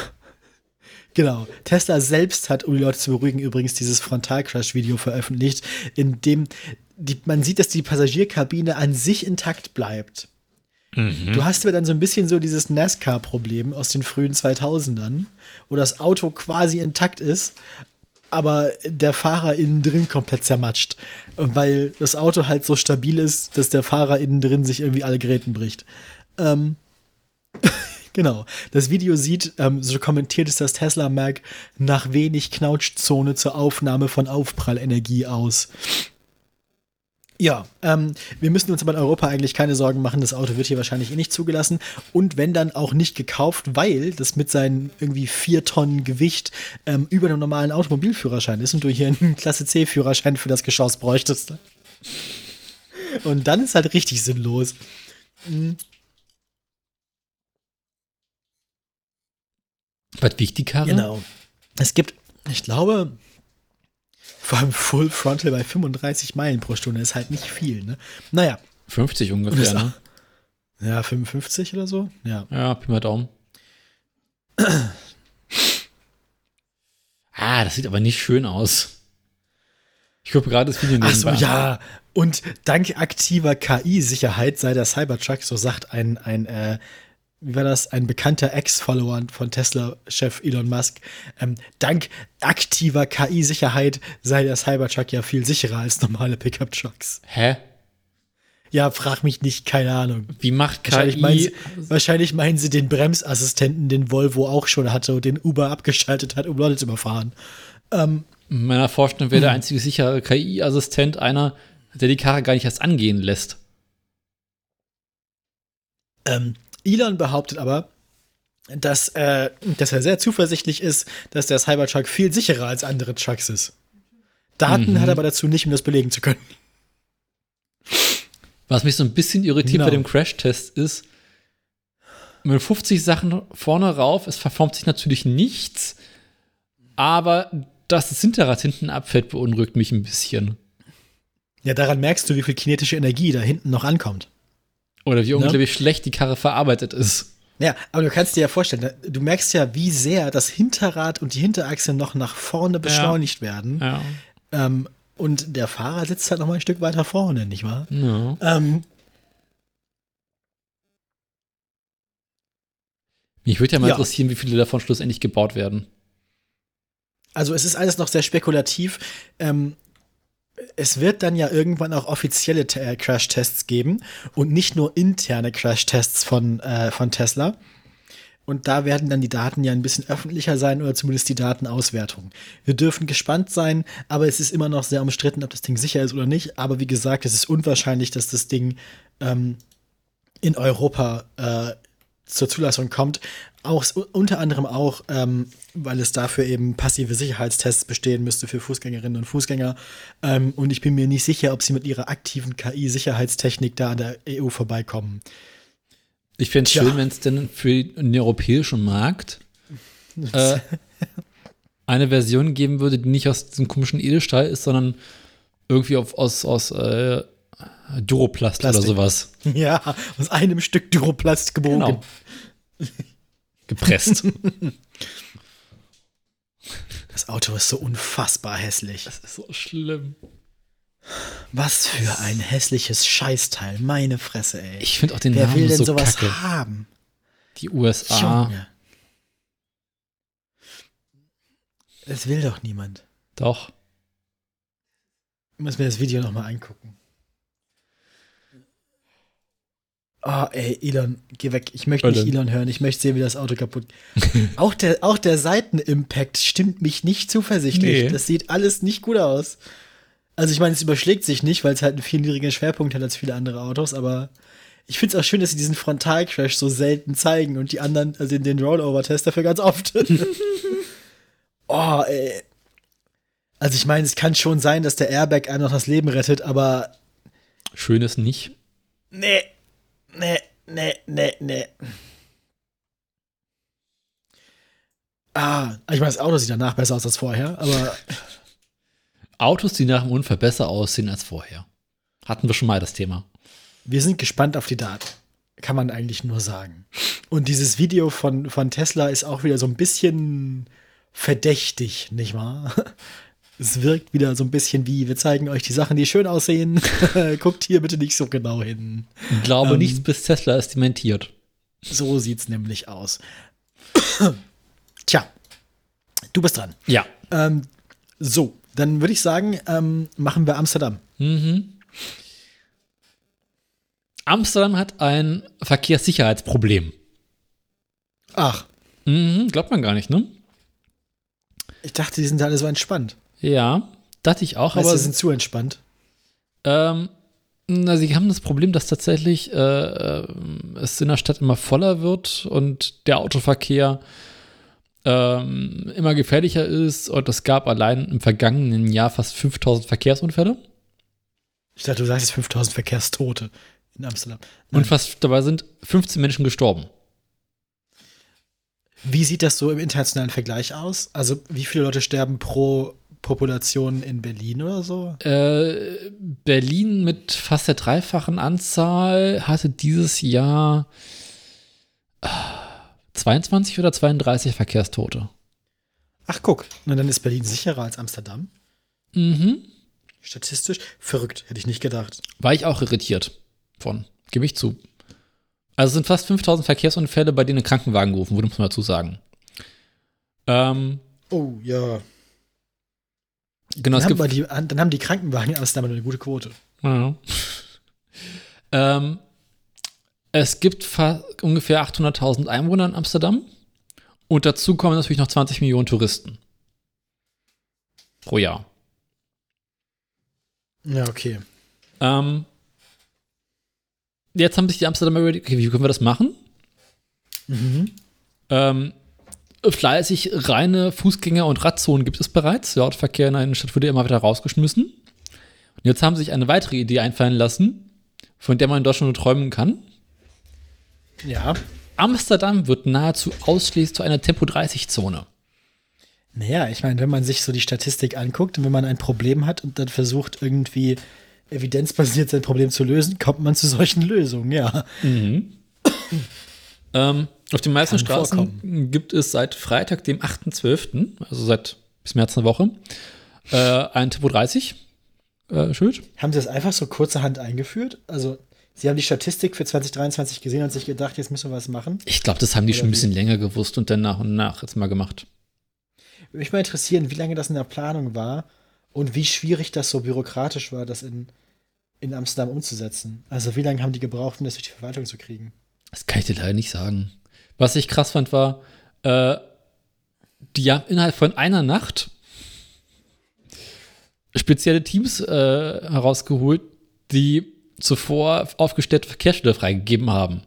Speaker 1: genau. Tesla selbst hat, um die Leute zu beruhigen, übrigens dieses Frontalcrash-Video veröffentlicht, in dem die, man sieht, dass die Passagierkabine an sich intakt bleibt. Du hast aber dann so ein bisschen so dieses NASCAR-Problem aus den frühen 2000ern, wo das Auto quasi intakt ist, aber der Fahrer innen drin komplett zermatscht, weil das Auto halt so stabil ist, dass der Fahrer innen drin sich irgendwie alle Geräten bricht. Ähm, genau. Das Video sieht, ähm, so kommentiert es das Tesla Mag, nach wenig Knautschzone zur Aufnahme von Aufprallenergie aus. Ja, ähm, wir müssen uns aber in Europa eigentlich keine Sorgen machen. Das Auto wird hier wahrscheinlich eh nicht zugelassen. Und wenn dann auch nicht gekauft, weil das mit seinen irgendwie vier Tonnen Gewicht ähm, über einem normalen Automobilführerschein ist und du hier einen Klasse C-Führerschein für das Geschoss bräuchtest. Und dann ist halt richtig sinnlos. Mhm.
Speaker 2: Was wiegt die Karre?
Speaker 1: Genau. Es gibt, ich glaube, vor allem Full Frontal bei 35 Meilen pro Stunde ist halt nicht viel, ne? Naja.
Speaker 2: 50 ungefähr, ne?
Speaker 1: Ja, 55 oder so? Ja.
Speaker 2: Ja, Pi mal Daumen. Ah, das sieht aber nicht schön aus. Ich gucke gerade das Video
Speaker 1: Ach so,
Speaker 2: nebenbei.
Speaker 1: ja. Und dank aktiver KI-Sicherheit sei der Cybertruck, so sagt ein, ein äh, wie war das, ein bekannter Ex-Follower von Tesla-Chef Elon Musk, ähm, dank aktiver KI-Sicherheit sei der Cybertruck ja viel sicherer als normale Pickup-Trucks.
Speaker 2: Hä?
Speaker 1: Ja, frag mich nicht, keine Ahnung.
Speaker 2: Wie macht
Speaker 1: Wahrscheinlich meinen,
Speaker 2: KI?
Speaker 1: sie, wahrscheinlich meinen sie den Bremsassistenten, den Volvo auch schon hatte und den Uber abgeschaltet hat, um Leute zu überfahren. Ähm,
Speaker 2: In meiner Vorstellung wäre der einzige sichere KI-Assistent einer, der die Karre gar nicht erst angehen lässt.
Speaker 1: Ähm, Elon behauptet aber, dass, äh, dass er sehr zuversichtlich ist, dass der Cybertruck viel sicherer als andere Trucks ist. Daten
Speaker 2: Mhm.
Speaker 1: hat er aber dazu nicht, um das belegen zu können.
Speaker 2: Was mich so ein bisschen irritiert
Speaker 1: Genau.
Speaker 2: bei dem Crash-Test ist, mit 50 Sachen vorne rauf, es verformt sich natürlich nichts, aber dass das Hinterrad hinten abfällt, beunruhigt mich ein bisschen.
Speaker 1: Ja, daran merkst du, wie viel kinetische Energie da hinten noch ankommt.
Speaker 2: Oder wie
Speaker 1: Ne?
Speaker 2: unglaublich schlecht die Karre verarbeitet ist.
Speaker 1: Ja, aber du kannst dir ja vorstellen, du merkst ja, wie sehr das Hinterrad und die Hinterachse noch nach vorne beschleunigt werden.
Speaker 2: Ja.
Speaker 1: Ähm, und der Fahrer sitzt halt noch mal ein Stück weiter vorne, nicht wahr?
Speaker 2: ja.
Speaker 1: Ähm,
Speaker 2: Mich würde ja mal
Speaker 1: Ja.
Speaker 2: interessieren, wie viele davon schlussendlich gebaut werden.
Speaker 1: Also es ist alles noch sehr spekulativ. Ähm, es wird dann ja irgendwann auch offizielle äh, Crash-Tests geben und nicht nur interne Crash-Tests von, äh, von Tesla. Und da werden dann die Daten ja ein bisschen öffentlicher sein oder zumindest die Datenauswertung. Wir dürfen gespannt sein, aber es ist immer noch sehr umstritten, ob das Ding sicher ist oder nicht. Aber wie gesagt, es ist unwahrscheinlich, dass das Ding ähm, in Europa äh, zur Zulassung kommt. Auch, unter anderem auch, ähm, weil es dafür eben passive Sicherheitstests bestehen müsste für Fußgängerinnen und Fußgänger. Ähm, und ich bin mir nicht sicher, ob sie mit ihrer aktiven KI-Sicherheitstechnik da an der EU vorbeikommen.
Speaker 2: Ich fände es
Speaker 1: Tja.
Speaker 2: schön, wenn es denn für den europäischen Markt äh, eine Version geben würde, die nicht aus diesem komischen Edelstahl ist, sondern irgendwie auf, aus, aus äh, Duroplast
Speaker 1: Plastik.
Speaker 2: oder sowas.
Speaker 1: ja, aus einem Stück Duroplast gebogen.
Speaker 2: Genau. Gepresst.
Speaker 1: Das Auto ist so unfassbar hässlich.
Speaker 2: das ist so schlimm.
Speaker 1: Was für ein hässliches Scheißteil. Meine Fresse, ey.
Speaker 2: Ich finde auch den
Speaker 1: Wer
Speaker 2: Namen
Speaker 1: will denn
Speaker 2: so
Speaker 1: sowas
Speaker 2: kacke.
Speaker 1: haben?
Speaker 2: Die USA.
Speaker 1: Junge. Es will doch niemand.
Speaker 2: Doch.
Speaker 1: Ich muss mir das Video nochmal angucken. Oh, ey, Elon, geh weg. Ich möchte nicht
Speaker 2: Elon.
Speaker 1: Hören. Ich möchte sehen, wie das Auto kaputt. auch der, auch der Seitenimpact stimmt mich nicht zuversichtlich.
Speaker 2: Nee.
Speaker 1: Das sieht alles nicht gut aus. Also ich meine, es überschlägt sich nicht, weil es halt einen viel niedrigeren Schwerpunkt hat als viele andere Autos, aber ich finde es auch schön, dass sie diesen Frontalcrash so selten zeigen und die anderen, also den Rollover-Test dafür ganz oft. oh, ey. Also ich meine, es kann schon sein, dass der Airbag einem noch das Leben rettet, aber
Speaker 2: Schön ist nicht.
Speaker 1: nee, nee, nee, nee, nee. Ah, ich meine, das Auto sieht danach besser aus als vorher, aber
Speaker 2: Autos, die nach dem Unfall besser aussehen als vorher. Hatten wir schon mal das Thema.
Speaker 1: wir sind gespannt auf die Daten. Kann man eigentlich nur sagen. Und dieses Video von, von Tesla ist auch wieder so ein bisschen verdächtig, nicht wahr? Es wirkt wieder so ein bisschen wie, wir zeigen euch die Sachen, die schön aussehen. Guckt hier bitte nicht so genau hin.
Speaker 2: Ich glaube
Speaker 1: Ähm.
Speaker 2: nichts, bis Tesla es dementiert.
Speaker 1: So sieht's nämlich aus. Tja, du bist dran.
Speaker 2: Ja.
Speaker 1: Ähm, so, dann würde ich sagen, ähm, machen wir Amsterdam.
Speaker 2: Mhm. Amsterdam hat ein Verkehrssicherheitsproblem.
Speaker 1: Ach,
Speaker 2: Mhm, glaubt man gar nicht, ne?
Speaker 1: ich dachte, die sind alle so entspannt.
Speaker 2: Ja, dachte ich auch,
Speaker 1: Aber
Speaker 2: aber
Speaker 1: sie sind zu entspannt.
Speaker 2: ähm, na, sie haben das Problem, dass tatsächlich äh, äh, es in der Stadt immer voller wird und der Autoverkehr ähm, immer gefährlicher ist und es gab allein im vergangenen Jahr fast 5000 Verkehrsunfälle
Speaker 1: Ich dachte, du sagst jetzt 5000 Verkehrstote in Amsterdam.
Speaker 2: und fast dabei sind 15 Menschen gestorben.
Speaker 1: Wie sieht das so im internationalen Vergleich aus? Also, wie viele Leute sterben pro Population in Berlin oder so?
Speaker 2: Äh, Berlin mit fast der dreifachen Anzahl hatte dieses Jahr äh, 22 oder 32 Verkehrstote.
Speaker 1: Ach, guck. Na, dann ist Berlin sicherer als Amsterdam.
Speaker 2: Mhm.
Speaker 1: Statistisch verrückt, hätte ich nicht gedacht.
Speaker 2: War ich auch irritiert von. Gebe ich zu. Also es sind fast 5000 Verkehrsunfälle, bei denen ein Krankenwagen gerufen wurde, muss man dazu sagen. Ähm,
Speaker 1: Oh, ja.
Speaker 2: Genau,
Speaker 1: Dann haben, die, dann haben die Krankenwagen in Amsterdam eine gute Quote.
Speaker 2: Ja. ähm, es gibt ungefähr 800.000 Einwohner in Amsterdam. Und dazu kommen natürlich noch 20 Millionen Touristen. Pro Jahr.
Speaker 1: Ja, okay.
Speaker 2: Ähm, jetzt haben sich die Amsterdamer überlegt, okay, wie können wir das machen?
Speaker 1: Mhm.
Speaker 2: Ähm, fleißig reine Fußgänger- und Radzonen gibt es bereits. Der Autoverkehr in der Innenstadt wurde immer wieder rausgeschmissen. Und jetzt haben sie sich eine weitere Idee einfallen lassen, von der man in Deutschland nur träumen kann.
Speaker 1: Ja.
Speaker 2: Amsterdam wird nahezu ausschließlich zu einer Tempo-30-Zone.
Speaker 1: Naja, ich meine, wenn man sich so die Statistik anguckt und wenn man ein Problem hat und dann versucht, irgendwie evidenzbasiert sein Problem zu lösen, kommt man zu solchen Lösungen, ja.
Speaker 2: Ähm, auf den meisten Straßen
Speaker 1: vorkommen.
Speaker 2: gibt es seit Freitag, dem 8.12., also seit bis März eine Woche, äh, ein Tempo 30 äh, Schild.
Speaker 1: Haben sie das einfach so kurzerhand eingeführt? Also, sie haben die Statistik für 2023 gesehen und sich gedacht, jetzt müssen wir was machen.
Speaker 2: Ich glaube, das haben die
Speaker 1: Oder
Speaker 2: schon ein
Speaker 1: wie?
Speaker 2: bisschen länger gewusst und dann nach und nach jetzt mal gemacht.
Speaker 1: Würde mich mal interessieren, wie lange das in der Planung war und wie schwierig das so bürokratisch war, das in, in Amsterdam umzusetzen. Also, wie lange haben die gebraucht, um das durch die Verwaltung zu kriegen?
Speaker 2: Das kann ich dir leider nicht sagen. Was ich krass fand, war, äh, die haben innerhalb von einer Nacht spezielle Teams äh, herausgeholt, die zuvor aufgestellte Verkehrsschilder freigegeben haben.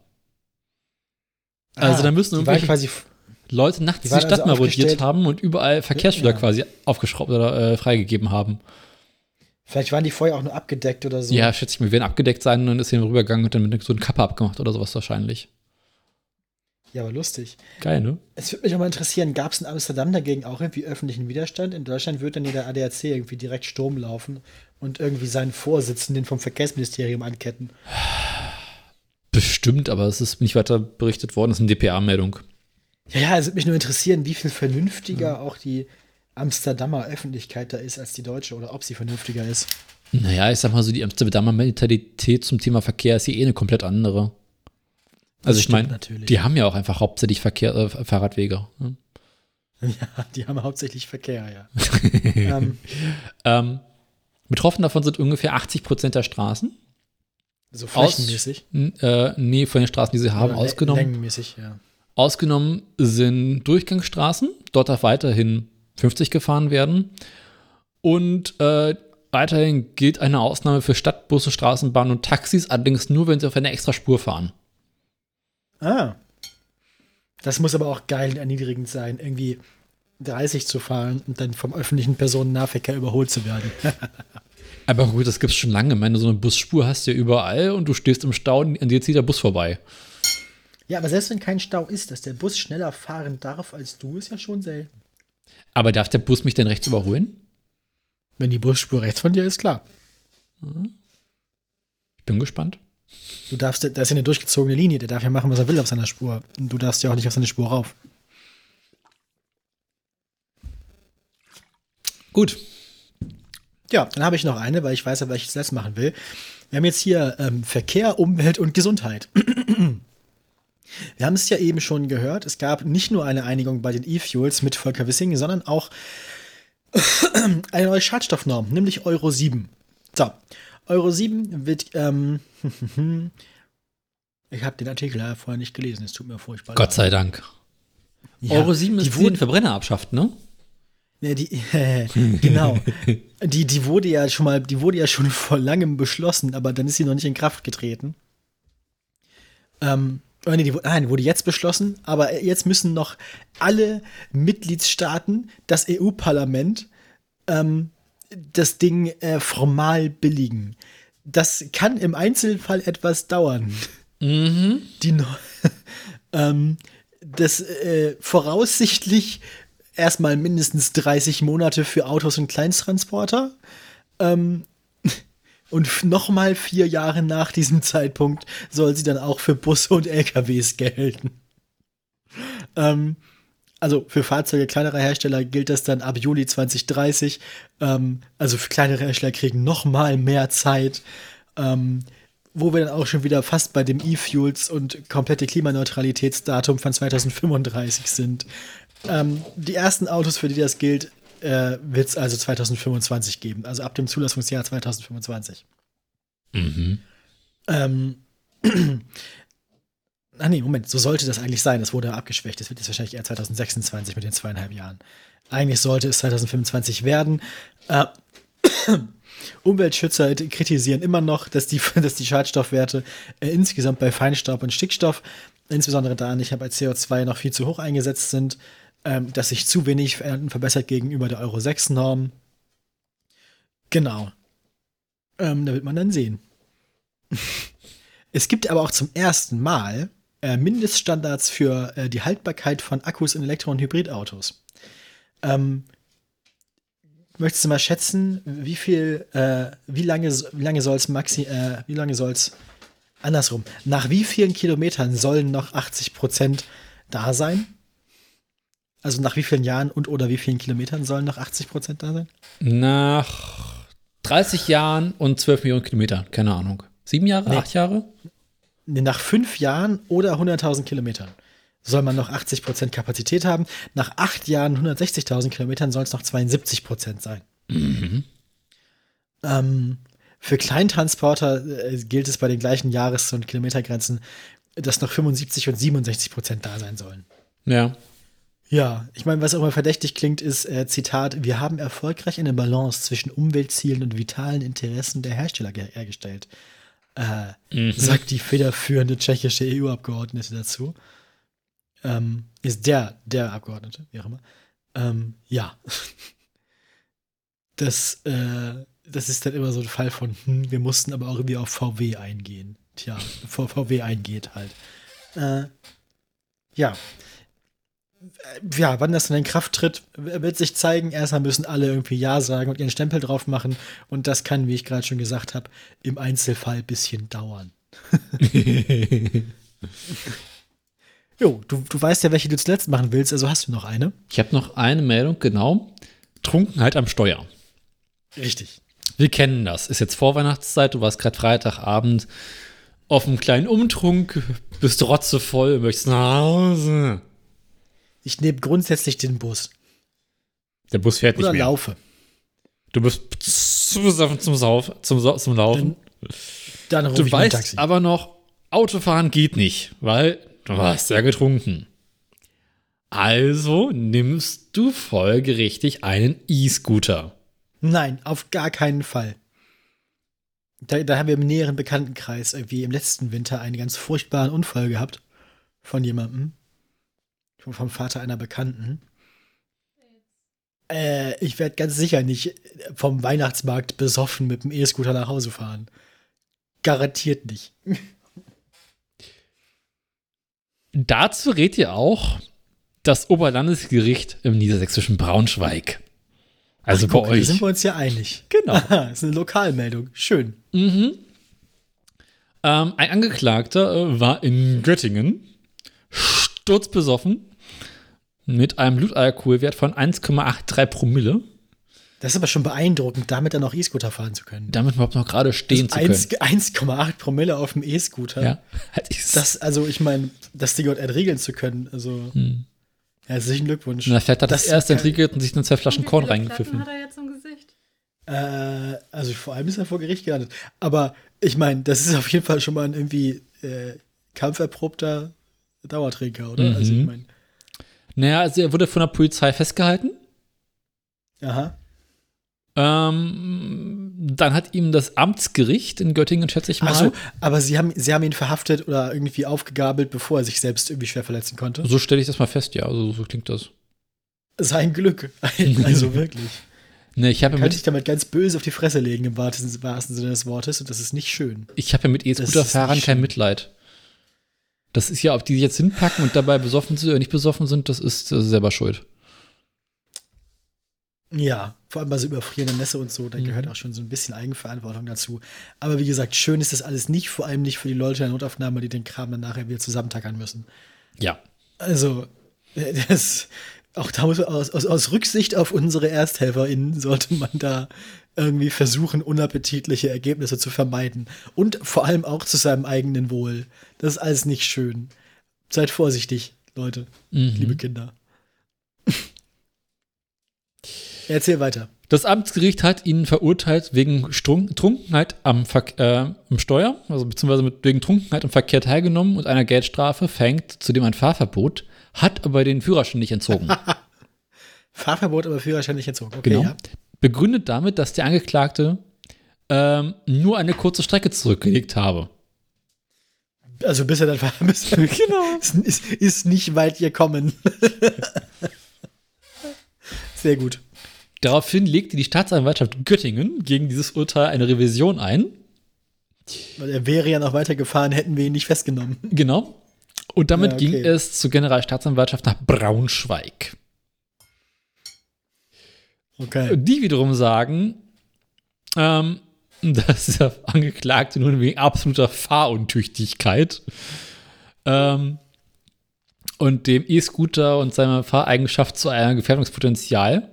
Speaker 2: Also da müssen
Speaker 1: die waren
Speaker 2: irgendwelche
Speaker 1: quasi
Speaker 2: Leute nachts
Speaker 1: die
Speaker 2: die, Stadt
Speaker 1: also
Speaker 2: marodiert haben und überall Verkehrsschilder
Speaker 1: Ja.
Speaker 2: quasi aufgeschraubt oder äh, freigegeben haben.
Speaker 1: Vielleicht waren die vorher auch nur abgedeckt oder so.
Speaker 2: Ja, schätze ich mir, wir werden abgedeckt sein und dann ist hier rübergegangen und dann mit so einer Kappe abgemacht oder sowas wahrscheinlich.
Speaker 1: Ja, aber lustig.
Speaker 2: Geil, ne?
Speaker 1: Es würde mich auch mal interessieren, gab es in Amsterdam dagegen auch irgendwie öffentlichen Widerstand? In Deutschland wird dann ja der ADAC irgendwie direkt Sturm laufen und irgendwie seinen Vorsitzenden vom Verkehrsministerium anketten.
Speaker 2: Bestimmt, aber es ist nicht weiter berichtet worden. Das ist eine DPA-Meldung.
Speaker 1: Ja, ja, es würde mich nur interessieren, wie viel vernünftiger auch die Amsterdamer Öffentlichkeit da ist als die deutsche oder ob sie vernünftiger ist.
Speaker 2: Naja, ich sag mal so, die Amsterdamer Mentalität zum Thema Verkehr ist hier eh eine komplett andere. Also ich meine, die haben ja auch einfach hauptsächlich Verkehr, äh, Fahrradwege. ne?
Speaker 1: Ja, die haben hauptsächlich Verkehr, ja. ähm,
Speaker 2: Ähm, betroffen davon sind ungefähr 80 Prozent der Straßen.
Speaker 1: so
Speaker 2: Aus-
Speaker 1: flächenmäßig.
Speaker 2: N- Äh, nee, von den Straßen, die sie haben,
Speaker 1: Oder
Speaker 2: ausgenommen.
Speaker 1: Längenmäßig, ja.
Speaker 2: Ausgenommen sind Durchgangsstraßen. Dort darf weiterhin 50 gefahren werden. Und äh, Weiterhin gilt eine Ausnahme für Stadtbusse, Straßenbahnen und Taxis, allerdings nur, wenn sie auf einer extra Spur fahren.
Speaker 1: Ah. Das muss aber auch geil und erniedrigend sein, irgendwie 30 zu fahren und dann vom öffentlichen Personennahverkehr überholt zu werden.
Speaker 2: Aber gut, das gibt's schon lange. Ich meine, so eine Busspur hast du ja überall und du stehst im Stau und an dir zieht der Bus vorbei.
Speaker 1: ja, aber selbst wenn kein Stau ist, dass der Bus schneller fahren darf als du, ist ja schon selten.
Speaker 2: Aber darf der Bus mich denn rechts überholen?
Speaker 1: Wenn die Busspur rechts von dir ist, klar.
Speaker 2: Ich bin gespannt.
Speaker 1: Du darfst, da ist ja eine durchgezogene Linie, der darf ja machen, was er will auf seiner Spur. Und du darfst ja auch nicht auf seine Spur rauf.
Speaker 2: Gut.
Speaker 1: Ja, dann habe ich noch eine, weil ich weiß ja, was ich zuletzt machen will. Wir haben jetzt hier ähm, Verkehr, Umwelt und Gesundheit. Wir haben es ja eben schon gehört, es gab nicht nur eine Einigung bei den E-Fuels mit Volker Wissing, sondern auch eine neue Schadstoffnorm, nämlich Euro 7. So, Euro 7 wird, ähm, ich habe den Artikel ja vorher nicht gelesen, es tut mir furchtbar
Speaker 2: Gott sei Dank.
Speaker 1: Ja,
Speaker 2: Euro 7 ist
Speaker 1: die
Speaker 2: die, den
Speaker 1: wurden,
Speaker 2: Verbrenner abschafft, ne?
Speaker 1: ja, die, genau. Die, die wurde ja schon mal, die wurde ja schon vor langem beschlossen, aber dann ist sie noch nicht in Kraft getreten. Ähm, oh nee, die, wu- nein, die wurde jetzt beschlossen, aber jetzt müssen noch alle Mitgliedstaaten, das EU-Parlament, ähm, das Ding äh, formal billigen. Das kann im Einzelfall etwas dauern.
Speaker 2: Mhm.
Speaker 1: Die ähm, das äh, voraussichtlich erstmal mindestens 30 Monate für Autos und Kleinsttransporter. Ähm, und nochmal vier Jahre nach diesem Zeitpunkt soll sie dann auch für Busse und LKWs gelten. Ähm, also für Fahrzeuge kleinerer Hersteller gilt das dann ab Juli 2030. Ähm, also für kleinere Hersteller kriegen nochmal mehr Zeit. Ähm, wo wir dann auch schon wieder fast bei dem E-Fuels und komplette Klimaneutralitätsdatum von 2035 sind. Ähm, die ersten Autos, für die das gilt, äh, wird es also 2025 geben, also ab dem Zulassungsjahr 2025.
Speaker 2: Mhm.
Speaker 1: Ähm, ah nee, Moment, so sollte das eigentlich sein. Das wurde abgeschwächt. Das wird jetzt wahrscheinlich eher 2026 mit den zweieinhalb Jahren. Eigentlich sollte es 2025 werden. Äh, Umweltschützer kritisieren immer noch, dass die, dass die Schadstoffwerte äh, insgesamt bei Feinstaub und Stickstoff, insbesondere da nicht bei CO2 noch viel zu hoch eingesetzt sind, ähm, dass sich zu wenig verbessert gegenüber der Euro 6 Norm. Genau. Ähm, da wird man dann sehen. Es gibt aber auch zum ersten Mal äh, Mindeststandards für äh, die Haltbarkeit von Akkus in Elektro- und Hybridautos. Ähm, möchtest du mal schätzen, wie viel, äh, wie lange, wie lange soll es maxi, äh, wie lange soll es andersrum? Nach wie vielen Kilometern sollen noch 80 Prozent da sein? Also nach wie vielen Jahren und oder wie vielen Kilometern sollen noch 80 Prozent da sein?
Speaker 2: Nach 30 Jahren und 12 Millionen Kilometern, keine Ahnung. Sieben Jahre,
Speaker 1: Nee.
Speaker 2: acht Jahre?
Speaker 1: Nach fünf Jahren oder 100.000 Kilometern soll man noch 80 Prozent Kapazität haben. Nach acht Jahren 160.000 Kilometern soll es noch 72 Prozent sein. Ähm, für Kleintransporter äh, gilt es bei den gleichen Jahres- und Kilometergrenzen, dass noch 75 und 67 Prozent da sein sollen.
Speaker 2: Ja.
Speaker 1: Ja, ich meine, was auch immer verdächtig klingt, ist äh, Zitat: Wir haben erfolgreich eine Balance zwischen Umweltzielen und vitalen Interessen der Hersteller ge- hergestellt. Äh, Sagt die federführende tschechische EU-Abgeordnete dazu. Ähm, ist der, der Abgeordnete, wie auch immer. Ähm, ja. Das, äh, das ist dann immer so ein Fall von, hm, wir mussten aber auch irgendwie auf VW eingehen. Tja, bevor VW eingeht halt. Äh, ja. Ja, wann das dann in Kraft tritt, wird sich zeigen. Erstmal müssen alle irgendwie Ja sagen und ihren Stempel drauf machen. Und das kann, wie ich gerade schon gesagt habe, im Einzelfall ein bisschen dauern. Jo, du, du weißt ja, welche du zuletzt machen willst, also hast du noch eine.
Speaker 2: Ich habe noch eine Meldung, genau. Trunkenheit am Steuer.
Speaker 1: Richtig.
Speaker 2: Wir kennen das. Ist jetzt Vorweihnachtszeit, du warst gerade Freitagabend auf einem kleinen Umtrunk, bist rotzevoll, möchtest nach Hause.
Speaker 1: Ich nehme grundsätzlich den Bus.
Speaker 2: Der Bus fährt
Speaker 1: Oder
Speaker 2: nicht mehr.
Speaker 1: laufe.
Speaker 2: Du bist zu besoffen zum, Sauf, zum, Sau- zum Laufen.
Speaker 1: Dann rufe
Speaker 2: Du weißt aber noch, Autofahren geht nicht, weil du hast ja getrunken. Also nimmst du folgerichtig einen E-Scooter.
Speaker 1: Nein, auf gar keinen Fall. Da, da haben wir im näheren Bekanntenkreis irgendwie im letzten Winter einen ganz furchtbaren Unfall gehabt von jemandem. Vom Vater einer Bekannten. Äh, ich werde ganz sicher nicht vom Weihnachtsmarkt besoffen mit dem E-Scooter nach Hause fahren. Garantiert nicht.
Speaker 2: Dazu rät ihr auch das Oberlandesgericht im niedersächsischen Braunschweig. Also
Speaker 1: Ach,
Speaker 2: bei
Speaker 1: guck,
Speaker 2: euch.
Speaker 1: Da sind wir uns ja einig.
Speaker 2: Genau.
Speaker 1: Aha, ist eine Lokalmeldung. Schön.
Speaker 2: Mhm. Ähm, ein Angeklagter äh, war in Göttingen sturzbesoffen mit einem Blutalkoholwert von 1,83 Promille.
Speaker 1: Das ist aber schon beeindruckend, damit dann auch E-Scooter fahren zu können.
Speaker 2: Damit überhaupt noch gerade stehen zu können.
Speaker 1: 1,8 Promille auf dem E-Scooter.
Speaker 2: Ja, halt
Speaker 1: Das, also ich meine, das Ding dort entriegeln zu können, also
Speaker 2: Hm.
Speaker 1: herzlichen Glückwunsch.
Speaker 2: Na, vielleicht hat das,
Speaker 1: Das-
Speaker 2: erst entriegelt und sich dann zwei Flaschen Korn reingepfiffen.
Speaker 3: Hat er jetzt im Gesicht?
Speaker 1: Äh, also vor allem ist er vor Gericht gelandet. Aber ich meine, das ist auf jeden Fall schon mal ein irgendwie äh, kampferprobter Dauertrinker, oder?
Speaker 2: Mhm.
Speaker 1: Also ich meine,
Speaker 2: Naja, also er wurde von der Polizei festgehalten.
Speaker 1: aha.
Speaker 2: Ähm, dann hat ihm das Amtsgericht in Göttingen, schätze ich mal,
Speaker 1: Ach so, aber sie haben, sie haben ihn verhaftet oder irgendwie aufgegabelt, bevor er sich selbst irgendwie schwer verletzen konnte.
Speaker 2: so stelle ich das mal fest, ja, also so klingt das.
Speaker 1: Sein Glück. Also wirklich.
Speaker 2: Ne, ich habe
Speaker 1: Könnte ich damit ganz böse auf die Fresse legen, im wahrsten, wahrsten Sinne des Wortes, und das ist nicht schön.
Speaker 2: ich habe ja mit E-Scooter-Fahrern kein. Mitleid. Das ist ja, ob die jetzt hinpacken und dabei besoffen sind oder nicht besoffen sind, das ist äh, selber schuld.
Speaker 1: Ja, vor allem bei so überfrierender Nässe und so, da
Speaker 2: Mhm.
Speaker 1: gehört auch schon so ein bisschen Eigenverantwortung dazu. Aber wie gesagt, schön ist das alles nicht, vor allem nicht für die Leute in der Notaufnahme, die den Kram dann nachher wieder zusammentackern müssen.
Speaker 2: Ja.
Speaker 1: Also, äh, das, auch da muss man aus, aus, aus Rücksicht auf unsere ErsthelferInnen sollte man da irgendwie versuchen, unappetitliche Ergebnisse zu vermeiden. Und vor allem auch zu seinem eigenen Wohl. Das ist alles nicht schön. Seid vorsichtig, Leute,
Speaker 2: Mhm.
Speaker 1: liebe Kinder. Erzähl weiter.
Speaker 2: Das Amtsgericht hat ihn verurteilt wegen Strunk Trunkenheit am, Ver äh, am Steuer, also beziehungsweise mit, wegen Trunkenheit am Verkehr teilgenommen und einer Geldstrafe fängt zudem ein Fahrverbot, hat aber den Führerschein nicht entzogen.
Speaker 1: Fahrverbot, aber Führerschein nicht entzogen. Okay,
Speaker 2: genau.
Speaker 1: ja.
Speaker 2: Begründet damit, dass der Angeklagte ähm, nur eine kurze Strecke zurückgelegt habe.
Speaker 1: Also bis er dann bis
Speaker 2: Genau.
Speaker 1: ist, ist, ist nicht weit gekommen. Sehr gut.
Speaker 2: Daraufhin legte die Staatsanwaltschaft Göttingen gegen dieses Urteil eine Revision ein.
Speaker 1: Weil er wäre ja noch weitergefahren, hätten wir ihn nicht festgenommen.
Speaker 2: Genau. Und damit
Speaker 1: Ja, okay.
Speaker 2: ging es zur Generalstaatsanwaltschaft nach Braunschweig.
Speaker 1: Okay.
Speaker 2: Die wiederum sagen, ähm, dass der Angeklagte nun wegen absoluter Fahruntüchtigkeit ähm, und dem E-Scooter und seiner Fahreigenschaft zu einem Gefährdungspotenzial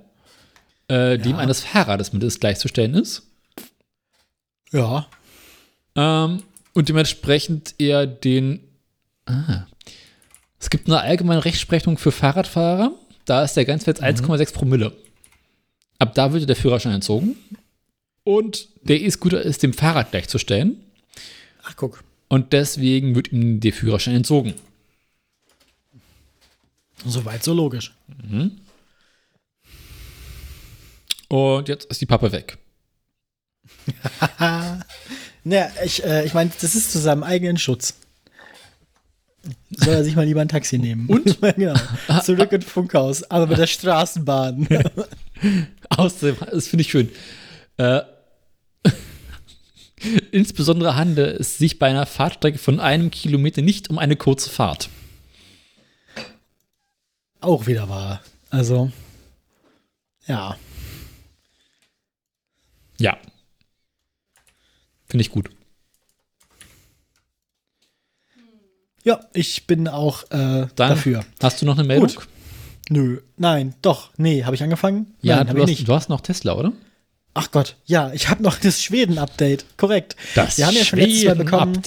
Speaker 2: äh, dem
Speaker 1: Ja.
Speaker 2: eines Fahrrades mit ist gleichzustellen ist.
Speaker 1: Ja.
Speaker 2: Ähm, und dementsprechend eher den. Ah, es gibt eine allgemeine Rechtsprechung für Fahrradfahrer. Da ist der Grenzwert 1,6 Promille. Ab da würde der Führerschein entzogen. Und der E-Scooter ist dem Fahrrad gleichzustellen.
Speaker 1: Ach, guck.
Speaker 2: Und deswegen wird ihm der Führerschein entzogen.
Speaker 1: Soweit so logisch.
Speaker 2: Und jetzt ist die Pappe weg.
Speaker 1: Naja, ich, äh, ich meine, das ist zu seinem eigenen Schutz. Soll er sich mal lieber ein Taxi nehmen. Und? genau. Zurück ins Funkhaus, aber mit der Straßenbahn.
Speaker 2: Außerdem, das finde ich schön. Äh, insbesondere handelt es sich bei einer Fahrtstrecke von einem Kilometer nicht um eine kurze Fahrt.
Speaker 1: Auch wieder wahr. Also, ja.
Speaker 2: Ja. Finde ich gut.
Speaker 1: Ja, ich bin auch äh,
Speaker 2: Dann
Speaker 1: dafür.
Speaker 2: Hast du noch eine Meldung?
Speaker 1: Gut. Nö, nein, doch, nee, habe ich angefangen?
Speaker 2: Ja,
Speaker 1: nein,
Speaker 2: du, hast,
Speaker 1: nicht.
Speaker 2: du hast noch Tesla, oder?
Speaker 1: Ach Gott, ja, ich habe noch das Schweden-Update, korrekt. Wir haben ja schon letztes Mal bekommen.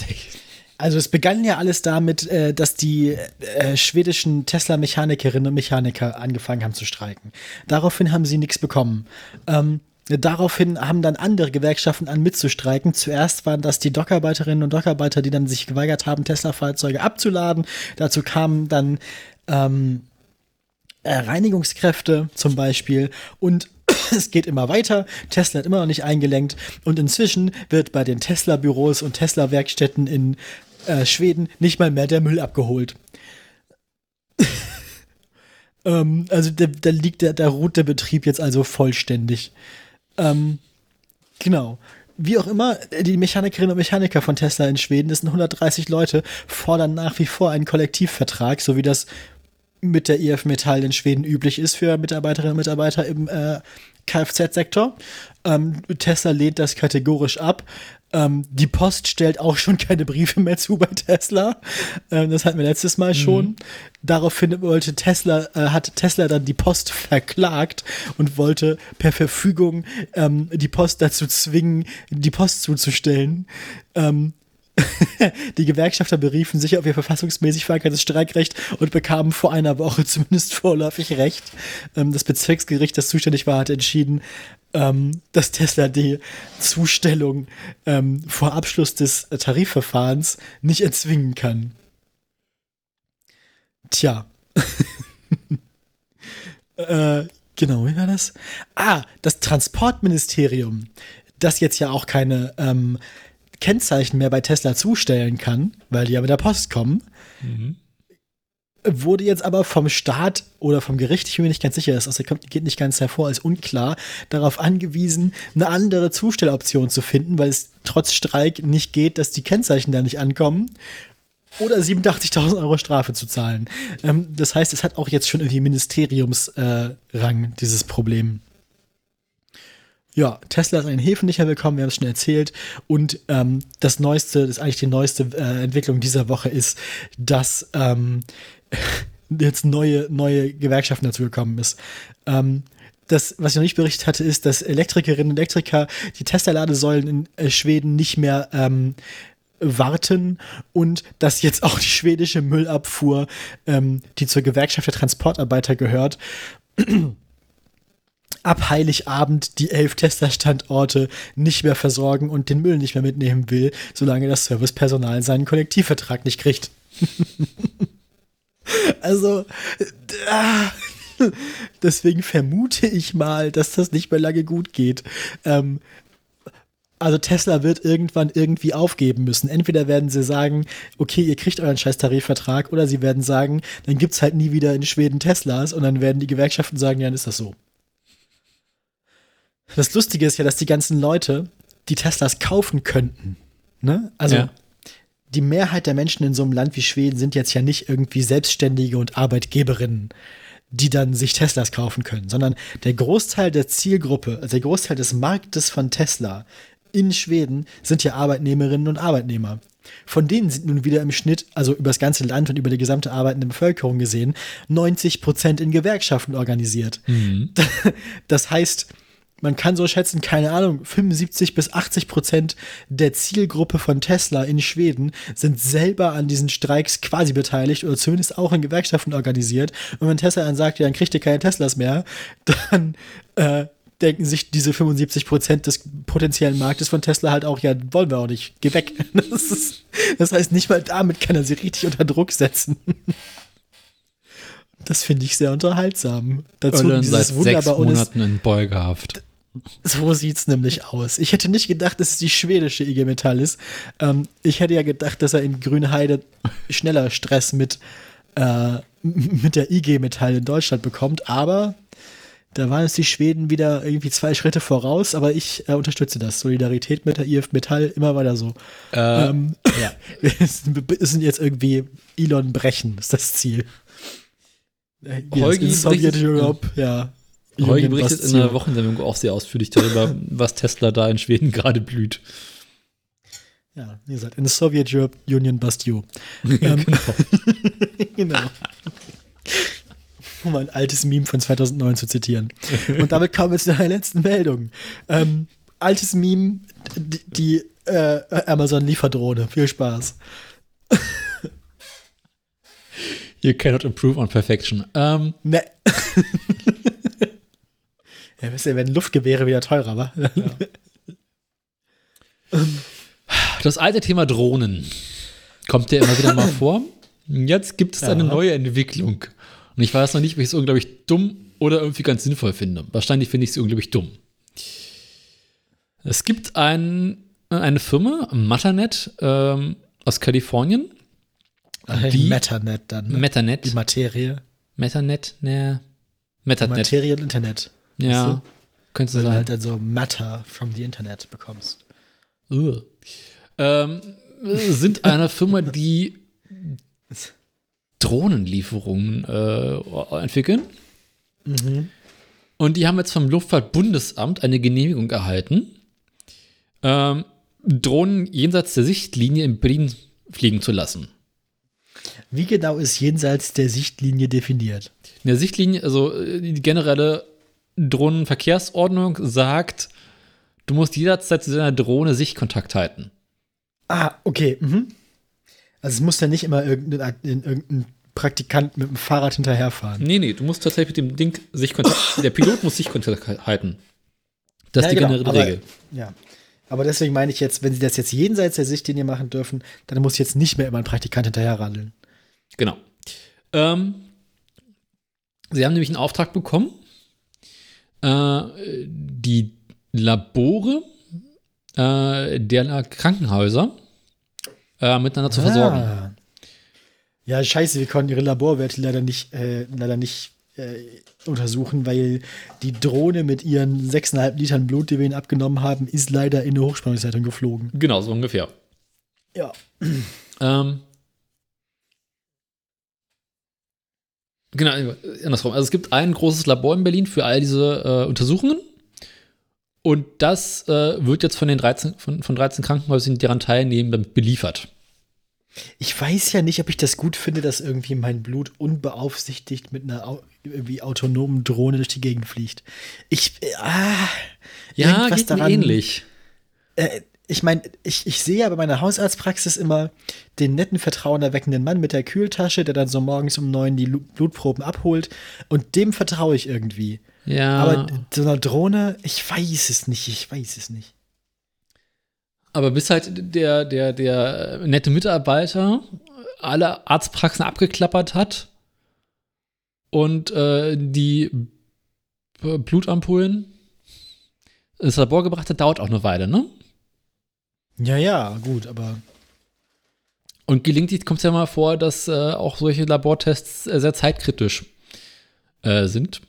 Speaker 1: Also es begann ja alles damit, äh, dass die äh, schwedischen Tesla-Mechanikerinnen und Mechaniker angefangen haben zu streiken. Daraufhin haben sie nichts bekommen. Ähm, daraufhin haben dann andere Gewerkschaften an mitzustreiken. Zuerst waren das die Dockarbeiterinnen und Dockarbeiter, die dann sich geweigert haben, Tesla-Fahrzeuge abzuladen. Dazu kamen dann ähm, äh, Reinigungskräfte zum Beispiel und es geht immer weiter. Tesla hat immer noch nicht eingelenkt. Und inzwischen wird bei den Tesla-Büros und Tesla-Werkstätten in äh, Schweden nicht mal mehr der Müll abgeholt. ähm, also da, da liegt der, da ruht der Betrieb jetzt also vollständig. Ähm, genau. Wie auch immer, die Mechanikerinnen und Mechaniker von Tesla in Schweden, das sind 130 Leute, fordern nach wie vor einen Kollektivvertrag, so wie das mit der IF Metall in Schweden üblich ist für Mitarbeiterinnen und Mitarbeiter im äh, Kfz-Sektor. Ähm, Tesla lehnt das kategorisch ab. Ähm, die Post stellt auch schon keine Briefe mehr zu bei Tesla. Ähm, das hatten wir letztes Mal schon. Mhm. Daraufhin wollte Tesla, äh, hat Tesla dann die Post verklagt und wollte per Verfügung ähm, die Post dazu zwingen, die Post zuzustellen. Ähm, die Gewerkschafter beriefen sich auf ihr verfassungsmäßig verankertes Streikrecht und bekamen vor einer Woche zumindest vorläufig Recht. Ähm, das Bezirksgericht, das zuständig war, hat entschieden, ähm, dass Tesla die Zustellung ähm, vor Abschluss des Tarifverfahrens nicht erzwingen kann. Tja. äh, genau, wie war das? Ah, das Transportministerium, das jetzt ja auch keine ähm, Kennzeichen mehr bei Tesla zustellen kann, weil die ja mit der Post kommen. Mhm. Wurde jetzt aber vom Staat oder vom Gericht, ich bin mir nicht ganz sicher, das geht nicht ganz hervor, als unklar, darauf angewiesen, eine andere Zustelloption zu finden, weil es trotz Streik nicht geht, dass die Kennzeichen da nicht ankommen oder 87.000 Euro Strafe zu zahlen. Ähm, das heißt, es hat auch jetzt schon irgendwie Ministeriumsrang, äh, dieses Problem. Ja, Tesla ist an den Häfen nicht mehr willkommen, wir haben es schon erzählt. Und ähm, das Neueste, das ist eigentlich die neueste äh, Entwicklung dieser Woche ist, dass ähm, jetzt neue, neue Gewerkschaften dazu gekommen ist. Ähm, das, was ich noch nicht berichtet hatte, ist, dass Elektrikerinnen und Elektriker die Tesla-Ladesäulen in äh, Schweden nicht mehr ähm, warten und dass jetzt auch die schwedische Müllabfuhr, ähm, die zur Gewerkschaft der Transportarbeiter gehört, ab Heiligabend die elf Tesla-Standorte nicht mehr versorgen und den Müll nicht mehr mitnehmen will, solange das Servicepersonal seinen Kollektivvertrag nicht kriegt. also, äh, deswegen vermute ich mal, dass das nicht mehr lange gut geht. Ähm, also Tesla wird irgendwann irgendwie aufgeben müssen. Entweder werden sie sagen, okay, ihr kriegt euren scheiß Tarifvertrag, oder sie werden sagen, dann gibt es halt nie wieder in Schweden Teslas und dann werden die Gewerkschaften sagen, ja, dann ist das so. Das Lustige ist ja, dass die ganzen Leute, die Teslas kaufen könnten, ne? Also ja. die Mehrheit der Menschen in so einem Land wie Schweden sind jetzt ja nicht irgendwie Selbstständige und Arbeitgeberinnen, die dann sich Teslas kaufen können, sondern der Großteil der Zielgruppe, also der Großteil des Marktes von Tesla in Schweden sind ja Arbeitnehmerinnen und Arbeitnehmer. Von denen sind nun wieder im Schnitt, also über das ganze Land und über die gesamte arbeitende Bevölkerung gesehen, 90 Prozent in Gewerkschaften organisiert. Mhm. Das heißt, man kann so schätzen, keine Ahnung, 75 bis 80 Prozent der Zielgruppe von Tesla in Schweden sind selber an diesen Streiks quasi beteiligt oder zumindest auch in Gewerkschaften organisiert. Und wenn Tesla dann sagt, ja, dann kriegt ihr keine Teslas mehr, dann äh, denken sich diese 75 Prozent des potenziellen Marktes von Tesla halt auch, ja, wollen wir auch nicht, geh weg. Das, ist, das heißt, nicht mal damit kann er sie richtig unter Druck setzen. Das finde ich sehr unterhaltsam.
Speaker 2: Dazu Ölen dieses seit sechs Monaten in Beugehaft.
Speaker 1: So sieht es nämlich aus. Ich hätte nicht gedacht, dass es die schwedische IG Metall ist. Ähm, ich hätte ja gedacht, dass er in Grünheide schneller Stress mit, äh, mit der IG Metall in Deutschland bekommt, aber da waren es die Schweden wieder irgendwie zwei Schritte voraus, aber ich äh, unterstütze das. Solidarität mit der IF Metall immer weiter so. Äh, ähm, ja. wir sind jetzt irgendwie Elon brechen, ist das Ziel.
Speaker 2: Holgi Sowjet Europe, ja. Holgi berichtet in der Wochensendung auch sehr ausführlich darüber, was Tesla da in Schweden gerade blüht.
Speaker 1: Ja, wie gesagt, in the Soviet Union bust you. ähm, genau. genau. Um ein altes Meme von 2009 zu zitieren. Und damit kommen wir zu der letzten Meldung. Ähm, altes Meme, die, die äh, Amazon-Lieferdrohne. Viel Spaß.
Speaker 2: You cannot improve on perfection. Ähm, ne.
Speaker 1: Ja, wisst ihr, werden Luftgewehre wieder teurer, wa? Ja.
Speaker 2: Das alte Thema Drohnen kommt ja immer wieder mal vor. Jetzt gibt es ja. eine neue Entwicklung. Und ich weiß noch nicht, ob ich es unglaublich dumm oder irgendwie ganz sinnvoll finde. Wahrscheinlich finde ich sie unglaublich dumm. Es gibt ein, eine Firma, Matanet, ähm, aus Kalifornien.
Speaker 1: Die Metanet dann. Ne?
Speaker 2: Metanet.
Speaker 1: Die Materie.
Speaker 2: Metanet, ne. Metanet.
Speaker 1: Materie und Internet.
Speaker 2: Ja,
Speaker 1: Weißt
Speaker 2: könnte
Speaker 1: Weil du halt dann so Matter from the Internet bekommst.
Speaker 2: Ugh. Ähm, sind eine Firma, die Drohnenlieferungen äh, entwickeln. Und die haben jetzt vom Luftfahrtbundesamt eine Genehmigung erhalten, ähm, Drohnen jenseits der Sichtlinie in Berlin fliegen zu lassen.
Speaker 1: Wie genau ist jenseits der Sichtlinie definiert?
Speaker 2: In der Sichtlinie, also äh, die generelle Drohnenverkehrsordnung sagt, du musst jederzeit zu deiner Drohne Sichtkontakt halten.
Speaker 1: Ah, okay. Mhm. Also es muss ja nicht immer irgendein, irgendein Praktikant mit dem Fahrrad hinterherfahren.
Speaker 2: Nee, nee, du musst tatsächlich mit dem Ding Sichtkontakt, der Pilot muss Sichtkontakt halten. Das ist
Speaker 1: Ja,
Speaker 2: die
Speaker 1: genau,
Speaker 2: generelle
Speaker 1: aber-
Speaker 2: Regel.
Speaker 1: Ja. Aber deswegen meine ich jetzt, wenn sie das jetzt jenseits der Sichtlinie machen dürfen, dann muss jetzt nicht mehr immer ein Praktikant hinterherradeln.
Speaker 2: Genau. Ähm, sie haben nämlich einen Auftrag bekommen, äh, die Labore äh, der Krankenhäuser äh, miteinander zu versorgen.
Speaker 1: Ah. Ja, scheiße, wir konnten ihre Laborwerte leider nicht, äh, leider nicht äh, untersuchen, weil die Drohne mit ihren 6,5 Litern Blut, die wir ihnen abgenommen haben, ist leider in eine Hochspannungsleitung geflogen.
Speaker 2: Genau, so ungefähr.
Speaker 1: Ja.
Speaker 2: Ähm, genau, andersrum. Also es gibt ein großes Labor in Berlin für all diese äh, Untersuchungen. Und das äh, wird jetzt von den 13, von, von 13 Krankenhäusern, die daran teilnehmen, damit beliefert.
Speaker 1: Ich weiß ja nicht, ob ich das gut finde, dass irgendwie mein Blut unbeaufsichtigt mit einer au irgendwie autonomen Drohne durch die Gegend fliegt. Ich, äh, ah,
Speaker 2: Ja, geht mir ähnlich.
Speaker 1: äh, ich meine, ich, ich sehe ja bei meiner Hausarztpraxis immer den netten, vertrauenerweckenden Mann mit der Kühltasche, der dann so morgens um neun die Lu- Blutproben abholt. Und dem vertraue ich irgendwie.
Speaker 2: Ja,
Speaker 1: Aber
Speaker 2: aber,
Speaker 1: so einer Drohne, ich weiß es nicht, ich weiß es nicht.
Speaker 2: bis halt der, der, der nette Mitarbeiter alle Arztpraxen abgeklappert hat und äh, die B- Blutampullen ins Labor gebracht hat, dauert auch eine Weile, ne?
Speaker 1: Ja, ja, gut, aber
Speaker 2: Und gelegentlich kommt es ja mal vor, dass äh, auch solche Labortests äh, sehr zeitkritisch äh, sind.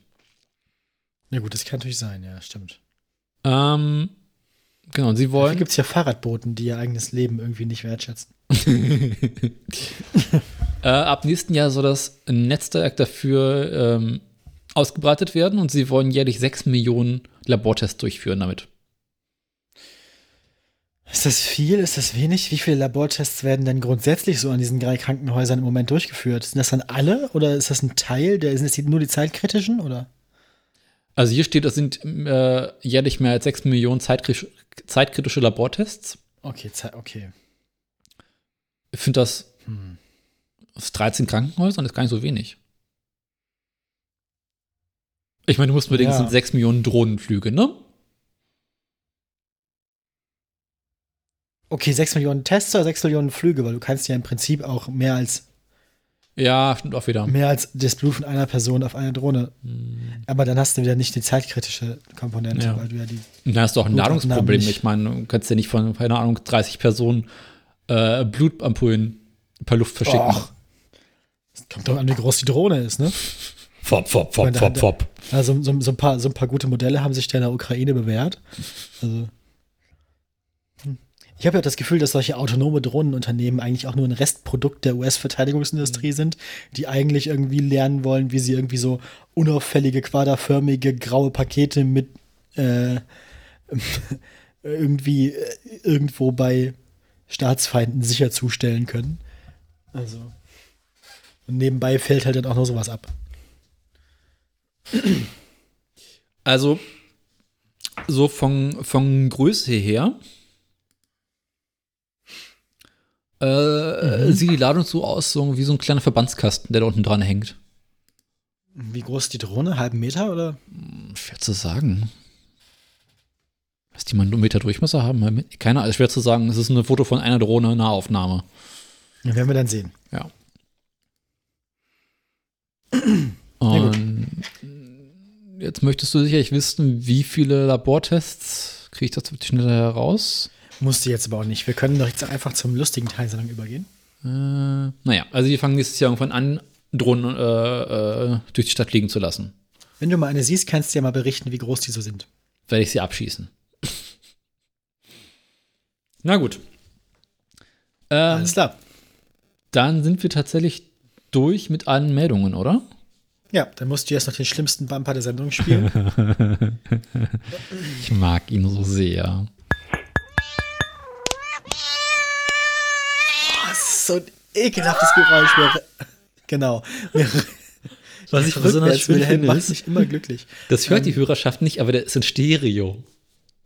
Speaker 1: na gut, das kann natürlich sein, ja, stimmt.
Speaker 2: Ähm, genau, und sie
Speaker 1: Dafür
Speaker 2: wollen.
Speaker 1: gibt es ja Fahrradboten, die ihr eigenes Leben irgendwie nicht wertschätzen.
Speaker 2: äh, ab nächsten Jahr soll das Netzwerk dafür ähm, ausgebreitet werden und sie wollen jährlich 6 Millionen Labortests durchführen damit.
Speaker 1: Ist das viel? Ist das wenig? Wie viele Labortests werden denn grundsätzlich so an diesen drei Krankenhäusern im Moment durchgeführt? Sind das dann alle oder ist das ein Teil? Der, sind das die, nur die zeitkritischen oder?
Speaker 2: Also hier steht, das sind äh, jährlich mehr als 6 Millionen zeitkritische, zeitkritische Labortests.
Speaker 1: Okay, okay.
Speaker 2: Ich finde das
Speaker 1: Hm.
Speaker 2: aus 13 Krankenhäusern ist gar nicht so wenig. Ich meine, du musst bedenken, es
Speaker 1: Ja.
Speaker 2: sind 6 Millionen Drohnenflüge, ne?
Speaker 1: Okay, 6 Millionen Tests oder 6 Millionen Flüge, weil du kannst ja im Prinzip auch mehr als,
Speaker 2: Ja, stimmt auch wieder.
Speaker 1: mehr als das Blut von einer Person auf einer Drohne. Aber dann hast du wieder nicht die zeitkritische Komponente,
Speaker 2: Ja.
Speaker 1: weil du ja die.
Speaker 2: Und da hast du auch ein Ladungsproblem. Ich meine, du kannst ja nicht von, keine Ahnung, 30 Personen äh, Blutampullen per Luft verschicken.
Speaker 1: Och. Es kommt doch an, wie groß die Drohne ist, ne?
Speaker 2: Fop, fop, fop, fop, fop.
Speaker 1: Also so, so, ein paar, so ein paar gute Modelle haben sich da in der Ukraine bewährt. Also. Ich habe ja das Gefühl, dass solche autonome Drohnenunternehmen eigentlich auch nur ein Restprodukt der US-Verteidigungsindustrie sind, die eigentlich irgendwie lernen wollen, wie sie irgendwie so unauffällige, quaderförmige, graue Pakete mit äh, irgendwie äh, irgendwo bei Staatsfeinden sicher zustellen können. Also. Und nebenbei fällt halt dann auch noch sowas ab.
Speaker 2: Also, so von, von Größe her äh, sieht die Ladung so aus, so wie so ein kleiner Verbandskasten, der da unten dran hängt.
Speaker 1: Wie groß ist die Drohne? Halben Meter oder?
Speaker 2: Schwer zu sagen. Was die mal einen Meter Durchmesser haben? Keine Ahnung, schwer zu sagen. Es ist ein Foto von einer Drohne, Nahaufnahme.
Speaker 1: Ja, werden wir dann sehen.
Speaker 2: Ja. Und jetzt möchtest du sicherlich wissen, wie viele Labortests kriege ich das schneller heraus?
Speaker 1: Musst du jetzt aber auch nicht. Wir können doch jetzt einfach zum lustigen Teil der Sendung übergehen.
Speaker 2: Äh, naja, also die fangen nächstes Jahr irgendwann an, Drohnen äh, äh, durch die Stadt fliegen zu lassen.
Speaker 1: Wenn du mal eine siehst, kannst du ja mal berichten, wie groß die so sind.
Speaker 2: Werde ich sie abschießen. Na gut. Ähm,
Speaker 1: Alles klar.
Speaker 2: dann sind wir tatsächlich durch mit allen Meldungen, oder?
Speaker 1: Ja, dann musst du jetzt noch den schlimmsten Bumper der Sendung spielen.
Speaker 2: Ich mag ihn so sehr.
Speaker 1: Oh, das ist so ein ekelhaftes Geräusch. Mir- Genau. Mir-
Speaker 2: Was ich besonders schön
Speaker 1: Wilhelm
Speaker 2: finde,
Speaker 1: macht
Speaker 2: ist,
Speaker 1: mich immer glücklich.
Speaker 2: das hört die Hörerschaft nicht, aber der ist in Stereo.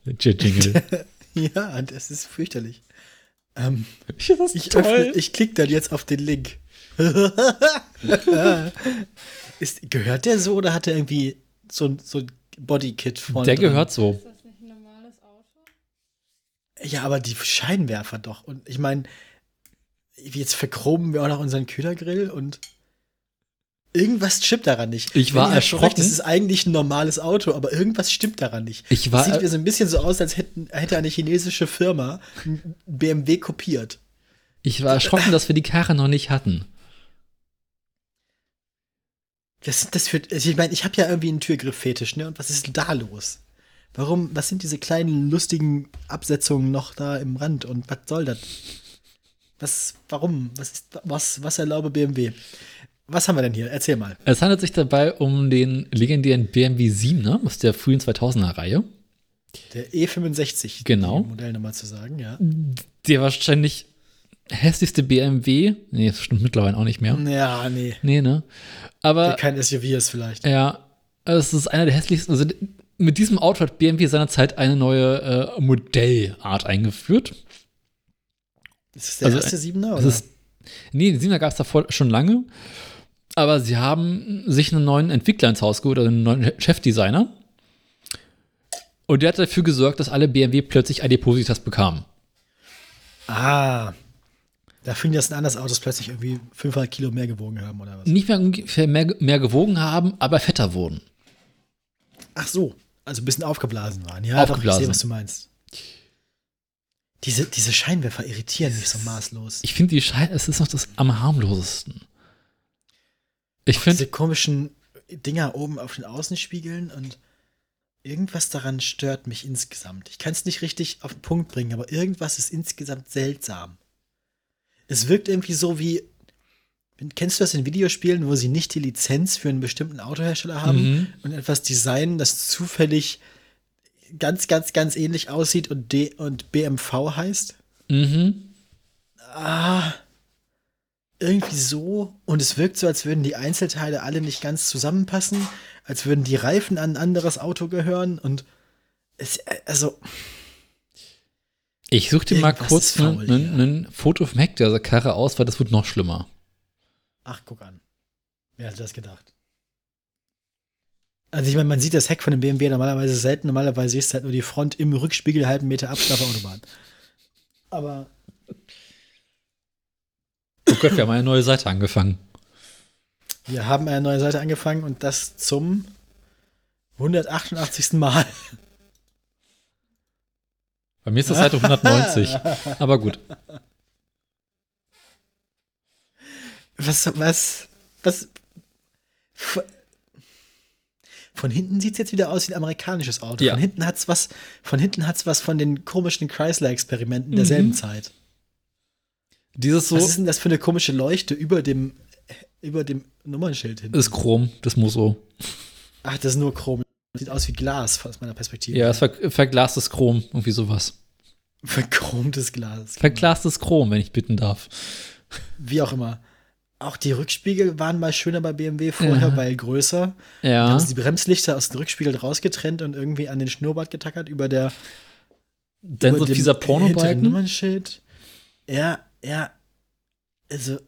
Speaker 2: Jingle.
Speaker 1: Ja, das ist fürchterlich. Ähm,
Speaker 2: das
Speaker 1: ich, öffne, ich klicke dann jetzt auf den Link. ist, gehört der so oder hat er irgendwie so, ein- so ein Bodykit vorne
Speaker 2: der
Speaker 1: dran?
Speaker 2: gehört so.
Speaker 3: Ist das nicht ein normales Auto?
Speaker 1: Ja, aber die Scheinwerfer doch. Und ich meine, jetzt verchromen wir auch noch unseren Kühlergrill und irgendwas stimmt daran nicht.
Speaker 2: Ich war
Speaker 1: recht,
Speaker 2: erschrocken.
Speaker 1: Das ist eigentlich ein normales Auto, aber irgendwas stimmt daran nicht.
Speaker 2: Ich war-
Speaker 1: das sieht mir so ein bisschen so aus, als hätten, hätte eine chinesische Firma ein BMW kopiert.
Speaker 2: Ich war erschrocken, dass wir die Karre noch nicht hatten.
Speaker 1: Was sind das für. also Ich meine, ich habe ja irgendwie einen Türgriff-Fetisch, ne? Und was ist da los? Warum, was sind diese kleinen lustigen Absetzungen noch da im Rand und was soll das? Was, warum? Was ist, was, was erlaube BMW? Was haben wir denn hier? Erzähl mal.
Speaker 2: Es handelt sich dabei um den legendären BMW 7 ne, aus der frühen 2000er-Reihe.
Speaker 1: Der E65.
Speaker 2: Genau.
Speaker 1: Die Modellnummer zu sagen, ja.
Speaker 2: Der wahrscheinlich hässlichste BMW. Nee, das stimmt mittlerweile auch nicht mehr.
Speaker 1: Ja, nee.
Speaker 2: Nee, ne? Aber
Speaker 1: Der kein SUV ist vielleicht.
Speaker 2: Ja, es ist einer der hässlichsten. Also mit diesem Auto hat BMW seinerzeit eine neue äh, Modellart eingeführt.
Speaker 1: Ist das der
Speaker 2: also,
Speaker 1: erste Siebener? Oder?
Speaker 2: ist, nee, den 7er gab es davor schon lange. Aber sie haben sich einen neuen Entwickler ins Haus geholt, also einen neuen Chefdesigner. Und der hat dafür gesorgt, dass alle BMW plötzlich Adipositas bekamen.
Speaker 1: ah. Da fing das ein anderes Autos plötzlich irgendwie 500 Kilo mehr gewogen haben, oder was?
Speaker 2: Nicht mehr mehr, mehr gewogen haben, aber fetter wurden.
Speaker 1: Ach so. Also ein bisschen aufgeblasen waren. Ja, doch, ich
Speaker 2: Aufgeblasen.
Speaker 1: sehe, was du meinst. Diese, diese Scheinwerfer irritieren mich so maßlos.
Speaker 2: Ich finde die Schei es ist noch das am harmlosesten. Ich finde,
Speaker 1: diese komischen Dinger oben auf den Außenspiegeln und irgendwas daran stört mich insgesamt. Ich kann es nicht richtig auf den Punkt bringen, aber irgendwas ist insgesamt seltsam. Es wirkt irgendwie so wie. Kennst du das in Videospielen, wo sie nicht die Lizenz für einen bestimmten Autohersteller haben
Speaker 2: Mhm.
Speaker 1: und etwas designen, das zufällig ganz, ganz, ganz ähnlich aussieht und, D und BMV heißt?
Speaker 2: mhm.
Speaker 1: Ah, irgendwie so. Und es wirkt so, als würden die Einzelteile alle nicht ganz zusammenpassen, als würden die Reifen an ein anderes Auto gehören und es, äh, also,
Speaker 2: Ich such dir mal kurz ein Foto vom Heck der Karre aus, weil das wird noch schlimmer.
Speaker 1: ach, guck an. Wer hätte das gedacht? Also, ich meine, man sieht das Heck von dem BMW normalerweise selten. Normalerweise du halt nur die Front im Rückspiegel halben Meter Abstand auf der Autobahn. Aber
Speaker 2: Oh Gott, wir haben eine neue Seite angefangen.
Speaker 1: wir haben eine neue Seite angefangen und das zum 188. Mal.
Speaker 2: Bei mir ist das Seite 190. Aber gut.
Speaker 1: Was, was, was? Von- hinten sieht es jetzt wieder aus wie ein amerikanisches Auto.
Speaker 2: Ja.
Speaker 1: Von hinten hat's was, von hinten hat's was von den komischen Chrysler-Experimenten
Speaker 2: Mhm.
Speaker 1: derselben Zeit.
Speaker 2: Dieses so
Speaker 1: Was ist denn das für eine komische Leuchte über dem, über dem Nummernschild hin?
Speaker 2: ist Chrom, das muss so.
Speaker 1: Ach, das ist nur Chrom. Sieht aus wie Glas aus meiner Perspektive.
Speaker 2: Ja, es ver verglastes Chrom, irgendwie sowas.
Speaker 1: Verchromtes Glas.
Speaker 2: Verglastes Chrom, wenn ich bitten darf.
Speaker 1: Wie auch immer. Auch die Rückspiegel waren mal schöner bei BMW vorher,
Speaker 2: Ja.
Speaker 1: weil größer. Da
Speaker 2: Ja.
Speaker 1: haben sie die Bremslichter aus den Rückspiegeln rausgetrennt und irgendwie an den Schnurrbart getackert über der
Speaker 2: Dann so
Speaker 1: dem
Speaker 2: dieser Pornobalken.
Speaker 1: Nummernschild. Ja, ja. Also,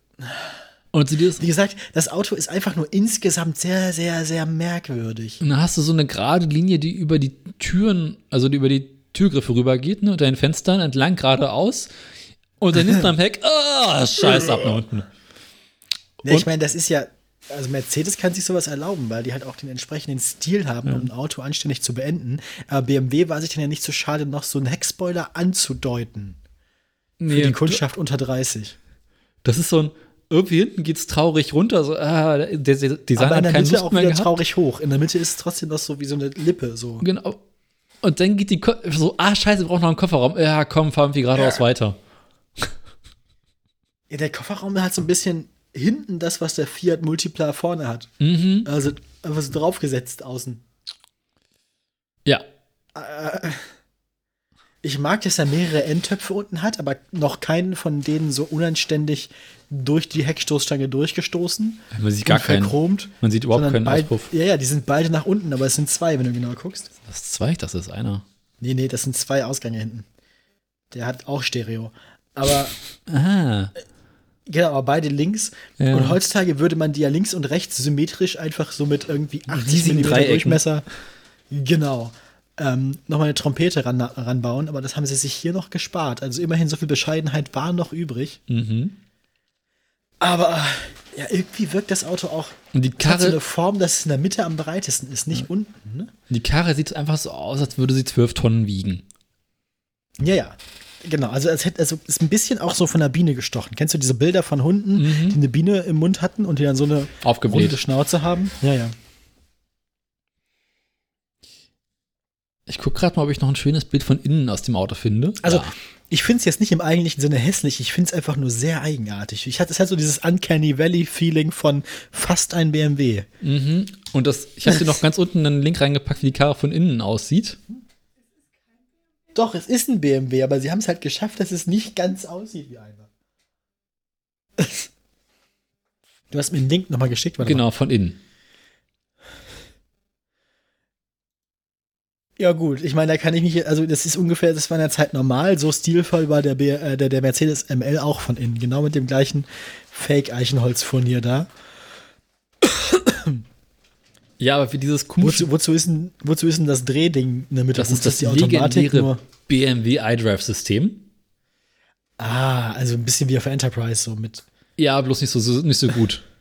Speaker 2: Und zu dir ist,
Speaker 1: wie gesagt, das Auto ist einfach nur insgesamt sehr, sehr, sehr merkwürdig.
Speaker 2: und dann hast du so eine gerade Linie, die über die Türen, also die über die Türgriffe rübergeht, ne, unter den Fenstern entlang geradeaus. Und dann hinten am Heck, ah, scheiß ab nach unten.
Speaker 1: Ne, ich meine, das ist ja, also Mercedes kann sich sowas erlauben, weil die halt auch den entsprechenden Stil haben, um ein Auto anständig zu beenden. Aber BMW war sich dann ja nicht so schade, noch so einen Heckspoiler anzudeuten. Für die Kundschaft unter 30.
Speaker 2: Das ist so ein, irgendwie hinten geht's traurig runter, so, ah, der, der Designer
Speaker 1: Aber in
Speaker 2: hat
Speaker 1: der Mitte
Speaker 2: Lust
Speaker 1: auch wieder
Speaker 2: gehabt.
Speaker 1: traurig hoch. In der Mitte ist es trotzdem noch so wie so eine Lippe. So.
Speaker 2: Genau. Und dann geht die, Ko so, ah, scheiße, wir brauchen noch einen Kofferraum. Ja, komm, fahren wir geradeaus weiter.
Speaker 1: Ja, der Kofferraum hat so ein bisschen hinten das, was der Fiat Multipla vorne hat.
Speaker 2: Mhm.
Speaker 1: Also einfach so draufgesetzt außen.
Speaker 2: Ja.
Speaker 1: Ich mag, dass er mehrere Endtöpfe unten hat, aber noch keinen von denen so unanständig durch die Heckstoßstange durchgestoßen.
Speaker 2: Man sieht gar keinen,
Speaker 1: verchromt.
Speaker 2: man sieht überhaupt keinen
Speaker 1: beid-
Speaker 2: Auspuff.
Speaker 1: Ja, ja, die sind beide nach unten, aber es sind zwei, wenn du genau guckst.
Speaker 2: Das ist zwei, das ist einer.
Speaker 1: Nee, nee, das sind zwei Ausgänge hinten. Der hat auch Stereo. Aber
Speaker 2: Ah.
Speaker 1: Genau, aber beide links.
Speaker 2: Ja.
Speaker 1: Und heutzutage würde man die ja links und rechts symmetrisch einfach so mit irgendwie 80
Speaker 2: Riesigen
Speaker 1: mm. Durchmesser. Genau. Ähm, nochmal eine Trompete ran, ranbauen, aber das haben sie sich hier noch gespart. Also immerhin so viel Bescheidenheit war noch übrig.
Speaker 2: Mhm.
Speaker 1: Aber ja, irgendwie wirkt das Auto auch
Speaker 2: Und die
Speaker 1: hat so
Speaker 2: Karre,
Speaker 1: eine Form, dass es in der Mitte am breitesten ist, nicht unten. Ne?
Speaker 2: die Karre sieht einfach so aus, als würde sie zwölf Tonnen wiegen.
Speaker 1: Ja, ja. Genau, also es hätte, also ist ein bisschen auch so von der Biene gestochen. Kennst du diese Bilder von Hunden,
Speaker 2: Mhm.
Speaker 1: die eine Biene im Mund hatten und die dann so eine
Speaker 2: Aufgebläht.
Speaker 1: runde Schnauze haben? Ja, ja.
Speaker 2: Ich gucke gerade mal, ob ich noch ein schönes Bild von innen aus dem Auto finde.
Speaker 1: Also,
Speaker 2: ja.
Speaker 1: ich finde es jetzt nicht im eigentlichen Sinne hässlich, ich finde es einfach nur sehr eigenartig. Ich hatte, es hat so dieses Uncanny Valley-Feeling von fast ein BMW.
Speaker 2: Mhm. Und das, ich habe dir noch ganz unten einen Link reingepackt, wie die Karre von innen aussieht.
Speaker 1: Doch, es ist ein BMW, aber sie haben es halt geschafft, dass es nicht ganz aussieht wie einer. Du hast mir den Link nochmal geschickt, warte
Speaker 2: Genau, von innen.
Speaker 1: Ja, gut, ich meine, da kann ich mich, also das ist ungefähr, das war in der Zeit normal, so stilvoll war der, B, äh, der, der Mercedes ML auch von innen, genau mit dem gleichen Fake-Eichenholzfurnier da.
Speaker 2: Ja, aber für dieses komische,
Speaker 1: Wozu, wozu, ist denn, wozu ist denn das Drehding in der Mitte?
Speaker 2: das ist das
Speaker 1: die Automatik
Speaker 2: legendäre
Speaker 1: nur.
Speaker 2: BMW iDrive-System.
Speaker 1: Ah, also ein bisschen wie auf der Enterprise, so mit.
Speaker 2: Ja, bloß nicht so, so, nicht so gut.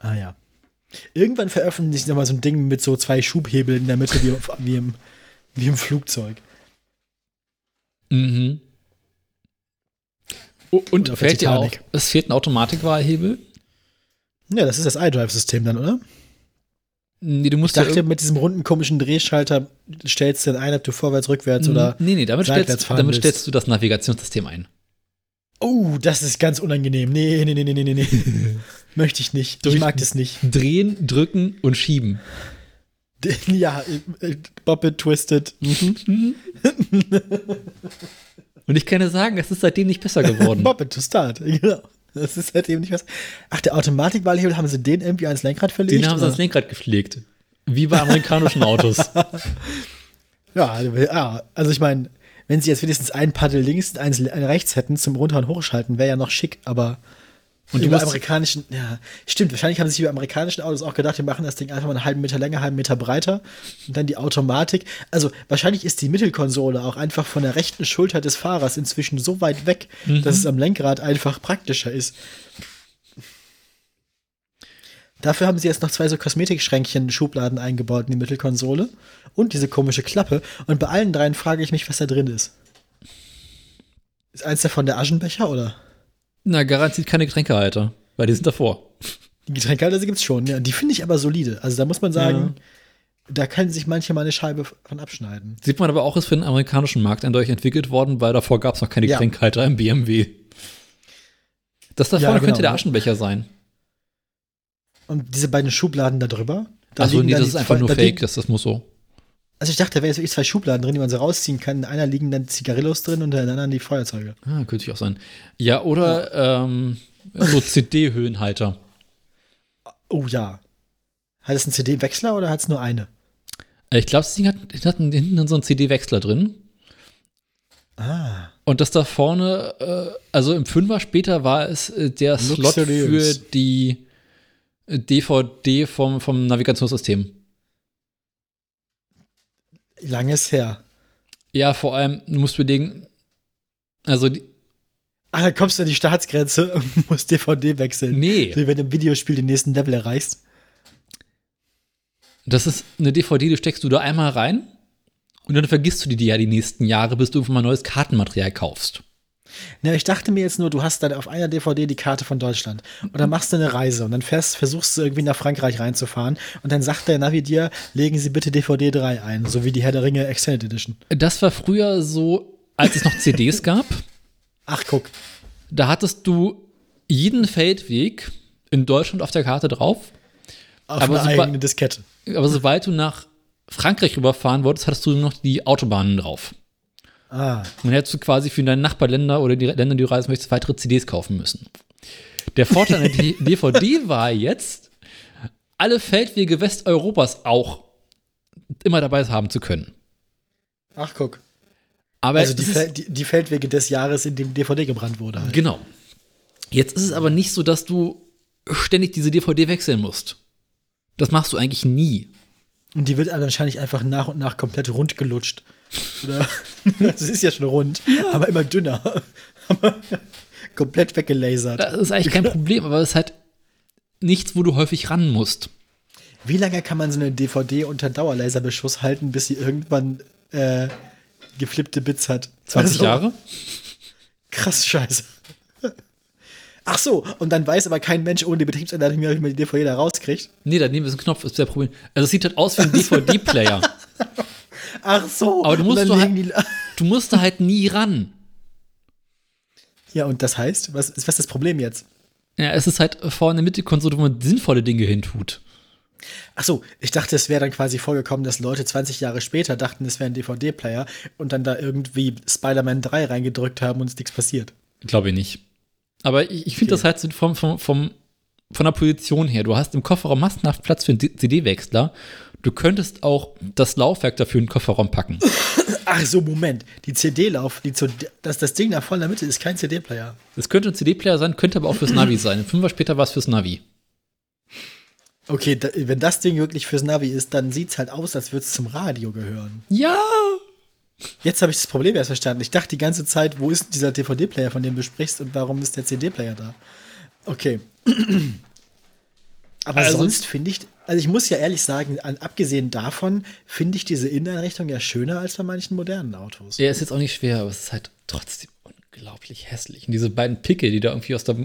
Speaker 1: Ah ja. Irgendwann veröffentlicht sie nochmal so ein Ding mit so zwei Schubhebeln in der Mitte, wie, auf- wie, im, wie im Flugzeug.
Speaker 2: Mhm. Oh, und fällt dir auch, es fehlt ein Automatikwahlhebel?
Speaker 1: Ja, das ist das iDrive-System dann, oder?
Speaker 2: Nee, du
Speaker 1: Ich
Speaker 2: musst ja
Speaker 1: dachte,
Speaker 2: irg-
Speaker 1: mit diesem runden komischen Drehschalter stellst du dann ein, ob du vorwärts, rückwärts oder.
Speaker 2: Nee, nee, damit, stellst, damit stellst du das Navigationssystem ein.
Speaker 1: Oh, das ist ganz unangenehm. Nee, nee, nee, nee, nee, nee. Möchte ich nicht. Ich mag das nicht.
Speaker 2: Drehen, drücken und schieben.
Speaker 1: Ja, äh, Bop it, twisted. Mhm.
Speaker 2: Und ich kann dir sagen, es ist seitdem nicht besser geworden.
Speaker 1: Bop it to start. Genau. Das ist halt eben nicht was. Ach, der Automatikwahlhebel, haben sie den irgendwie ans Lenkrad verlegt?
Speaker 2: Den haben sie ans Lenkrad gepflegt. Wie bei amerikanischen Autos.
Speaker 1: Ja, also, ja, also ich meine, wenn sie jetzt wenigstens ein Paddel links und eins rechts hätten zum Runter- und Hochschalten, wäre ja noch schick, aber.
Speaker 2: Und
Speaker 1: über amerikanischen, ja, stimmt, wahrscheinlich haben sie über amerikanischen Autos auch gedacht, wir machen das Ding einfach mal einen halben Meter länger, einen halben Meter breiter und dann die Automatik. Also wahrscheinlich ist die Mittelkonsole auch einfach von der rechten Schulter des Fahrers inzwischen so weit weg, dass es am Lenkrad einfach praktischer ist. Dafür haben sie jetzt noch zwei so Kosmetikschränkchen, Schubladen eingebaut in die Mittelkonsole und diese komische Klappe. Und bei allen dreien frage ich mich, was da drin ist. Ist eins davon der Aschenbecher oder?
Speaker 2: Na, garantiert keine Getränkehalter, weil die sind davor.
Speaker 1: Die Getränkehalter gibt's schon, ja. Die finde ich aber solide. Also da muss man sagen, da kann sich manche mal eine Scheibe von abschneiden.
Speaker 2: Sieht man aber auch, ist für den amerikanischen Markt eindeutig entwickelt worden, weil davor gab es noch keine
Speaker 1: Ja.
Speaker 2: Getränkehalter im BMW. Das da
Speaker 1: Ja,
Speaker 2: vorne
Speaker 1: genau.
Speaker 2: könnte der Aschenbecher sein.
Speaker 1: Und diese beiden Schubladen da drüber. Da
Speaker 2: Achso, nee, das ist einfach nur Fake, das, das muss so.
Speaker 1: Also ich dachte, da wären jetzt wirklich zwei Schubladen drin, die man so rausziehen kann. In einer liegen dann Zigarillos drin und in der anderen die Feuerzeuge.
Speaker 2: Ah, könnte ich auch sein. Ja, oder Ähm, so CD-Höhenhalter.
Speaker 1: Oh ja. Hat es einen CD-Wechsler oder hat es nur eine?
Speaker 2: Ich glaube, das Ding hat, hat hinten dann so einen CD-Wechsler drin.
Speaker 1: Ah.
Speaker 2: Und das da vorne, äh, also im Fünfer später war es äh, der Slot für die äh, DVD vom, vom Navigationssystem.
Speaker 1: Lang ist her.
Speaker 2: Ja, vor allem, du musst überlegen, also die,
Speaker 1: Ah, dann kommst du an die Staatsgrenze und musst DVD wechseln.
Speaker 2: Nee.
Speaker 1: So wie wenn du im Videospiel den nächsten Level erreichst.
Speaker 2: Das ist eine DVD, die steckst du da einmal rein und dann vergisst du die ja die nächsten Jahre, bis du irgendwann mal neues Kartenmaterial kaufst.
Speaker 1: Ja, ich dachte mir jetzt nur, du hast dann auf einer DVD die Karte von Deutschland und dann machst du eine Reise und dann fährst, versuchst du irgendwie nach Frankreich reinzufahren und dann sagt der Navi dir, legen Sie bitte DVD 3 ein, so wie die Herr der Ringe Extended Edition.
Speaker 2: Das war früher so, als es noch CDs gab.
Speaker 1: Ach, guck.
Speaker 2: Da hattest du jeden Feldweg in Deutschland auf der Karte drauf.
Speaker 1: Auf
Speaker 2: Aber
Speaker 1: eine eigene Diskette.
Speaker 2: Aber sobald du nach Frankreich rüberfahren wolltest, hattest du nur noch die Autobahnen drauf.
Speaker 1: Ah,
Speaker 2: Und dann hättest du quasi für deine Nachbarländer oder die Länder, die du reisen möchtest, weitere CDs kaufen müssen. Der Vorteil an der DVD war jetzt, alle Feldwege Westeuropas auch immer dabei haben zu können.
Speaker 1: ach, guck.
Speaker 2: Aber
Speaker 1: Also die, Fel die, die Feldwege des Jahres, in dem DVD gebrannt wurde. Halt.
Speaker 2: Genau. Jetzt ist es aber nicht so, dass du ständig diese DVD wechseln musst. Das machst du eigentlich nie.
Speaker 1: Und die wird dann wahrscheinlich einfach nach und nach komplett rund gelutscht. Oder? Das ist ja schon rund, aber immer dünner. Komplett weggelasert.
Speaker 2: Das ist eigentlich kein Problem, aber es ist halt nichts, wo du häufig ran musst.
Speaker 1: Wie lange kann man so eine DVD unter Dauerlaserbeschuss halten, bis sie irgendwann äh, geflippte Bits hat?
Speaker 2: 20
Speaker 1: Also,
Speaker 2: Jahre?
Speaker 1: Krass Scheiße. Ach so, und dann weiß aber kein Mensch ohne die Betriebsanleitung mehr, wie man die DVD da rauskriegt.
Speaker 2: Nee, daneben ist ein Knopf, ist der Problem. Also es sieht halt aus wie ein DVD-Player.
Speaker 1: Ach so.
Speaker 2: Aber du musst du halt- Du musst da halt nie ran.
Speaker 1: Ja, und das heißt, was ist was ist das Problem jetzt?
Speaker 2: Ja, es ist halt vorne mit die Konsole, wo man sinnvolle Dinge hintut.
Speaker 1: Ach so, ich dachte, es wäre dann quasi vorgekommen, dass Leute 20 Jahre später dachten, es wäre ein DVD-Player und dann da irgendwie Spider-Man 3 reingedrückt haben und es nichts passiert.
Speaker 2: Glaube ich nicht. Aber ich, ich finde
Speaker 1: Okay.
Speaker 2: das halt vom, vom, vom, von der Position her. Du hast im Kofferraum massenhaft Platz für einen CD-Wechsler. Du könntest auch das Laufwerk dafür in den Kofferraum packen.
Speaker 1: Ach so, Moment. Die CD-Lauf, die das, das Ding da voll in der Mitte ist kein CD-Player.
Speaker 2: Es könnte ein CD-Player sein, könnte aber auch fürs Navi sein. Fünf Jahre später war es fürs Navi.
Speaker 1: Okay, da, wenn das Ding wirklich fürs Navi ist, dann sieht es halt aus, als würde es zum Radio gehören.
Speaker 2: Ja!
Speaker 1: Jetzt habe ich das Problem erst verstanden. Ich dachte die ganze Zeit, wo ist dieser DVD-Player, von dem du sprichst und warum ist der CD-Player da? Okay. Aber
Speaker 2: Also-
Speaker 1: sonst finde ich, also ich muss ja ehrlich sagen, an, abgesehen davon finde ich diese Inneneinrichtung ja schöner als bei manchen modernen Autos.
Speaker 2: Er ist jetzt auch nicht schwer, aber es ist halt trotzdem unglaublich hässlich. Und diese beiden Pickel, die da irgendwie aus der.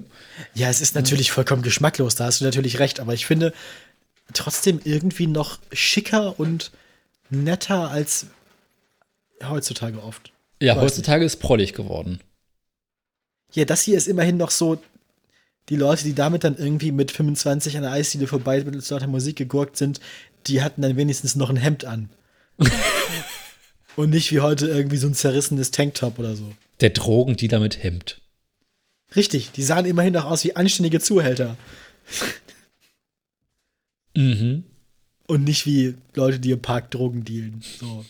Speaker 1: Ja, es ist natürlich vollkommen geschmacklos, da hast du natürlich recht, aber ich finde trotzdem irgendwie noch schicker und netter als heutzutage oft.
Speaker 2: Ja,
Speaker 1: Weiß
Speaker 2: heutzutage ist prollig geworden.
Speaker 1: Ja, das hier ist immerhin noch so, die Leute, die damit dann irgendwie mit 25 an der Eisdiele vorbei mit lauter Musik gegurkt sind, die hatten dann wenigstens noch ein Hemd an. Und nicht wie heute irgendwie so ein zerrissenes Tanktop oder so.
Speaker 2: Der Drogendealer mit Hemd.
Speaker 1: Richtig, die sahen immerhin noch aus wie anständige Zuhälter.
Speaker 2: Mhm.
Speaker 1: Und nicht wie Leute, die im Park Drogen dealen. So.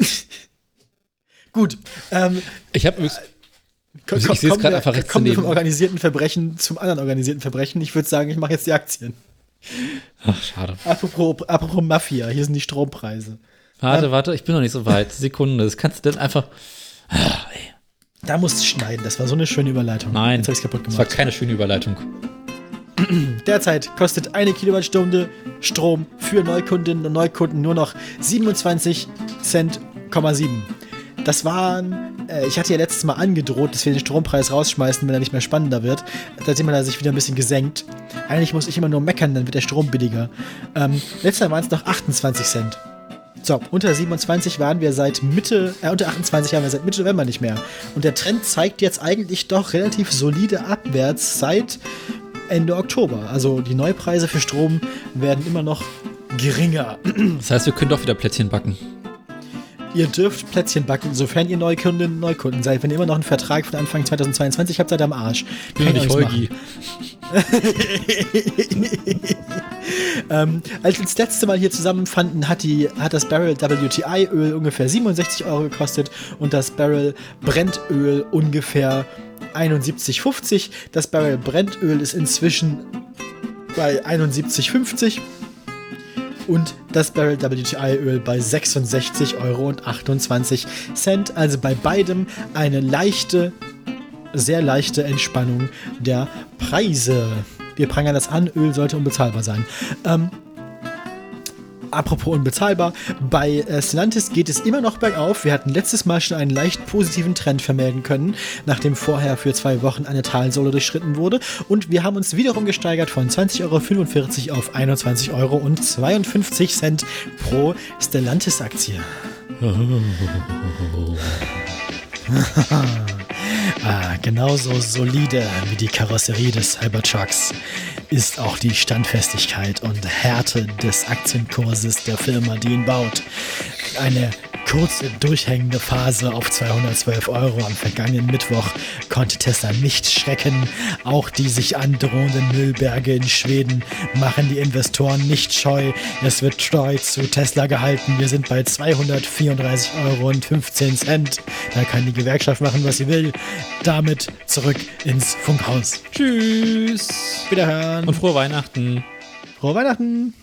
Speaker 1: Gut. Ähm,
Speaker 2: Ich habe übrigens. Also
Speaker 1: ko-
Speaker 2: ich
Speaker 1: kommen
Speaker 2: grad
Speaker 1: wir-
Speaker 2: einfach rechts
Speaker 1: kommen wir vom organisierten Verbrechen zum anderen organisierten Verbrechen. Ich würde sagen, ich mache jetzt die Aktien.
Speaker 2: Ach, schade.
Speaker 1: Apropos, apropos Mafia, hier sind die Strompreise.
Speaker 2: Warte, warte, ich bin noch nicht so weit. Sekunde, das kannst du dann einfach.
Speaker 1: Da musst du schneiden, das war so eine schöne Überleitung.
Speaker 2: Nein,
Speaker 1: Jetzt hab ich's kaputt
Speaker 2: das war
Speaker 1: gemacht.
Speaker 2: keine schöne Überleitung.
Speaker 1: Derzeit kostet eine Kilowattstunde Strom für Neukundinnen und Neukunden nur noch 27 Cent, 7. Das waren, äh, ich hatte ja letztes Mal angedroht, dass wir den Strompreis rausschmeißen, wenn er nicht mehr spannender wird. Seitdem hat er sich wieder ein bisschen gesenkt. Eigentlich muss ich immer nur meckern, dann wird der Strom billiger. Ähm, letztes Mal waren es noch 28 Cent. So, unter 27 waren wir seit Mitte, äh, unter 28 waren wir seit Mitte November nicht mehr. Und der Trend zeigt jetzt eigentlich doch relativ solide abwärts seit Ende Oktober. Also die Neupreise für Strom werden immer noch geringer.
Speaker 2: Das heißt, wir können doch wieder Plätzchen backen.
Speaker 1: Ihr dürft Plätzchen backen, sofern ihr Neukundinnen und Neukunden seid. Wenn ihr immer noch einen Vertrag von Anfang 2022 habt, seid ihr am Arsch.
Speaker 2: Bin
Speaker 1: ich
Speaker 2: Holgi.
Speaker 1: ähm, als wir das letzte Mal hier zusammenfanden, hat, die, hat das Barrel WTI-Öl ungefähr 67 Euro gekostet und das Barrel Brennöl ungefähr 71,50. Das Barrel Brennöl ist inzwischen bei 71,50. Und das Barrel WTI Öl bei 66,28 Euro. Also bei beidem eine leichte, sehr leichte Entspannung der Preise. Wir prangern das an, Öl sollte unbezahlbar sein. Ähm, apropos unbezahlbar, bei äh, Stellantis geht es immer noch bergauf. Wir hatten letztes Mal schon einen leicht positiven Trend vermelden können, nachdem vorher für zwei Wochen eine Talsohle durchschritten wurde. Und wir haben uns wiederum gesteigert von 20,45 Euro auf 21,52 Euro pro Stellantis-Aktie. Ah, genauso solide wie die Karosserie des Cybertrucks ist auch die Standfestigkeit und Härte des Aktienkurses der Firma, die ihn baut. Eine kurze durchhängende Phase auf 212 Euro am vergangenen Mittwoch konnte Tesla nicht schrecken. Auch die sich androhenden Müllberge in Schweden machen die Investoren nicht scheu. Es wird treu zu Tesla gehalten. Wir sind bei 234,15 Euro. Da kann die Gewerkschaft machen, was sie will. Damit zurück ins Funkhaus.
Speaker 2: Tschüss.
Speaker 1: Wiederhören.
Speaker 2: Und frohe Weihnachten.
Speaker 1: Frohe Weihnachten.